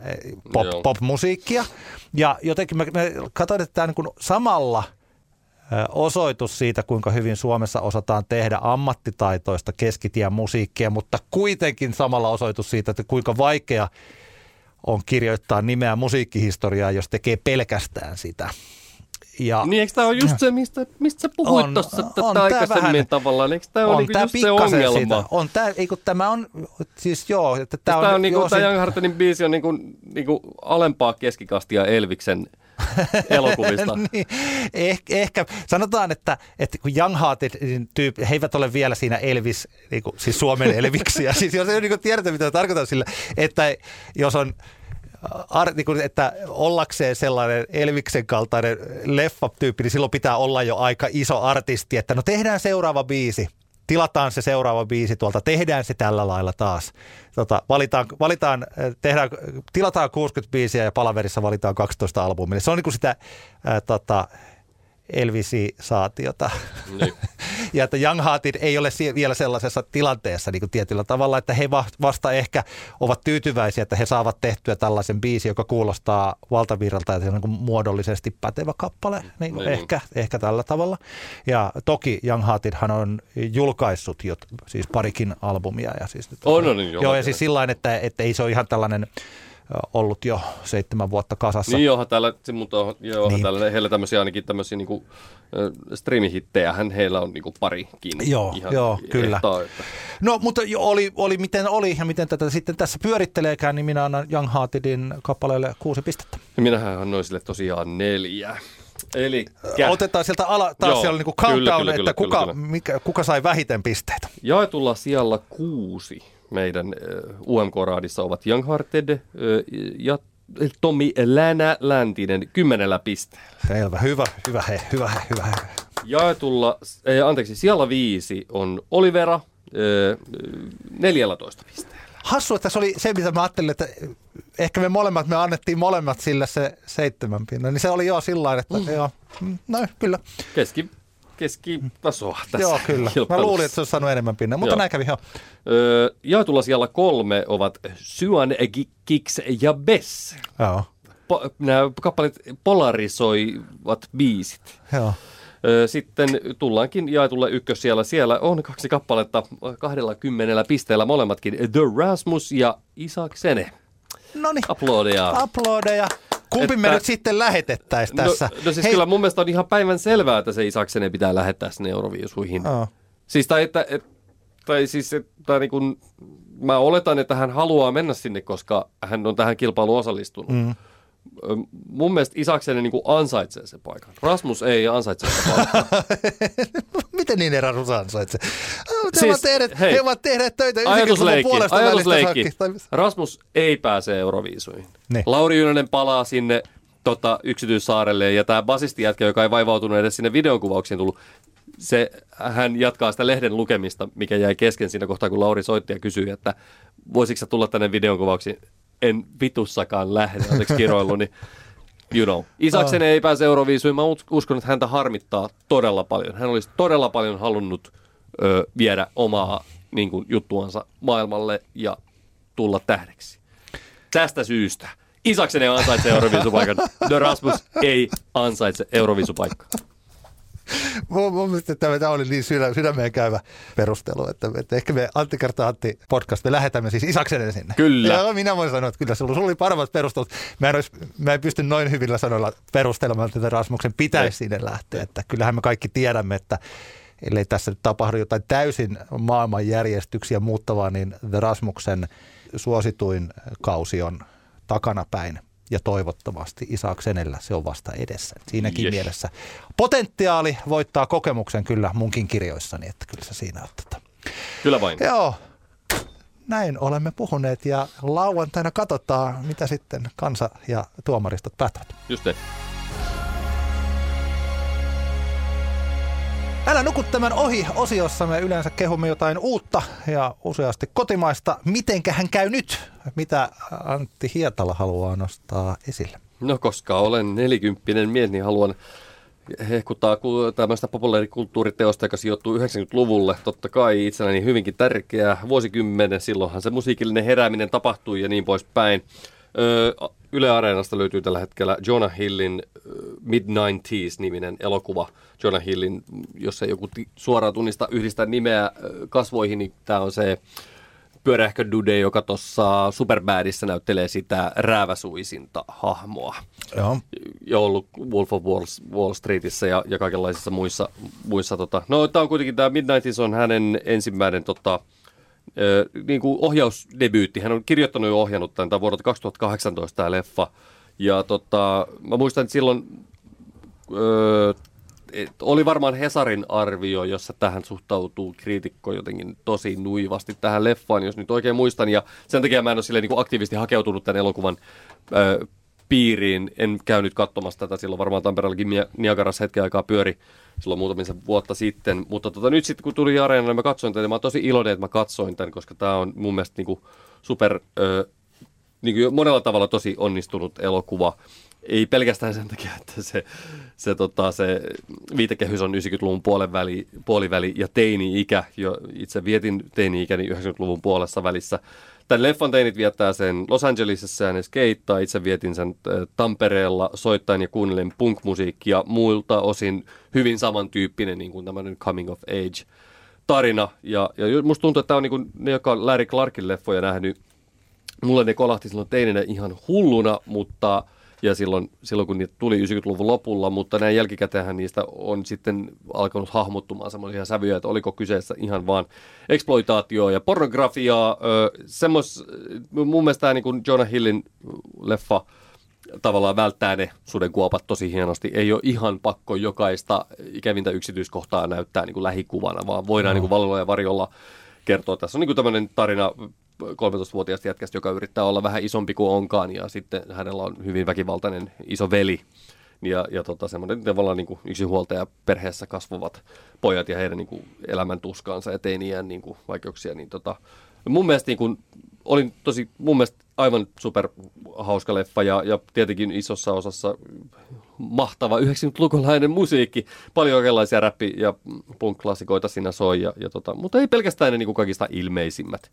pop, pop-musiikkia. Ja jotenkin mä, mä katsoin, että tämä niin kuin samalla osoitus siitä, kuinka hyvin Suomessa osataan tehdä ammattitaitoista keskitien musiikkia, mutta kuitenkin samalla osoitus siitä, että kuinka vaikea on kirjoittaa nimeä musiikkihistoriaa, jos tekee pelkästään sitä. Ja, niin eikö tämä ole just se, mistä, mistä sä puhuit tuossa aikaisemmin vähän, tavallaan? Eikö tämä ole niinku just se ongelma? Siitä. On tämä, eikö tämä on, siis joo. Että tämä on, on niinku, tämä Young Hartonin biisi on niinku, niinku alempaa keskikastia Elviksen elokuvista. niin, ehkä, ehkä, sanotaan, että, että kun Young Hearted tyyppi, he eivät ole vielä siinä Elvis, niin kuin, siis Suomen Elviksiä. siis jos ei niin tiedetä, mitä tarkoitan sillä, että jos on ar, niin kuin, että ollakseen sellainen Elviksen kaltainen leffa-tyyppi, niin silloin pitää olla jo aika iso artisti, että no tehdään seuraava biisi tilataan se seuraava biisi tuolta, tehdään se tällä lailla taas. Tota, valitaan, valitaan, tehdään, tilataan 60 biisiä ja palaverissa valitaan 12 albumia. Se on niin kuin sitä ää, tota, Elvisi-saatiota. Niin. ja että Young Hearted ei ole vielä sellaisessa tilanteessa niin kuin tietyllä tavalla, että he vasta ehkä ovat tyytyväisiä, että he saavat tehtyä tällaisen biisi, joka kuulostaa valtavirralta ja se on niin kuin muodollisesti pätevä kappale, niin kuin niin. Ehkä, ehkä tällä tavalla. Ja toki Young Heartedhan on julkaissut jo siis parikin albumia. Ja siis on, on, niin, joo, ja siis sillä että, että ei se ole ihan tällainen ollut jo seitsemän vuotta kasassa. Niin onhan täällä, mutta on, joo, Niin. niin. täällä heillä tämmöisiä ainakin tämmöisiä niinku, streamihittejä, hän heillä on niinku parikin. Joo, joo, kyllä. ehtaa, että. No, mutta oli, oli miten oli ja miten tätä sitten tässä pyöritteleekään, niin minä annan Young Heartedin kappaleelle kuusi pistettä. Minähän annoin sille tosiaan neljä. Eli Otetaan sieltä ala, taas Joo, siellä niinku kyllä, countdown, kyllä, että kyllä, kuka, kyllä, kyllä. Mikä, kuka sai vähiten pisteitä. jaetulla sijalla kuusi meidän UMK-raadissa ovat Young Hearted äh, ja Tomi Länä Läntinen kymmenellä pisteellä. Selvä, hyvä, hyvä he, hyvä he, hyvä he. Jaetulla, äh, anteeksi, sijalla viisi on Olivera äh, 14 pisteellä. Hassu, että se oli se, mitä mä ajattelin, että ehkä me molemmat, me annettiin molemmat sille se seitsemän pinnan. Niin se oli jo sillä että mm. joo, mm, no kyllä. Keski, keskitasoa tässä joo, kyllä. Mä luulin, että se olisi saanut enemmän pinnan, mutta Joo. näin kävi joo. Öö, jaetulla sijalla kolme ovat Syan, Gi- Kiks ja Bess. Joo, Po- nämä kappaleet polarisoivat biisit. joo. Sitten tullaankin jaetulle ykkös siellä. Siellä on kaksi kappaletta kahdella kymmenellä pisteellä molemmatkin. The Rasmus ja Isak Sene. No niin, Aplodeja. uploadeja. Kumpi me Että- nyt sitten lähetettäisiin tässä? No, no siis Hei. kyllä mun mielestä on ihan päivän selvää, että se Isak Sene pitää lähettää sinne Euroviisuihin. Joo. Siis tai, että, et, tai siis, että niin kun, mä oletan, että hän haluaa mennä sinne, koska hän on tähän kilpailuun osallistunut. Mm. Mun mielestä Isaksenen niin ansaitsee sen paikan. Rasmus ei ansaitse sitä paikkaa. Miten niin Erasmus ansaitsee? He, Siis, ovat tehneet, hei, he ovat tehneet töitä 90-luvun Ajatusleikki, puolesta ajatusleikki. saakka. Tai- Rasmus ei pääse Euroviisuihin. Niin. Lauri Ynönen palaa sinne tota, yksityissaarelle ja tämä basistijätkä, joka ei vaivautunut edes sinne videonkuvauksiin tullut, se, hän jatkaa sitä lehden lukemista, mikä jäi kesken siinä kohtaa, kun Lauri soitti ja kysyi, että voisitko tulla tänne videonkuvauksiin. En vitussakaan lähde, anteeksi kiroilu, niin you know. Isaksen ei pääse Euroviisuihin. Mä us- uskon, että häntä harmittaa todella paljon. Hän olisi todella paljon halunnut ö, viedä omaa niin kuin, juttuansa maailmalle ja tulla tähdeksi. Tästä syystä Isaksen ei ansaitse Euroviisupaikan. The Rasmus ei ansaitse Euroviisupaikkaa. Mun, mun mielestä tämä, tämä oli niin sydä, sydämeen käyvä perustelu, että, että ehkä me Antti kertaa Antti podcast, me lähetämme siis Isaksenen sinne. Kyllä. Ja minä voin sanoa, että kyllä sulla, sulla oli paremmat perustelut. Mä en, olisi, mä en pysty noin hyvillä sanoilla perustelemaan, että Rasmuksen pitäisi Ei. sinne lähteä. Että kyllähän me kaikki tiedämme, että ellei tässä nyt tapahdu jotain täysin maailmanjärjestyksiä muuttavaa, niin The Rasmuksen suosituin kausi on takanapäin. Ja toivottavasti Isaksenellä se on vasta edessä. Siinäkin Yes. mielessä potentiaali voittaa kokemuksen kyllä munkin kirjoissani, että kyllä se siinä on. Tota. Kyllä vain. Joo, näin olemme puhuneet ja lauantaina katsotaan, mitä sitten kansa ja tuomaristot päättävät. Just te. Älä nuku tämän ohi osiossa. Me yleensä kehumme jotain uutta ja useasti kotimaista. Mitenkähän käy nyt? Mitä Antti Hietala haluaa nostaa esille? No koska olen nelikymppinen mies, niin haluan hehkuttaa ku- tämmöistä populaarikulttuuriteosta, joka sijoittuu 90-luvulle. Totta kai itselläni hyvinkin tärkeä vuosikymmenen. Silloinhan se musiikillinen herääminen tapahtui ja niin poispäin. Öö, Yle Areenasta löytyy tällä hetkellä Jonah Hillin ö, Mid-90s-niminen elokuva. Jonah Hillin, jos ei joku ti- suoraan tunnista yhdistä nimeä kasvoihin, niin tämä on se pyörähkö dude, joka tuossa Superbadissa näyttelee sitä rääväsuisinta hahmoa Joo. ja ollut Wolf of Wall, Wall Streetissä ja, ja kaikenlaisissa muissa. muissa tota. No tämä on kuitenkin, tämä Midnightis on hänen ensimmäinen tota, niin kuin ohjausdebyytti. Hän on kirjoittanut ja ohjannut tämän, tämä vuodelta 2018 tämä leffa. Ja tota, mä muistan, että silloin ö, et oli varmaan Hesarin arvio, jossa tähän suhtautuu kriitikko jotenkin tosi nuivasti tähän leffaan, jos nyt oikein muistan. Ja sen takia mä en ole silleen niin aktiivisesti hakeutunut tämän elokuvan ö, piiriin. En käynyt katsomassa tätä silloin varmaan Tampereellakin Niagarassa hetken aikaa pyöri silloin muutamisen vuotta sitten. Mutta tota, nyt sitten kun tuli Areenalle, mä katsoin tätä, niin mä oon tosi iloinen, että mä katsoin tämän, koska tämä on mun mielestä niin kuin super, ö, niin kuin monella tavalla tosi onnistunut elokuva. Ei pelkästään sen takia, että se, se, tota, se viitekehys on 90-luvun puoliväli, puoliväli ja teini-ikä. Jo itse vietin teini-ikäni 90-luvun puolessa välissä. Tämän leffan teinit viettää sen Los Angelesissa ja ne skeittaa. Itse vietin sen Tampereella soittain ja kuunnellen punk-musiikkia. Muilta osin hyvin samantyyppinen niin kuin tämmöinen coming of age tarina. Ja, ja musta tuntuu, että tämä on niin kuin ne, jotka on Larry Clarkin leffoja nähnyt, mulle ne kolahti silloin teinenä ihan hulluna, mutta ja silloin, silloin kun niitä tuli 90-luvun lopulla, mutta näin jälkikäteenhän niistä on sitten alkanut hahmottumaan semmoisia sävyjä, että oliko kyseessä ihan vaan exploitaatio ja pornografiaa. semmos, mun mielestä tämä niin Jonah Hillin leffa tavallaan välttää ne sudenkuopat tosi hienosti. Ei ole ihan pakko jokaista ikävintä yksityiskohtaa näyttää niin kuin lähikuvana, vaan voidaan no. niin kuin valolla ja varjolla kertoa. Tässä on niin kuin tämmöinen tarina 13-vuotiaasta jätkästä, joka yrittää olla vähän isompi kuin onkaan ja sitten hänellä on hyvin väkivaltainen iso veli. Ja, ja tota, semmoinen tavallaan niin kuin yksinhuoltaja perheessä kasvavat pojat ja heidän niin kuin elämän tuskaansa ja teiniään niin kuin vaikeuksia. Niin tota, mun mielestä niin kuin, olin tosi, mun mielestä aivan super hauska leffa ja, ja tietenkin isossa osassa mahtava 90-lukulainen musiikki. Paljon erilaisia räppi- ja punk-klassikoita siinä soi, ja, ja tota, mutta ei pelkästään ne niin kuin kaikista ilmeisimmät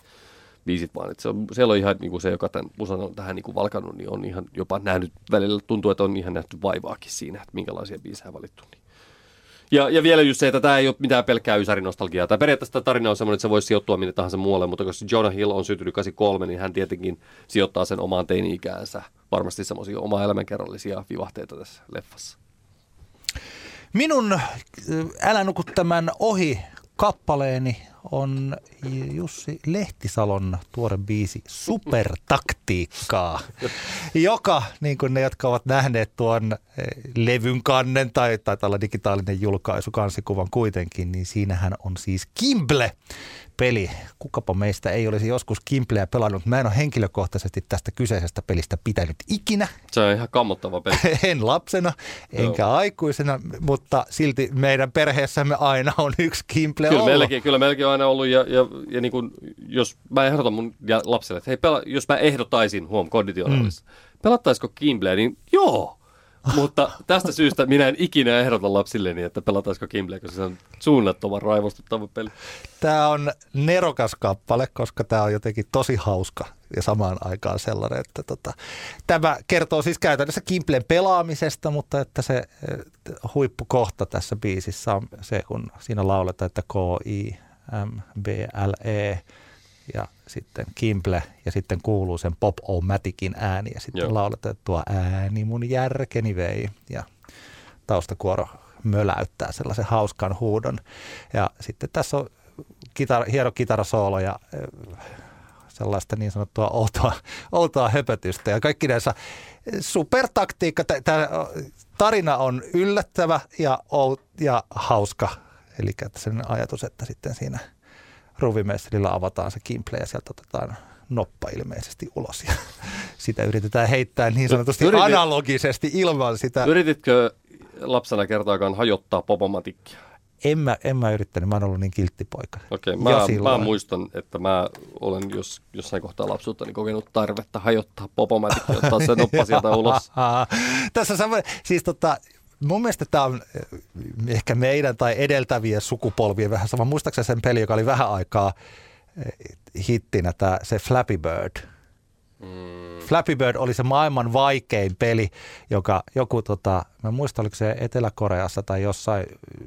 biisit, vaan että se on, siellä on ihan niin kuin se, joka tämän musan on tähän niin kuin valkannut, niin on ihan jopa nähnyt, välillä tuntuu, että on ihan nähty vaivaakin siinä, että minkälaisia biisejä valittu. Niin. Ja, ja vielä just se, että tämä ei ole mitään pelkkää ysärinostalgiaa. Tämä periaatteessa tämä tarina on sellainen, että se voisi sijoittua minne tahansa muualle, mutta koska Jonah Hill on syntynyt 83, niin hän tietenkin sijoittaa sen omaan teini-ikäänsä. Varmasti semmoisia oma elämänkerrallisia vivahteita tässä leffassa. Minun Älä nuku tämän ohi kappaleeni on Jussi Lehtisalon tuore biisi Supertaktiikkaa, joka, niin kuin ne, jotka ovat nähneet tuon eh, levyn kannen tai, tai tällä digitaalinen julkaisu kansikuvan kuitenkin, niin siinähän on siis Kimble peli. Kukapa meistä ei olisi joskus Kimpleä pelannut. Mä en ole henkilökohtaisesti tästä kyseisestä pelistä pitänyt ikinä. Se on ihan kammottava peli. en lapsena, enkä Joo. aikuisena, mutta silti meidän perheessämme aina on yksi Kimple kyllä ollut. Meilläkin, kyllä meilläkin on aina ollut ja, ja, ja niin kuin, jos mä ehdotan mun lapselle, että hei, pela, jos mä ehdottaisin, huom, konditionaalissa, mm. pelattaisiko Kimpleä, niin joo, mutta tästä syystä minä en ikinä ehdota lapsilleni, että pelataisiko Kimble, koska se on suunnattoman raivostuttava peli. Tämä on nerokas kappale, koska tämä on jotenkin tosi hauska ja samaan aikaan sellainen, että tota, tämä kertoo siis käytännössä Kimplen pelaamisesta, mutta että se eh, huippukohta tässä biisissä on se, kun siinä lauletaan, että K-I-M-B-L-E ja sitten Kimble ja sitten kuuluu sen Pop o Maticin ääni ja sitten että tuo ääni mun järkeni vei ja taustakuoro möläyttää sellaisen hauskan huudon. Ja sitten tässä on kitara, hieno kitarasoolo ja sellaista niin sanottua outoa, outoa höpötystä ja kaikki näissä supertaktiikka. Tämä tarina on yllättävä ja, ja hauska. Eli sen ajatus, että sitten siinä – ruvimestarilla avataan se kimple ja sieltä otetaan noppa ilmeisesti ulos ja sitä yritetään heittää niin sanotusti Yritit, analogisesti ilman sitä. Yrititkö lapsena kertaakaan hajottaa popomatikkia? En mä, en mä yrittänyt, mä oon ollut niin kilttipoika. Okei, okay, mä, mä muistan, että mä olen jos, jossain kohtaa lapsuutta niin kokenut tarvetta hajottaa popomatikkia, ottaa se noppa sieltä ulos. Tässä siis tota, mun mielestä tämä on eh, ehkä meidän tai edeltävien sukupolvien vähän sama. Muistaakseni sen peli, joka oli vähän aikaa eh, hittinä, tämä, se Flappy Bird. Mm. Flappy Bird oli se maailman vaikein peli, joka joku, tota, mä muistan, oliko se Etelä-Koreassa tai jossain,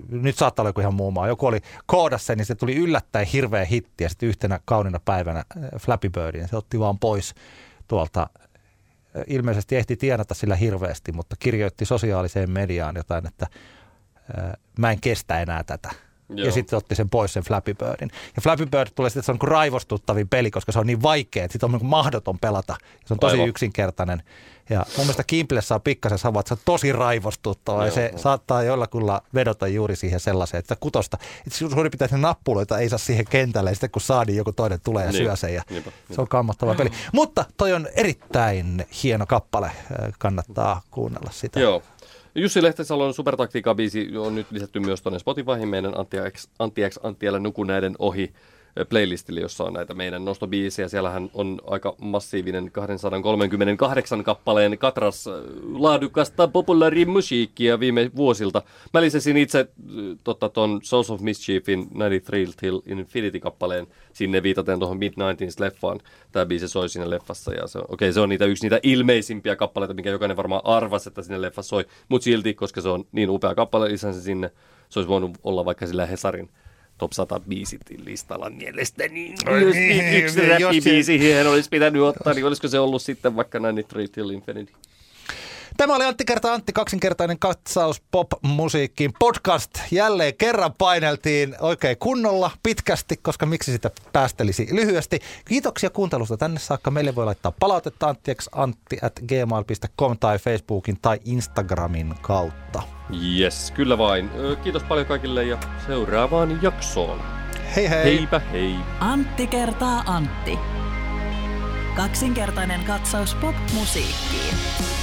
nyt saattaa olla joku ihan muu maa, joku oli koodassa, niin se tuli yllättäen hirveä hitti ja sitten yhtenä kaunina päivänä eh, Flappy Birdin, se otti vaan pois tuolta ilmeisesti ehti tienata sillä hirveästi, mutta kirjoitti sosiaaliseen mediaan jotain, että mä en kestä enää tätä. Joo. Ja sitten otti sen pois sen Flappy Birdin. Ja Flappy Bird tulee sitten, että se on niin raivostuttavin peli, koska se on niin vaikea, että sitten on niin mahdoton pelata. Se on tosi Aivan. yksinkertainen. Ja mun mielestä Kimplessä on pikkasen sama, että se on tosi raivostuttava ja se saattaa jollakulla vedota juuri siihen sellaiseen, että kutosta, että suurin pitäisi ne nappuloita ei saa siihen kentälle ja sitten kun saa, niin joku toinen tulee ja niin. syö sen ja niinpä, niinpä. se on kammottava peli. Mutta toi on erittäin hieno kappale, kannattaa kuunnella sitä. Joo. Jussi Lehtesalon supertaktiikka-biisi on nyt lisätty myös tuonne Spotifyhin. Meidän Antti X, Antti X Antti nuku näiden ohi playlistille, jossa on näitä meidän nostobiisejä. Siellähän on aika massiivinen 238 kappaleen katras laadukasta populaarimusiikkia viime vuosilta. Mä lisäsin itse tota, ton Souls of Mischiefin 93 Till Infinity-kappaleen sinne viitaten tuohon Mid-90s-leffaan. Tämä biisi soi siinä leffassa ja se, okay, se on niitä yksi niitä ilmeisimpiä kappaleita, mikä jokainen varmaan arvasi, että sinne leffassa soi. Mutta silti, koska se on niin upea kappale, lisäsin sinne. Se olisi voinut olla vaikka sillä Hesarin top 100 biisit listalla mielestäni. Jos niin, niin, yksi se- räppibiisi siihen olisi pitänyt ottaa, niin olisiko se ollut sitten vaikka 93 Till Infinity? Tämä oli Antti Kerta Antti, kaksinkertainen katsaus pop-musiikkiin. Podcast jälleen kerran paineltiin oikein kunnolla, pitkästi, koska miksi sitä päästelisi lyhyesti. Kiitoksia kuuntelusta tänne saakka. Meille voi laittaa palautetta anttieksi antti at gmail.com tai Facebookin tai Instagramin kautta. Yes, kyllä vain. Kiitos paljon kaikille ja seuraavaan jaksoon. Hei hei! Heipä hei! Antti kertaa Antti. Kaksinkertainen katsaus pop-musiikkiin.